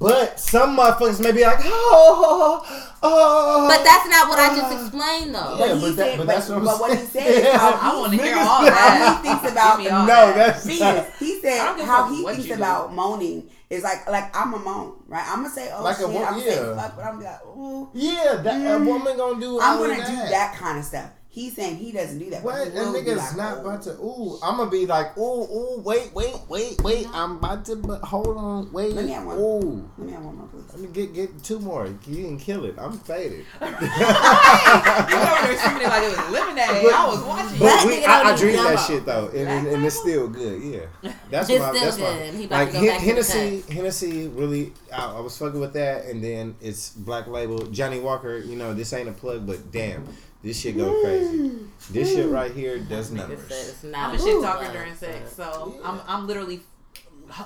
But some motherfuckers may be like, oh, oh, oh. but that's not what I just explained though. Yeah, But, but that- said, but but, that's what I'm but what he saying. said is how he, I want to hear Niggas- all how that. he thinks about Give me all no, that's Venus. not. He said don't give a how he thinks you do. about moaning is like like I'm a moan, right? I'm gonna say oh Like shit, wo- I'm gonna say yeah. fuck, but I'm gonna be like ooh. Yeah, that a woman gonna do. I'm gonna do that kind of stuff. He's saying he doesn't do that. What? That nigga's like, not oh. about to. Ooh, I'm gonna be like, ooh, ooh, wait, wait, wait, wait. I'm about to. But hold on, wait. Let me have one. Ooh, Let me have one more, please. let me get get two more. You didn't kill it. I'm faded. <laughs> You over there screaming like it was lemonade. I was watching. But That we, I, I drink that shit though, and, and, and it's still good. Yeah, <laughs> that's It's my still that's good. My about like to go back Hen- to the Hennessy. Hennessy really, I, I was fucking with that, and then it's Black Label. Johnnie Walker. You know, this ain't a plug, but damn, this shit go crazy. This shit right here does Nigga numbers. it's not I'm a shit Ooh. talker during sex, so Yeah. I'm I'm literally.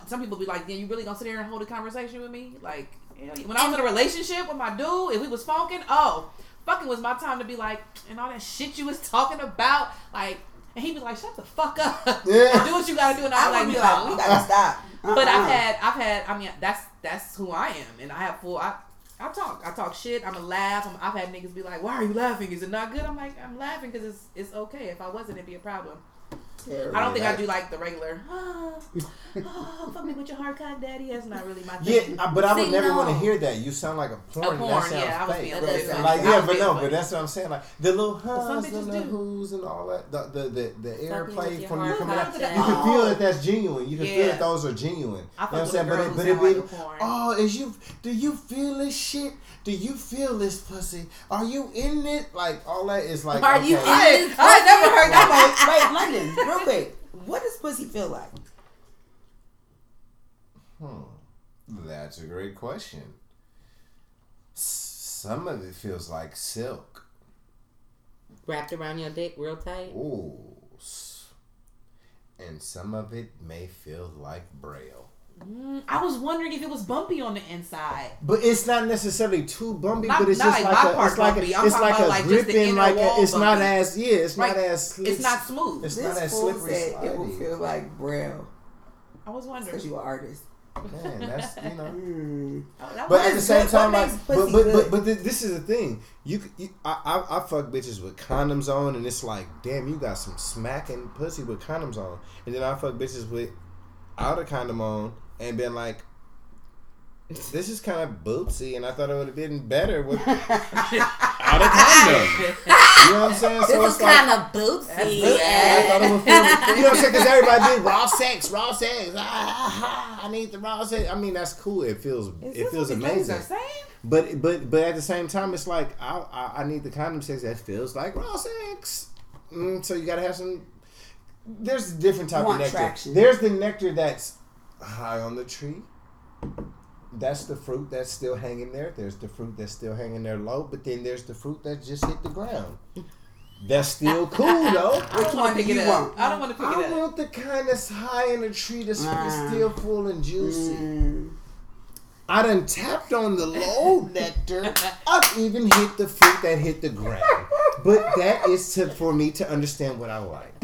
Some people be like, "Then you really gonna sit here and hold a conversation with me?" Like, you when I was in a relationship with my dude, if we was funking, oh, fucking was my time to be like, and all that shit you was <laughs> talking about, like, and he be like, "Shut the fuck up, <laughs> Yeah. do what you gotta do," and I I'm would like, be "No." like, we gotta stop. But Uh-uh. I've had, I've had, I mean, that's that's who I am, and I have full. I, I talk, I talk shit. I'm a laugh. I'm, I've had niggas be like, "Why are you laughing? Is it not good?" I'm like, "I'm laughing because it's it's okay. If I wasn't, it'd be a problem." I don't think I do like the regular. Oh, oh, fuck me with your hard cock, daddy. That's not really my thing. I- but I would See, never no. want to hear that. You sound like a porn. A porn, that sounds yeah, I was fake. being That like yeah, was but no, funny. but that's what I'm saying. Like the little some huhs and the do. who's and all that, the the the, the with airplay from you coming out. contact. You can feel that that's genuine. You can feel that those are genuine. I you know what I'm saying? But it, but sound it be, like oh, is you? Do you feel this shit? Do you feel this pussy? Are you in it? Like all that is like. Are you in I, it? I ain't never heard that. Wait, London, real quick. What does pussy feel like? Hmm. That's a great question. Some of it feels like silk. Wrapped around your dick real tight. Ooh. And some of it may feel like braille. Mm, I was wondering if it was bumpy on the inside. But it's not necessarily too bumpy, Not- but it's just like like, a, part it's like bumpy. a, I'm it's like a like, gripping, like a, wall it's not as yeah, it's Right. not as It's not smooth. It's This not as slippery. said it will slidey. feel like braille I was wondering. because you an artist. Man, that's you know. <laughs> Mm. Oh, that But at the same good? time, like, but but, but but this is the thing. You, you I, I I fuck bitches with condoms on, and it's like, damn, you got some smacking pussy with condoms on, and then I fuck bitches with out a condom on, and been like, this is kind of bootsy, and I thought it would have been better with <laughs> out a condom. You know what I'm saying? This So is it's like. kind of bootsy. I Yeah. thought it would feel, you know what I'm saying? Because everybody did raw sex, raw sex. Ah, I need the raw sex. I mean, that's cool. It feels, Is it feels what these ladies amazing. But but but at the same time, it's like I I, I need the condom sex that feels like raw sex. Mm, so you gotta have some. There's a different type You of nectar. traction. There's the nectar that's high on the tree. That's the fruit that's still hanging there. There's the fruit that's still hanging there low. But then there's the fruit that just hit the ground. That's still <laughs> cool though. I don't Which want one to pick do it you up. want? I don't want to pick I it up. I want the kind that's high in the tree that's Ah. still full and juicy. Mm. I done tapped on the low <laughs> nectar. I've even hit the fruit that hit the ground. But that is to for me to understand what I like.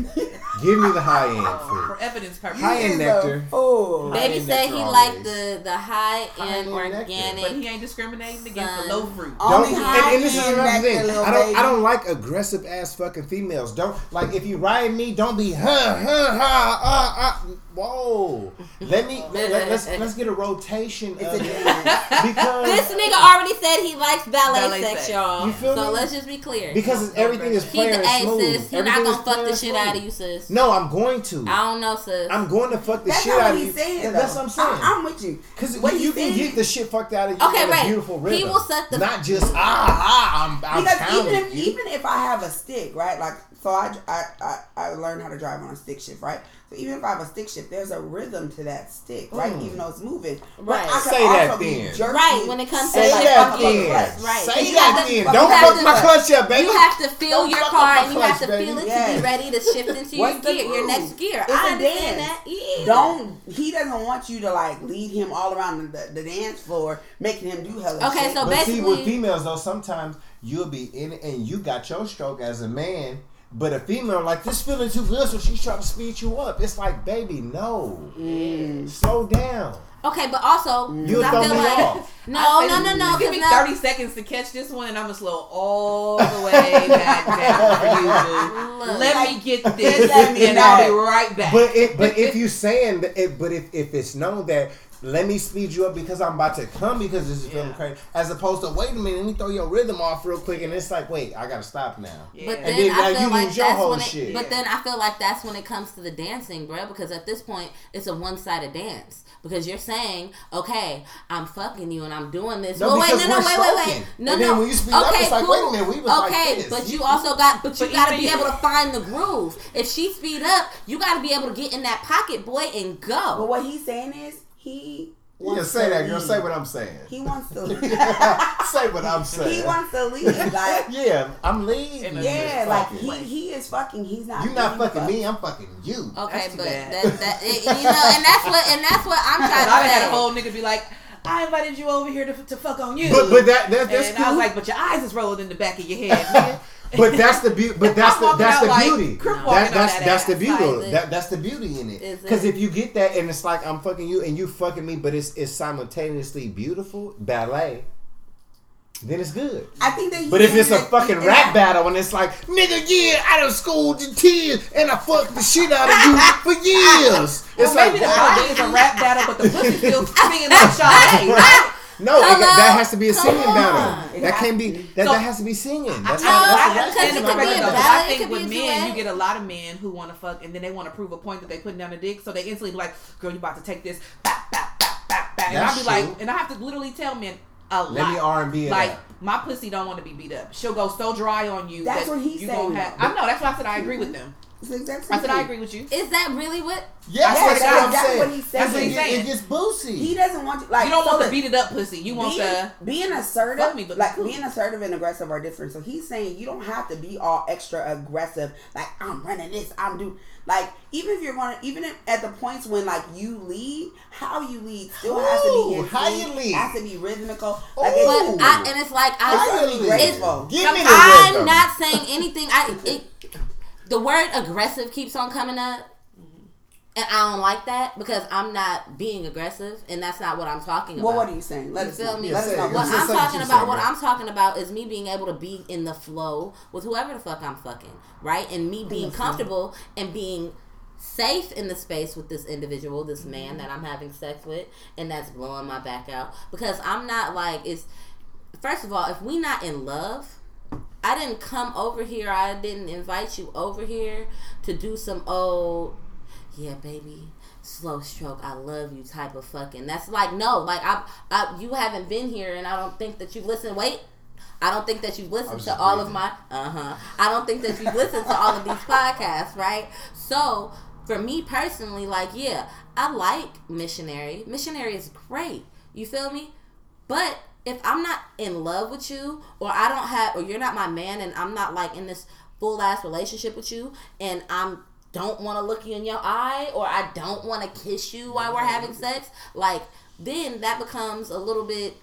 Give me the high end For fruit. evidence purposes. High end nectar. fool. High Baby said nectar he liked the the high end High-end nectar. But he ain't discriminating against the low fruit. Don't, Only and, and this is another thing. I don't. I don't like aggressive ass fucking females. Don't like if you ride me. Don't be huh huh huh uh, uh. Whoa. Let me <laughs> let, us let's get a rotation of a <laughs> because This nigga already said he likes ballet, Ballet sex, sex. y'all. You feel so me? let's just be clear. because everything is He's the and A smooth. sis. He's not Everything is gonna fuck the shit smooth. out of you, sis. No, I'm going to. I don't know, sis. I'm going to fuck the That's shit not out of he's you. saying. Yeah, though. That's what I'm saying. I, am with you. Because What you, you can said- get the shit fucked out of you Okay, in right. a beautiful He rhythm. will suck the- Not just, ah, ah, I'm, I'm because even if even if I have a stick, right? Like so, I, I I I learned how to drive on a stick shift, right? So even if I have a stick shift, there's a rhythm to that stick, right? Mm. Even though it's moving, But Right. I can Say that also be then. jerky. Right, when it comes to Say like that fucking then. right. Say You that have to- then. Don't fuck my clutch up, baby. You have to feel Don't your fuck car and you my have to clutch, feel it baby. to be ready to shift into your gear, your next gear. It's I a understand that. Yeah. Don't he doesn't want you to like lead him all around the, the dance floor, making him do hella Okay, shit. so But see, with females though, sometimes you'll be in it and you got your stroke as a man, but a female like this feeling too good, so she's trying to speed you up. It's like, baby, no, Mm. slow down. Okay, but also, 'cause You'll I throw feel me like off. <laughs> no, no, no, no. Just give 'cause me now- 30 seconds to catch this one, and I'm gonna slow all the way back down for you, boo. fuck. Let Like, <laughs> me get this, and I'll be right back. But it, but if you saying that, it, but if if it's known that let me speed you up because I'm about to come because this is feeling Yeah. crazy, as opposed to wait a minute, let me throw your rhythm off real quick, and it's like, wait, I gotta stop now. Yeah. But And then, then, I like, feel you like lose your that's whole when it. shit. But then I feel like that's when it comes to the dancing, bro. Because at this point, it's a one-sided dance. Because you're saying, okay, I'm fucking you and I'm doing this. No, well, wait, no, no, we're wait, wait, wait. No, And no. then when you speed up, okay, it's like, cool. wait a minute, we was like okay, this. But you You- also got, but you But got to be you- able to <laughs> find the groove. If she speed up, you got to be able to get in that pocket, boy, and go. But what he's saying is he Yeah, wants say to that, girl. Say what I'm saying. He wants to. <laughs> Leave. say what I'm saying. he wants to lead. Like <laughs> yeah, I'm leading. In a- yeah, like it. he he is fucking. He's not. You're not fucking fucked. me. I'm fucking you. Okay, That's but that, that it, you know, and that's what, and that's what I'm trying to I had a whole nigga be like, I invited you over here to, to fuck on you. But but that, that that's and cool. I was like, but your eyes is rolling in the back of your head, nigga. <laughs> but that's the beauty. But that's the that's the beauty. Crip No. walking That, that's that's the beauty. That that's the beauty in it. Because if you get that and it's like I'm fucking you and you fucking me, but it's it's simultaneously beautiful ballet. Then it's good. I think that. But if it's a fucking rap battle and it's like, nigga, yeah, I done schooled you tears and I fucked the shit out of you for years. Well, It's like, maybe the body is a rap battle, but the pussy still singing like <laughs> Sade? No, it, that has to be a Come singing on. battle. It That has can't be. be. That, So- that has to be singing. That's No, how. I That's because the it the be perspective, a ballad, I it think could be with a men, duet. you get a lot of men who want to fuck, and then they want to prove a point that they putting down a dick, so they instantly be like, "Girl, you about to take this?" Bap, bap, bap, bap, bap. And I That's be like, and I have to literally tell men a lot. Let me R and B like my pussy don't want to be beat up. She'll go so dry on you. That's that what he's you saying, Gonna have, though. I know. That's why I said I agree with them. It's the exact I said I agree with you. Is that really what? Yes, Yes, that's, what I'm that's saying. what he's That's what It he's saying. It gets boozy. He doesn't want you like. you don't so want the look, beat it up pussy. You want being, the being assertive, Fuck me, but like cool. being assertive and aggressive are different. So he's saying you don't have to be all extra aggressive. Like I'm running this, I'm do like even if you're going, to even if, at the points when like you lead, how you lead still has to be Ooh, how you lead? has to be rhythmical. Ooh. Like But it's, I, and it's like I, you you lead? graceful. Give me the I'm rhythm. not saying anything. I it, the word aggressive keeps on coming up, and I don't like that because I'm not being aggressive, and that's not what I'm talking about. well, what are you saying? Let You us feel know. me? Let us know. What I'm say what talking about, say, what. I'm talking about is me being able to be in the flow with whoever the fuck I'm fucking, right? And me being the flow. comfortable and being safe in the space with this individual, this man that I'm having sex with, and that's blowing my back out because I'm not like it's. First of all, if we not in love, I didn't come over here. I didn't invite you over here to do some old, yeah, baby, slow stroke. I love you type of fucking. That's like no, like I, I, you haven't been here, and I don't think that you've listened. Wait. I don't think that you've listened to all of my uh huh. I don't think that you've listened to all of these <laughs> podcasts, right? So for me personally, like yeah, I like missionary. Missionary is great. You feel me? But if I'm not in love with you, or I don't have, or you're not my man, and I'm not like in this full ass relationship with you, and I'm don't want to look you in your eye, or I don't want to kiss you while we're having sex, like then that becomes a little bit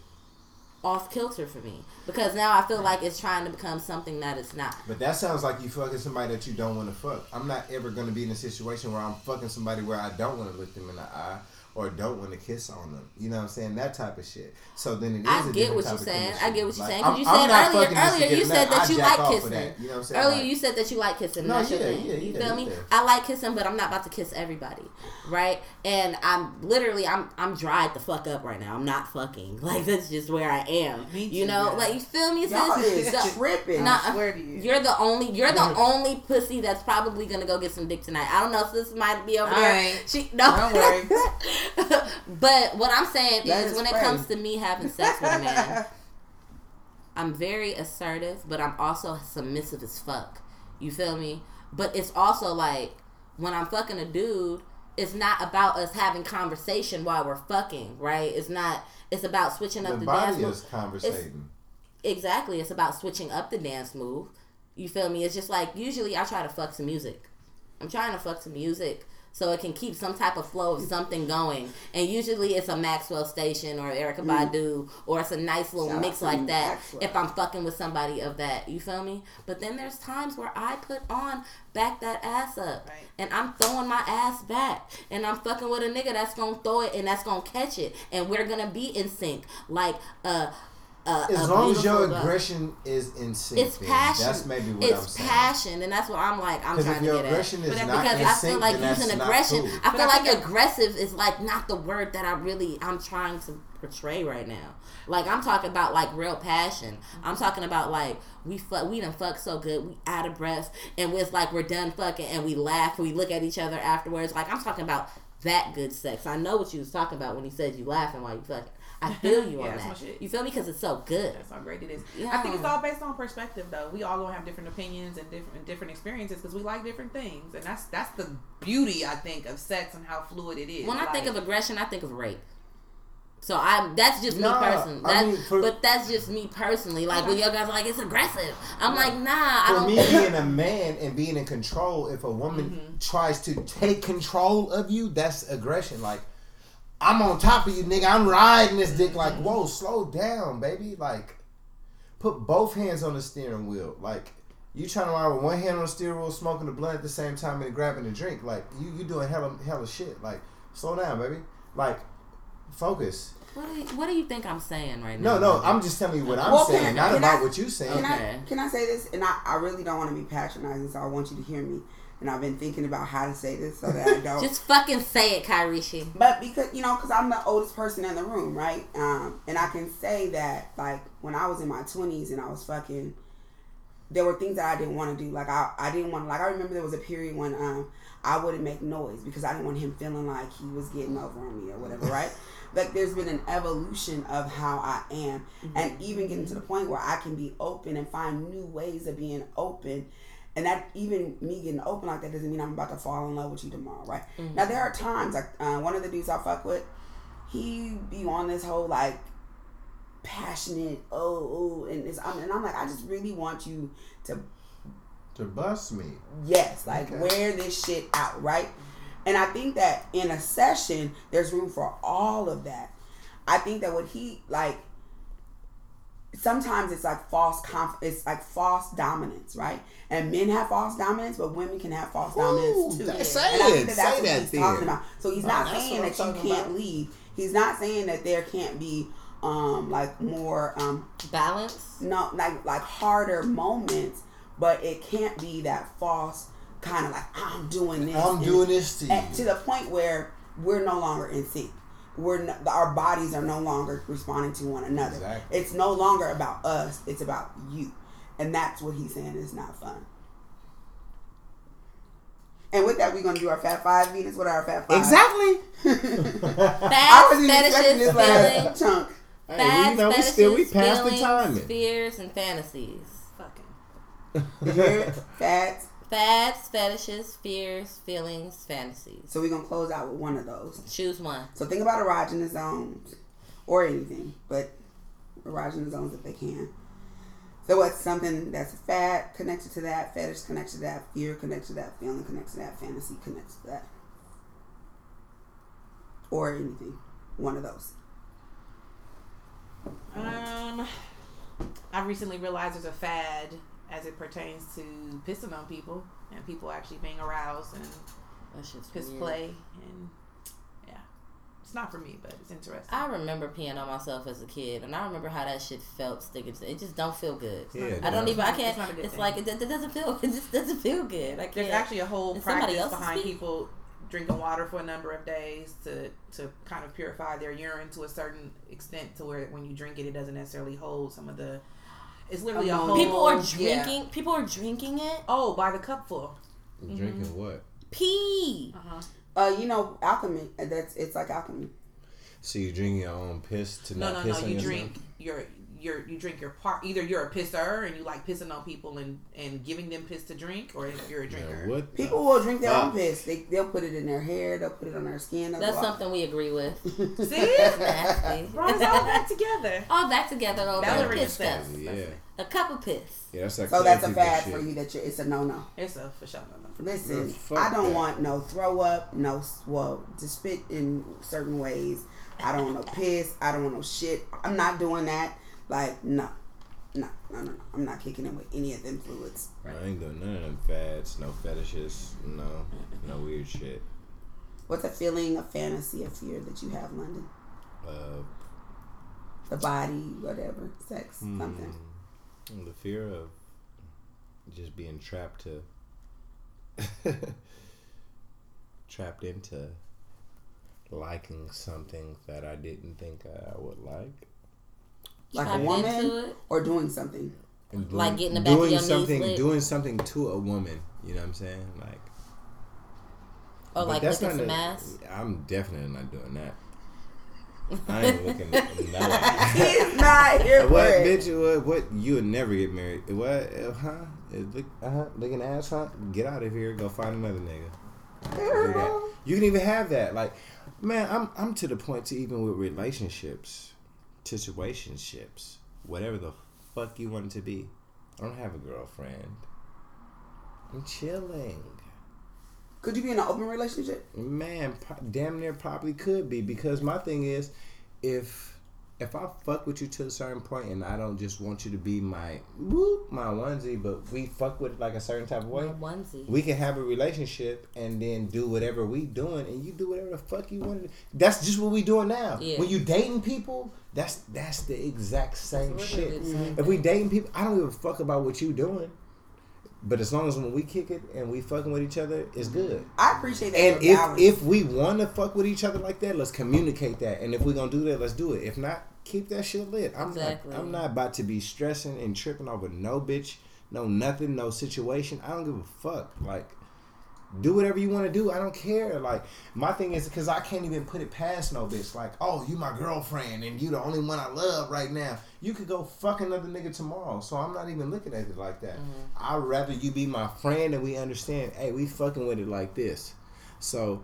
off kilter for me because now I feel like it's trying to become something that it's not. But that sounds like you fucking somebody that you don't want to fuck. I'm not ever going to be in a situation where I'm fucking somebody where I don't want to look them in the eye or don't want to kiss on them. You know what I'm saying? That type of shit. So then it is I a get different what you're saying. I get what you're Like, saying because you I'm said not earlier, fucking just to earlier you said nut. that you like kissing. that. You know what I'm saying? Earlier Like, you said that you like kissing. No, That's your yeah, thing. yeah, you yeah, feel me? yeah. I like kissing, but I'm not about to kiss everybody, right? And I'm literally I'm I'm dried the fuck up right now. I'm not fucking <laughs> like that's just where I am. Me you know, like you feel me? Y'all is So- tripping. Nah, I swear to you. You're the only. You're the <laughs> only pussy that's probably gonna go get some dick tonight. I don't know if this might be over I there. ain't. She no. Don't worry. <laughs> <laughs> but what I'm saying is, is when it comes to me having sex with a man, <laughs> I'm very assertive, but I'm also submissive as fuck. You feel me? But it's also like when I'm fucking a dude, it's not about us having conversation while we're fucking, right? It's not. It's about switching up the the, dance body move. is conversating. Exactly. It's about switching up the dance move. You feel me? It's just like usually I try to fuck some music. I'm trying to fuck some music so it can keep some type of flow of something going. And usually it's a Maxwell station or Erykah Badu or it's a nice little Shout mix like that Maxwell. if I'm fucking with somebody of that. You feel me? But then there's times where I put on back that ass up Right. and I'm throwing my ass back and I'm fucking with a nigga that's gonna throw it and that's gonna catch it and we're gonna be in sync. Like uh a, As a long as your beautiful dog. aggression is in sync, It's then passion. That's maybe what I'm it's saying. passion, and that's what I'm like. I'm trying if to your get at. is But not because in I sync, feel like then using aggression. cool. I feel I like think I- aggressive is like not the word that I really I'm trying to portray right now. Like I'm talking about like real passion. Mm-hmm. I'm talking about like we fuck, we done fuck so good, we out of breath, and it's like we're done fucking, and we laugh, we look at each other afterwards. Like I'm talking about that good sex. I know what you was talking about when you said you laughing while you fucking. I feel <laughs> you Yeah, on that. You feel me? Because it's so good. That's how great it is. Yeah. I think it's all based on perspective, though. We all gonna have different opinions and different different experiences because we like different things, and that's that's the beauty, I think, of sex and how fluid it is. When I think of aggression, I think of rape. So I that's just Nah, me personally. I mean, for- but that's just me personally. Like when your guys are like it's aggressive, I'm like nah. I For don't. me, being a man and being in control, if a woman Mm-hmm. tries to take control of you, that's aggression. Like, I'm on top of you, nigga. I'm riding this dick. Like, whoa, slow down, baby. Like, put both hands on the steering wheel. Like, you trying to ride with one hand on the steering wheel, smoking the blunt at the same time and grabbing a drink. Like, you you doing hella hella shit. Like, slow down, baby. Like, focus. what, do you, what do you think I'm saying right now? No, no, I'm just telling you what I'm Well, saying, can- not can about I- what you saying. Can Okay. I can I say this? And I, I really don't want to be patronizing, so I want you to hear me. And I've been thinking about how to say this so that I don't. <laughs> Just fucking say it, Kyrishi. But because you know, because I'm the oldest person in the room, right? Um, and I can say that, like, when I was in my 20s and I was fucking, there were things that I didn't want to do. Like, I, I didn't want. Like, I remember there was a period when um, I wouldn't make noise because I didn't want him feeling like he was getting over on me or whatever, right? <laughs> Like, there's been an evolution of how I am, and even getting to the point where I can be open and find new ways of being open. And that even me getting open like that doesn't mean I'm about to fall in love with you tomorrow, right? Now there are times like uh, one of the dudes I fuck with, he be on this whole like passionate oh oh and it's I'm, and I'm like I just really want you to to bust me. yes like Okay. wear this shit out right and I think that in a session there's room for all of that I think that what he like sometimes it's like false conf it's like false dominance right and men have false dominance but women can have false dominance too that- And say I think it. that that's Say what that he's then. talking about so he's Oh, not that's saying that you can't about. leave he's not saying that there can't be um like more um Balance. no like like harder moments but it can't be that false kind of like i'm doing this I'm and- doing this to you. and to the point where we're no longer in sync. We're no, our bodies are no longer responding to one another. Exactly. It's no longer about us. It's about you, and that's what he's saying is not fun. And with that, we're gonna do our Fat Five. Venus, what are our Fat Five? Exactly. <laughs> I Fads, wasn't expecting fetishes, this last chunk. Hey, Fads, we, you know, we still we passed the feelings, timing. Fears and fantasies. fucking. You hear it? Fats. Fads, fetishes, fears, feelings, fantasies. So we're gonna close out with one of those. Choose one. So think about erogenous zones or anything, but erogenous zones if they can. So what's something that's a fad connected to that, fetish connected to that, fear connected to that, feeling connected to that, fantasy connected to that. Or anything. One of those. Um, I recently realized there's a fad as it pertains to pissing on people and people actually being aroused and That shit's piss weird. play and yeah, it's not for me, but it's interesting. I remember peeing on myself as a kid, and I remember how that shit felt sticking to. It just don't feel good. Yeah, I don't no. even. I can't. not a good It's thing. like it, it doesn't feel. <laughs> It just doesn't feel good. I can't. There's actually a whole somebody practice behind people drinking water for a number of days to to kind of purify their urine to a certain extent to where when you drink it, it doesn't necessarily hold some of the. It's literally a Ammonia. whole. people are yeah. drinking. People are drinking it. Oh, by the cupful. Drinking what? Pee. Uh huh. Uh, you know, alchemy. That's it's like alchemy. So you drink your own piss to No, not no, piss no. on You yourself? drink your your you drink your part. Either you're a pisser and you like pissing on people and and giving them piss to drink, or if you're a drinker. Man, what? People will drink their own uh, piss. They they'll put it in their hair. They'll put it on their skin. That's go something we agree with. <laughs> See, Nasty. <laughs> brought all that together. All that together over Ballerina piss stuff. Yeah. A cup of piss. Yeah, that's like So that's a people fad shit. for you. That you're, it's a no no. It's a for sure. no, no. Listen, Yeah, I don't that. want no throw up, no well to spit in certain ways. I don't want no piss. I don't want no shit. I'm not doing that. Like no, no, no, no. no. I'm not kicking in with any of them fluids. I ain't doing none of them fads, no fetishes, no, no weird shit. What's a feeling, a fantasy, a fear that you have, London? Uh, the body, whatever, sex, something. Mm, the fear of just being trapped to <laughs> trapped into liking something that I didn't think I would like. Like a woman or doing something. And Like getting the back of doing your knees something lit? doing something to a woman, you know what I'm saying? Like Or like that's licking some not a- ass. I'm definitely not doing that. <laughs> I ain't looking at that. <laughs> He's <laughs> not here for What it. bitch? What? What? You would never get married. What? Uh, huh? Uh, Look, uh huh. Looking ass, huh? Get out of here. Go find another nigga. Do. You can even have that. Like, man, I'm I'm to the point to even with relationships, situationships, whatever the fuck you want it to be. I don't have a girlfriend. I'm chilling. Could you be in an open relationship? Man, damn near probably could be because my thing is, if if I fuck with you to a certain point and I don't just want you to be my whoop my onesie, but we fuck with it like a certain type of way, onesie. we can have a relationship and then do whatever we doing, and you do whatever the fuck you want to. do. That's just what we doing now. Yeah. When you dating people, that's that's the exact same That's shit. If we dating people, I don't give a fuck about what you doing. But as long as when we kick it and we fucking with each other, it's mm-hmm. good. I appreciate that. And if if we want to fuck with each other like that, let's communicate that. And if we're gonna do that, let's do it. If not, keep that shit lit. I'm Exactly. not. I'm not about to be stressing and tripping over no bitch, no nothing, no situation. I don't give a fuck. Like, do whatever you want to do. I don't care. Like, my thing is because I can't even put it past no bitch. Like, oh, you my girlfriend and you the only one I love right now. You could go fuck another nigga tomorrow. So I'm not even looking at it like that. Mm-hmm. I'd rather you be my friend and we understand. Hey, we fucking with it like this. So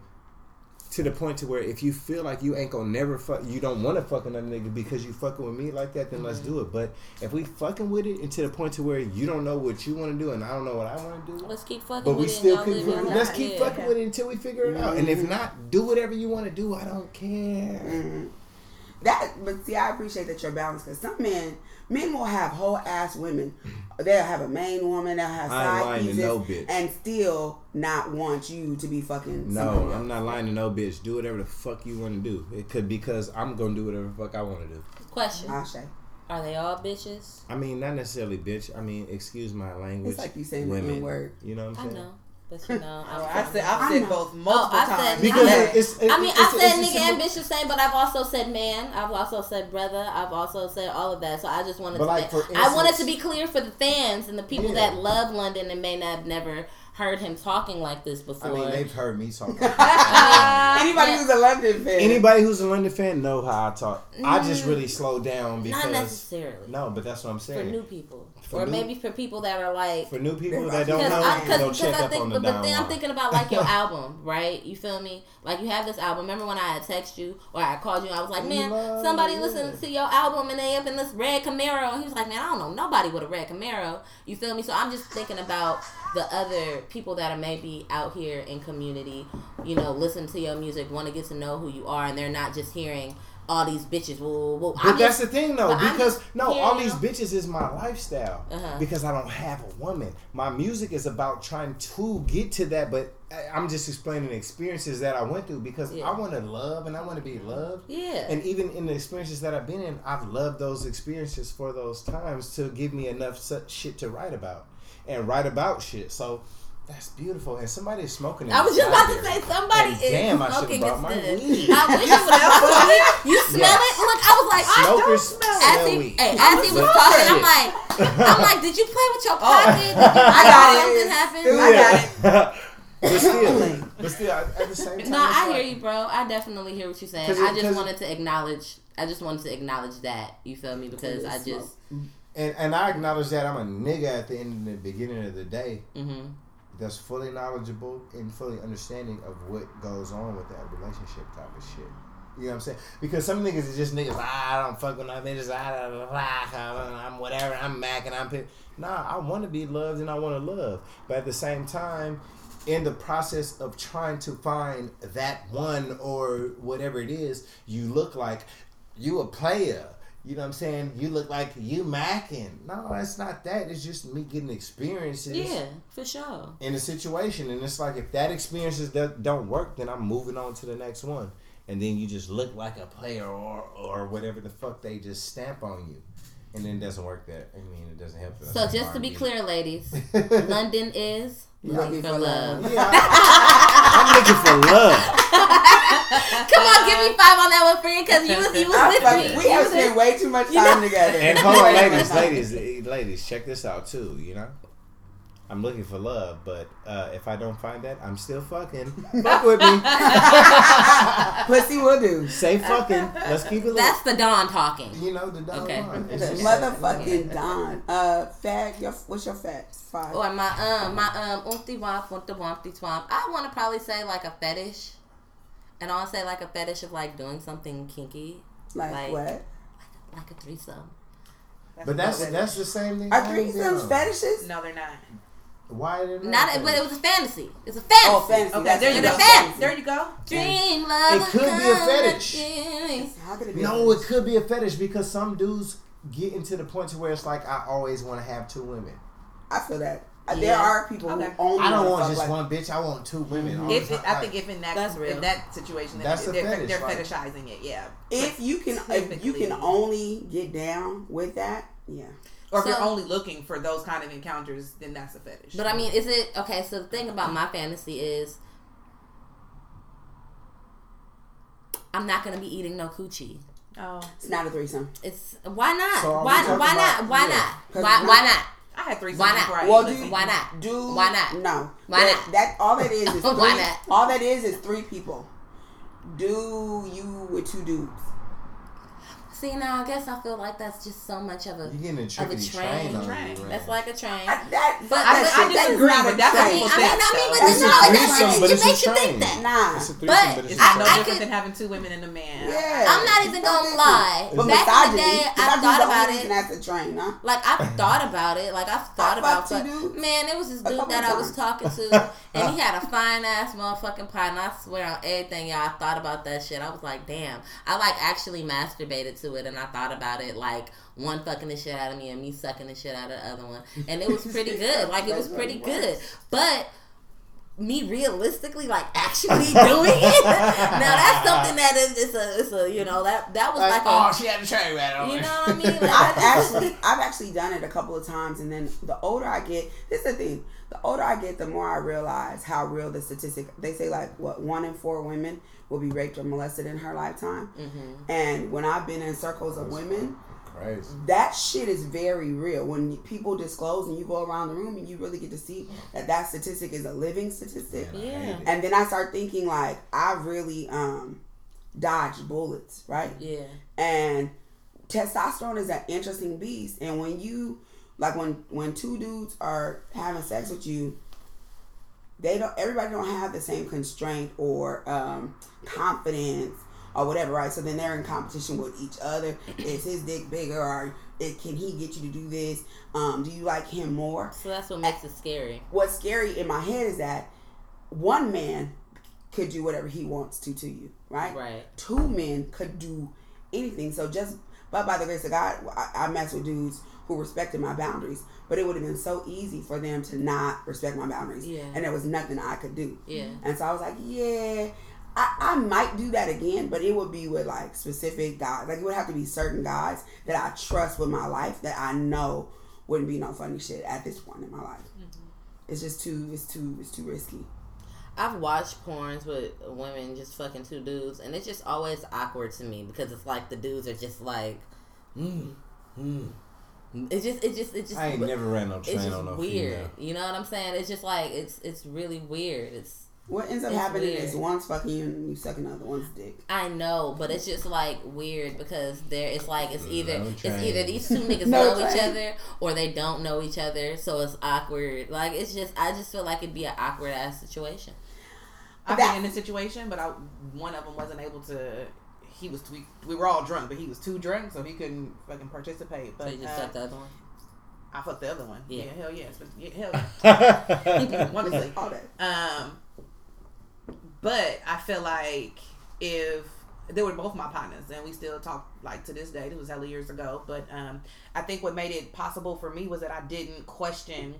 to the point to where if you feel like you ain't gonna never fuck, you don't want to fuck another nigga because you fucking with me like that, then let's do it. But if we fucking with it, and to the point to where you don't know what you want to do and I don't know what I want to do, Let's keep fucking but we with still it. keep, and y'all live your let's keep Yeah. fucking with it until we figure it out. And if not, do whatever you want to do. I don't care. Mhm. That, but see, I appreciate that you're balanced because some men, men will have whole ass women. They'll have a main woman. They'll have I ain't side lying to pieces, no bitch. and still not want you to be fucking. No, somebody I'm not lying to no bitch. Do whatever the fuck you want to do. It could because I'm gonna do whatever the fuck I want to do. Question: Ashe. Are they all bitches? I mean, not necessarily bitch. I mean, excuse my language. It's like you saying the women. N-word. You know what I I'm saying? know, but you know, Oh, I'm I said I I've said know. both multiple Oh, I said times. Because Yeah. it- it's, I mean, it's, I it's said a nigga simple- and bitch the same, but I've also said man. I've also said brother. I've also said all of that. So I just wanted But to. like, make, for I wanted to be clear for the fans and the people Yeah. that love London and may not have never heard him talking like this before. I mean, they've heard me talk. <laughs> Anybody who's a London fan. Anybody who's a London fan know how I talk. I just really mm. slow down because not necessarily no, but that's what I'm saying for new people, For or new- maybe for people that are like For new people that don't know, I, cause, they'll cause check I up think, on the but, but then I'm thinking about like your <laughs> album, right? You feel me? Like you have this album. Remember when I had text you or I called you? I was like, man, Love, somebody yeah. listen to your album and they up in this red Camaro. And he was like, man, I don't know nobody with a red Camaro. You feel me? So I'm just thinking about the other people that are maybe out here in community. You know, listen to your music, want to get to know who you are, and they're not just hearing all these bitches. But I'm that's just- the thing, though, because no, all these bitches is my lifestyle. Uh-huh. Because I don't have a woman. My music is about trying to get to that, but I'm just explaining experiences that I went through because Yeah. I want to love and I want to be loved. Yeah. And even in the experiences that I've been in, I've loved those experiences for those times to give me enough shit to write about and write about shit. So that's beautiful. And somebody is smoking. in I was just about to say somebody And is damn, I should have brought my instead. weed. I wish you would have brought weed. You <laughs> smell Yes. it? Look, I was like, I don't smell smell as he, weed. hey, as he was talking, I'm like, I'm like, did you play with your <laughs> oh. pocket? Did you, I got got it. something happen? I got it. <laughs> but still, but still, at the same time, No, it's I like- hear you, bro. I definitely hear what you're saying. 'Cause it- I just 'cause- wanted to acknowledge. I just wanted to acknowledge that. You feel me? Because I just. And and I acknowledge that I'm a nigga at the end of the beginning of the day hmm that's fully knowledgeable and fully understanding of what goes on with that relationship type of shit. You know what I'm saying? Because some niggas is just niggas. Ah, I don't fuck with no bitches. Ah, blah, blah, blah, I'm whatever. I'm Mac and I'm. Pit. Nah, I want to be loved and I want to love, but at the same time, in the process of trying to find that one or whatever it is, you look like you a player. You know what I'm saying? You look like you macking. No, it's not that. It's just me getting experiences Yeah, for sure. in a situation, and it's like if that experiences that don't work, then I'm moving on to the next one. and then you just look like a player or or whatever the fuck they just stamp on you, and then it doesn't work. That I mean, it doesn't help. So just to be clear, ladies, <laughs> London is Looking for love. Yeah, I'm looking for love. <laughs> Come on, give me five on that one, friend, because you was you was with fuck- me. we You have was spent way too much You know- time together. And hold on, Way ladies, ladies, eh, ladies, check this out too. You know, I'm looking for love, but uh, if I don't find that, I'm still fucking. <laughs> Fuck with me. <laughs> Pussy will do. Say fucking. Let's keep it. lit. That's the Don talking. you know the Don. Okay. line. The It's just- motherfucking Don. Uh, fag. Your, what's your fag? Five. Or my um my um umpty womp umpty wompty swamp. I want to probably say like a fetish, and I'll say like a fetish of like doing something kinky, like, like- what? like a threesome. But that's what that's the same thing. Are I was threesomes fetishes? No, they're not. Why did Not, but it was a fantasy. It's a fantasy. Oh, fantasy. Okay, That's there you that's go. fantasy. There you go. Dream love. It could be a fetish. fetish. How could it be? No, it could be a fetish because some dudes get into the point to where it's like I always want to have two women. I feel that. Uh, There are people Okay. who only I don't wanna want fuck just like, one bitch. I want two women. all the If it. I think if in that That's real. in that situation, That's a they're, fetish, they're right? fetishizing it. Yeah. If you can, if you can only get down with that, yeah. Or if So- you're only looking for those kind of encounters, then that's a fetish. But I mean, is it okay? So the thing about my fantasy is, I'm not gonna be eating no coochie. oh, It's not a threesome. It's why not? So are we why talking why not? about- Why yeah. not? 'Cause Why not- why not? I had three. Why not? Before Well, ate do pussy. Why not? Do Why not? No. Why that, not? That all that is is <laughs> three. Why not? All that is is three people. Do you with two dudes? See now, I guess I feel like that's just so much of a You're getting a of a train. train on Train. you, That's like a train. I, that, But that I- I disagree, not a but that's I mean, I mean, I mean, but though. no, a that's threesome, it makes you think that. Nah. It's a But but, it's I- a no I different could- than having two women and a man. Yeah. I'm not even gonna that lie. But Back in the day, I thought about it. That's a train, huh? Like I've thought about it. Like I've thought about, but man, it was this dude that I was talking to, <laughs> and he had a fine ass motherfucking pie. And I swear on everything, y'all, I thought about that shit. I was like, damn. I like actually masturbated to it, and I thought about it like one fucking the shit out of me and me sucking the shit out of the other one, and it was pretty <laughs> good. Like it was pretty good, but. Me realistically, like actually <laughs> doing it. now that's something that is it's a it's a you know that that was like, oh, a she had a train right on you know what I mean. <laughs> Like, I've actually I've actually done it a couple of times, and then the older I get, this is the thing. The older I get, the more I realize how real the statistic. They say like what one in four women will be raped or molested in her lifetime, Mhm. and when I've been in circles of women, Crazy. that shit is very real. When people disclose and you go around the room and you really get to see that that statistic is a living statistic. Man, Yeah. And then I start thinking like I really um dodged bullets, right? yeah. And testosterone is an interesting beast. And when you like when when two dudes are having sex with you, they don't everybody don't have the same constraint or um confidence or whatever, right? So then they're in competition with each other. Is his dick bigger or it, can he get you to do this? Um, do you like him more? So that's what makes it scary. what's scary in my head is that one man could do whatever he wants to to you, right? Right. Two men could do anything. So just, but by the grace of God, I, I mess with dudes who respected my boundaries. But it would have been so easy for them to not respect my boundaries, Yeah. and there was nothing I could do. Yeah. And so I was like, yeah, I, I might do that again, but it would be with like specific guys. Like it would have to be certain guys that I trust with my life that I know wouldn't be no funny shit at this point in my life. It's just too, it's too, it's too risky. I've watched porns with women just fucking two dudes, and it's just always awkward to me because it's like the dudes are just like, Mm. Mm. It's just, it just, it just, I ain't never ran no it's train just on no weird. female. You know what I'm saying? It's just like it's, it's really weird. It's, What ends up It's happening weird. is one's fucking you and you suck another one's dick. I know, but it's just like weird because there, it's like it's either, No it's either these two <laughs> niggas No know each other or they don't know each other, so it's awkward. Like it's just, I just feel like it'd be an awkward ass situation. I've been in a situation, but I one of them wasn't able to. He was we, we were all drunk, but he was too drunk, so he couldn't fucking participate. So But you just uh, the other one. I fucked the other one. Yeah. Yeah, hell yes, but yeah, hell <laughs> yeah. <laughs> honestly. All that. Um, but I feel like if they were both my partners, and we still talk like to this day. This was hella years ago, but um, I think what made it possible for me was that I didn't question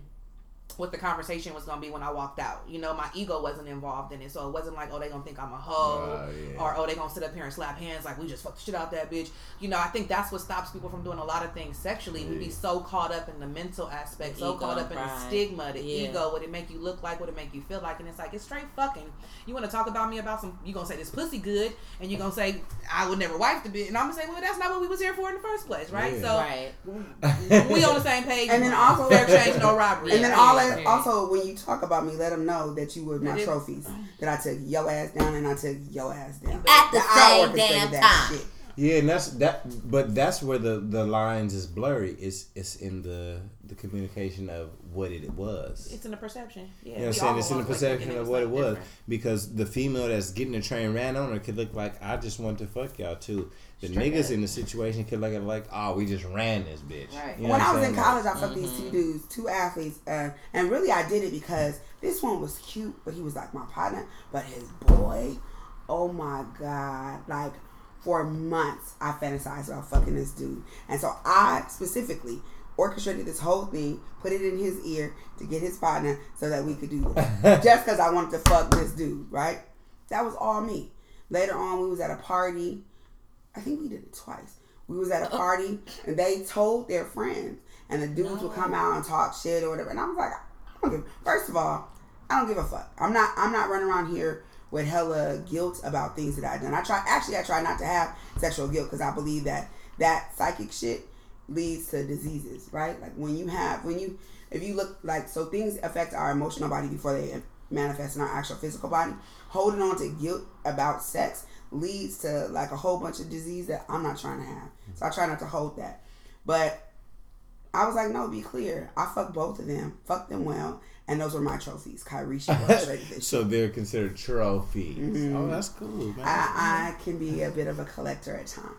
what the conversation was gonna be when I walked out. You know, my ego wasn't involved in it, so it wasn't like, oh, they gonna think I'm a hoe, Oh, yeah. or oh, they gonna sit up here and slap hands like we just fucked the shit out that bitch. You know, I think that's what stops people from doing a lot of things sexually. We be so caught up in the mental aspect, so caught up and in the stigma, the Yeah. ego, what it make you look like, what it make you feel like, and it's like it's straight fucking. You want to talk about me about some? You gonna say this pussy good, and you gonna say I would never wife the bitch, and I'm gonna say, well, that's not what we was here for in the first place, right? Yeah. So Right. we on the same page. And then also- fair <laughs> exchange, no robbery. And then all yeah, that, also when you talk about me, let them know that you were my That it- trophies. That I took your ass down and I took your ass down. At the That same orchestrated damn that time. shit. Yeah, and that's that. But that's where the the lines is blurry. It's it's in the the communication of what it was. It's in the perception. Yeah, You know what I'm saying? It's in the want, like, perception of what it was. different. Because the female that's getting the train ran on her could look like, I just want to fuck y'all too. The Straight niggas up. in the situation could look at like, oh, we just ran this bitch. Right. You know when what I I'm was saying? in college, I fucked these Mm-hmm. two dudes, two athletes, uh, and really I did it because this one was cute, but he was like my partner. But his boy, oh my god, like for months I fantasized about fucking this dude, and so I specifically orchestrated this whole thing, put it in his ear to get his partner so that we could do this, <laughs> just because I wanted to fuck this dude, right? That was all me. Later on, we was at a party. I think we did it twice. We was at a party and they told their friends, and the dudes would come out and talk shit or whatever. And I was like, I don't give. First of all, I don't give a fuck. I'm not. I'm not running around here with hella guilt about things that I've done. I try. Actually, I try not to have sexual guilt because I believe that that psychic shit leads to diseases. Right? Like when you have when you if you look like so things affect our emotional body before they manifest in our actual physical body. Holding on to guilt about sex leads to like a whole bunch of disease that I'm not trying to have. So I try not to hold that. But I was like, no, be clear. I fucked both of them, Fuck them well, and those were my trophies. Kyrie, she orchestrated <laughs> this. So they're considered trophies. Mm-hmm. Oh, that's cool, man. I, I can be a bit of a collector at times.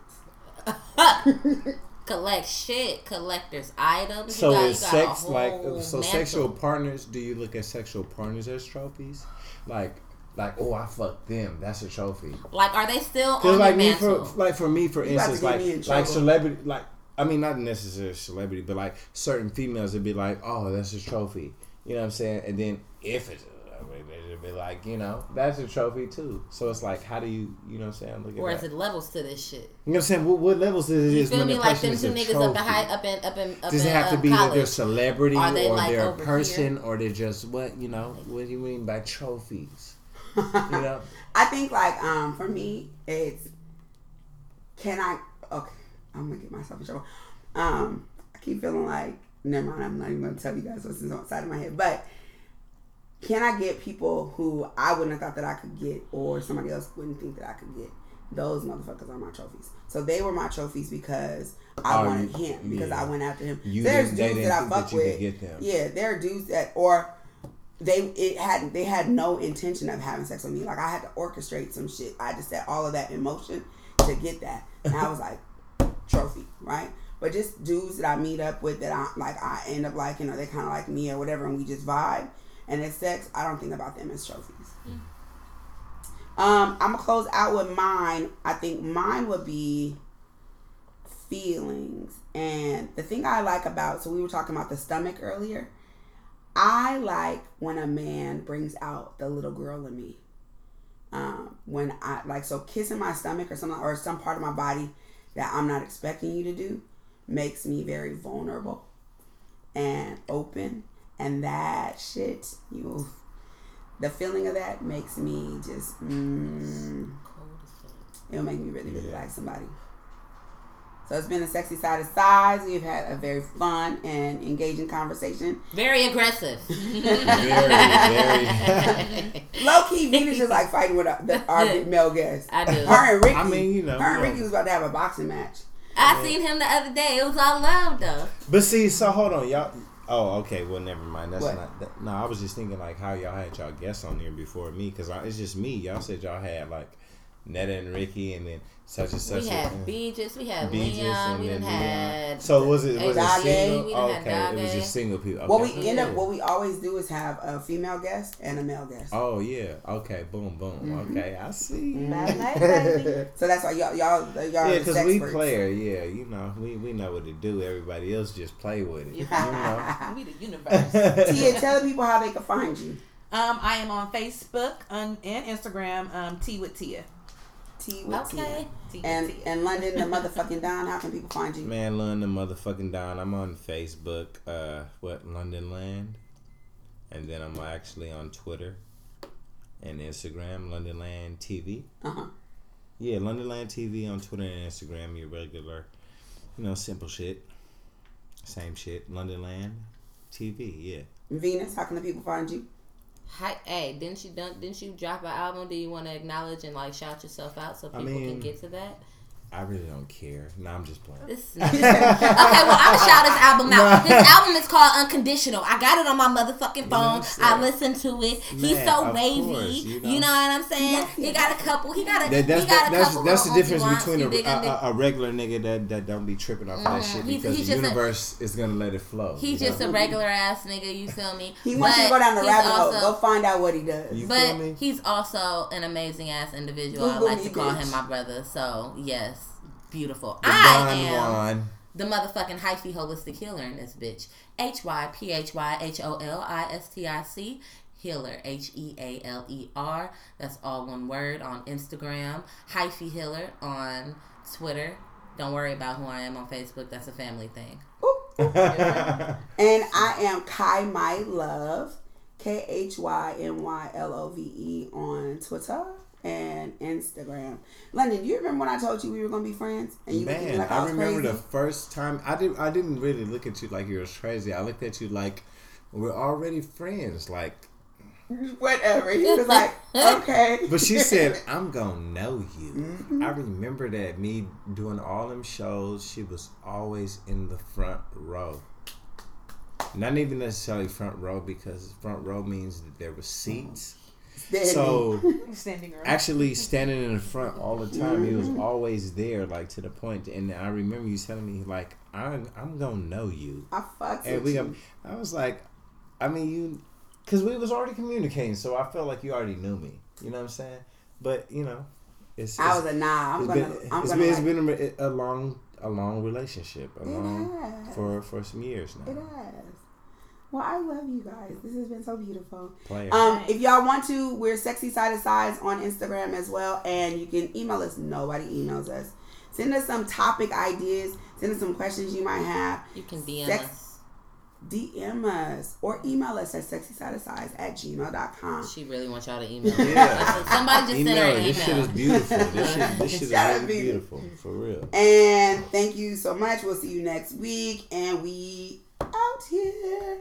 <laughs> Collect shit, collectors items. so you got, is you got sex like so mantle. sexual partners? Do you look at sexual partners as trophies? Like like oh I fucked them. That's a trophy. Like, are they still Because on like the me for like for me for You instance like in like celebrity like I mean not necessarily celebrity but like certain females would be like oh that's a trophy you know what I'm saying and then if it's it'd be like you know that's a trophy too so it's like how do you you know what I'm saying look at or is that it levels to this shit? you know what I'm saying what, what levels is it You is feel when me? the Like person them two a niggas up in trophy? high, up in up in up Does in it have to um, be that they're celebrity they, or like, they're a over person or they're just what you know? What do you mean by trophies? You <laughs> know, I think like um for me it's can I okay I'm gonna get myself in trouble. Um I keep feeling like never mind I'm not even gonna tell you guys what's inside of my head but can I get people who I wouldn't have thought that I could get or somebody else wouldn't think that I could get those motherfuckers are my trophies so they were my trophies because I Oh, wanted him because yeah. I went after him You there's dudes that I fuck that with get them. yeah there are dudes that or they it had they had no intention of having sex with me. Like I had to orchestrate some shit. I just set all of that in motion to get that. And I was like, <laughs> trophy, right? But just dudes that I meet up with that I like I end up liking or they kinda like me or whatever and we just vibe and it's sex, I don't think about them as trophies. Um, I'm gonna close out with mine. I think mine would be feelings. And the thing I like about so we were talking about the stomach earlier. I like when a man brings out the little girl in me. Um, when I like so kissing my stomach or something or some part of my body that I'm not expecting you to do makes me very vulnerable and open and that shit you the feeling of that makes me just mm, it'll make me really really Yeah. like somebody so it's been a sexy side of size we've had a very fun and engaging conversation Very aggressive. <laughs> very, very. <laughs> Low key, Venus is like fighting with our, the, our <laughs> male guest. I do. Her and Ricky. I mean, you know, her and. Ricky was about to have a boxing match. I seen him the other day. It was all love though. But see, so hold on, y'all. Oh, okay. Well, never mind. That's What? not. That, no, I was just thinking like how y'all had y'all guests on here before me because it's just me. Y'all said y'all had like Netta and Ricky, and then such and such. We a- had Beegis, we had Beegis Leon, and we then done Leon. had. So was it was it single? we done had okay, it was Dage. just single people. What we end up, what we always do is have a female guest and a male guest. Oh yeah. Okay. Boom. Boom. Mm-hmm. Okay. I see. <laughs> Bad night. So that's why y'all, y'all, y'all Yeah, because we freaks. player. Yeah, you know, we we know what to do. Everybody else just play with it. You <laughs> know. we the universe. <laughs> Tia, tell the people how they can find you. Um, I am on Facebook and Instagram. Um, Tea with Tia. T with Okay. Tia. Tea with And and London, the motherfucking Don. How can people find you? Man, London the motherfucking down. I'm on Facebook. Uh, what London Land, and then I'm actually on Twitter and Instagram. London Land TV. Uh huh. Yeah, London Land TV on Twitter and Instagram. Your regular, you know, simple shit. Same shit. London Land TV. Yeah. Venus, how can the people find you? Hi, hey, didn't you done, didn't you drop an album? Do you want to acknowledge and like shout yourself out so I people can get to that? I really don't care. No, I'm just playing. This <laughs> okay, well, I'm gonna shout his album out. His album is called Unconditional. I got it on my motherfucking phone. I listened to it. He's so wavy. course, you, you know. know. what I'm saying? He got a couple. He got a. That, that's he got that, a that's couple that's the difference between He a, big on the- a, a regular nigga that, that don't be tripping off of that shit Mhm. He's- because he's the just a- universe is gonna let it flow. He's just know? a regular ass nigga. You feel me? He wants you to go down the he's rabbit hole. also- Go find out what he does. You But feel me? he's also an amazing ass individual. I like to call bitch. him my brother. So yes, beautiful. The I am Juan. the motherfucking hyphy holistic healer in this bitch. H Y P H Y H O L I S T I C healer. H E A L E R. That's all one word on Instagram. Hyphy healer on Twitter. Don't worry about who I am on Facebook. That's a family thing. <laughs> And I am Kai My Love, K H Y M Y L O V E on Twitter and Instagram. London, do you remember when I told you we were gonna be friends? And you looked at me Man, like I, I remember crazy? the first time I did. I didn't really look at you like you was crazy. I looked at you like we're already friends. Like, <laughs> Whatever. He was like, okay. <laughs> but she said, <laughs> "I'm gonna know you." Mm-hmm. I remember that me doing all them shows. She was always in the front row. Not even necessarily front row because front row means that there were seats. Then- So <laughs> Standing room. actually standing in the front all the time. He was always there, like to the point. And I remember you telling me, like, I'm, I'm gonna know you. I fucked And we, you. I was like, I mean, you, because we was already communicating, so I felt like you already knew me. You know what I'm saying? But you know, it's, I was a nah. I'm it's gonna. been, I'm it's gonna. been, it's like- been a, a long, a long relationship, a long has. for for some years It now. has. Well, I love you guys. This has been so beautiful. Player. Um, if y'all want to, we're sexy side of size on Instagram as well, and you can email us. Nobody emails us. Send us some topic ideas. Send us some questions you might have. You can DM Sex- us. DM us or email us at sexy side of size at gmail.com. She really wants y'all to <laughs> email. Yeah. Somebody just sent her email, an this shit is beautiful. This shit, <laughs> this shit is really be. beautiful for real. And thank you so much. We'll see you next week, and we out here.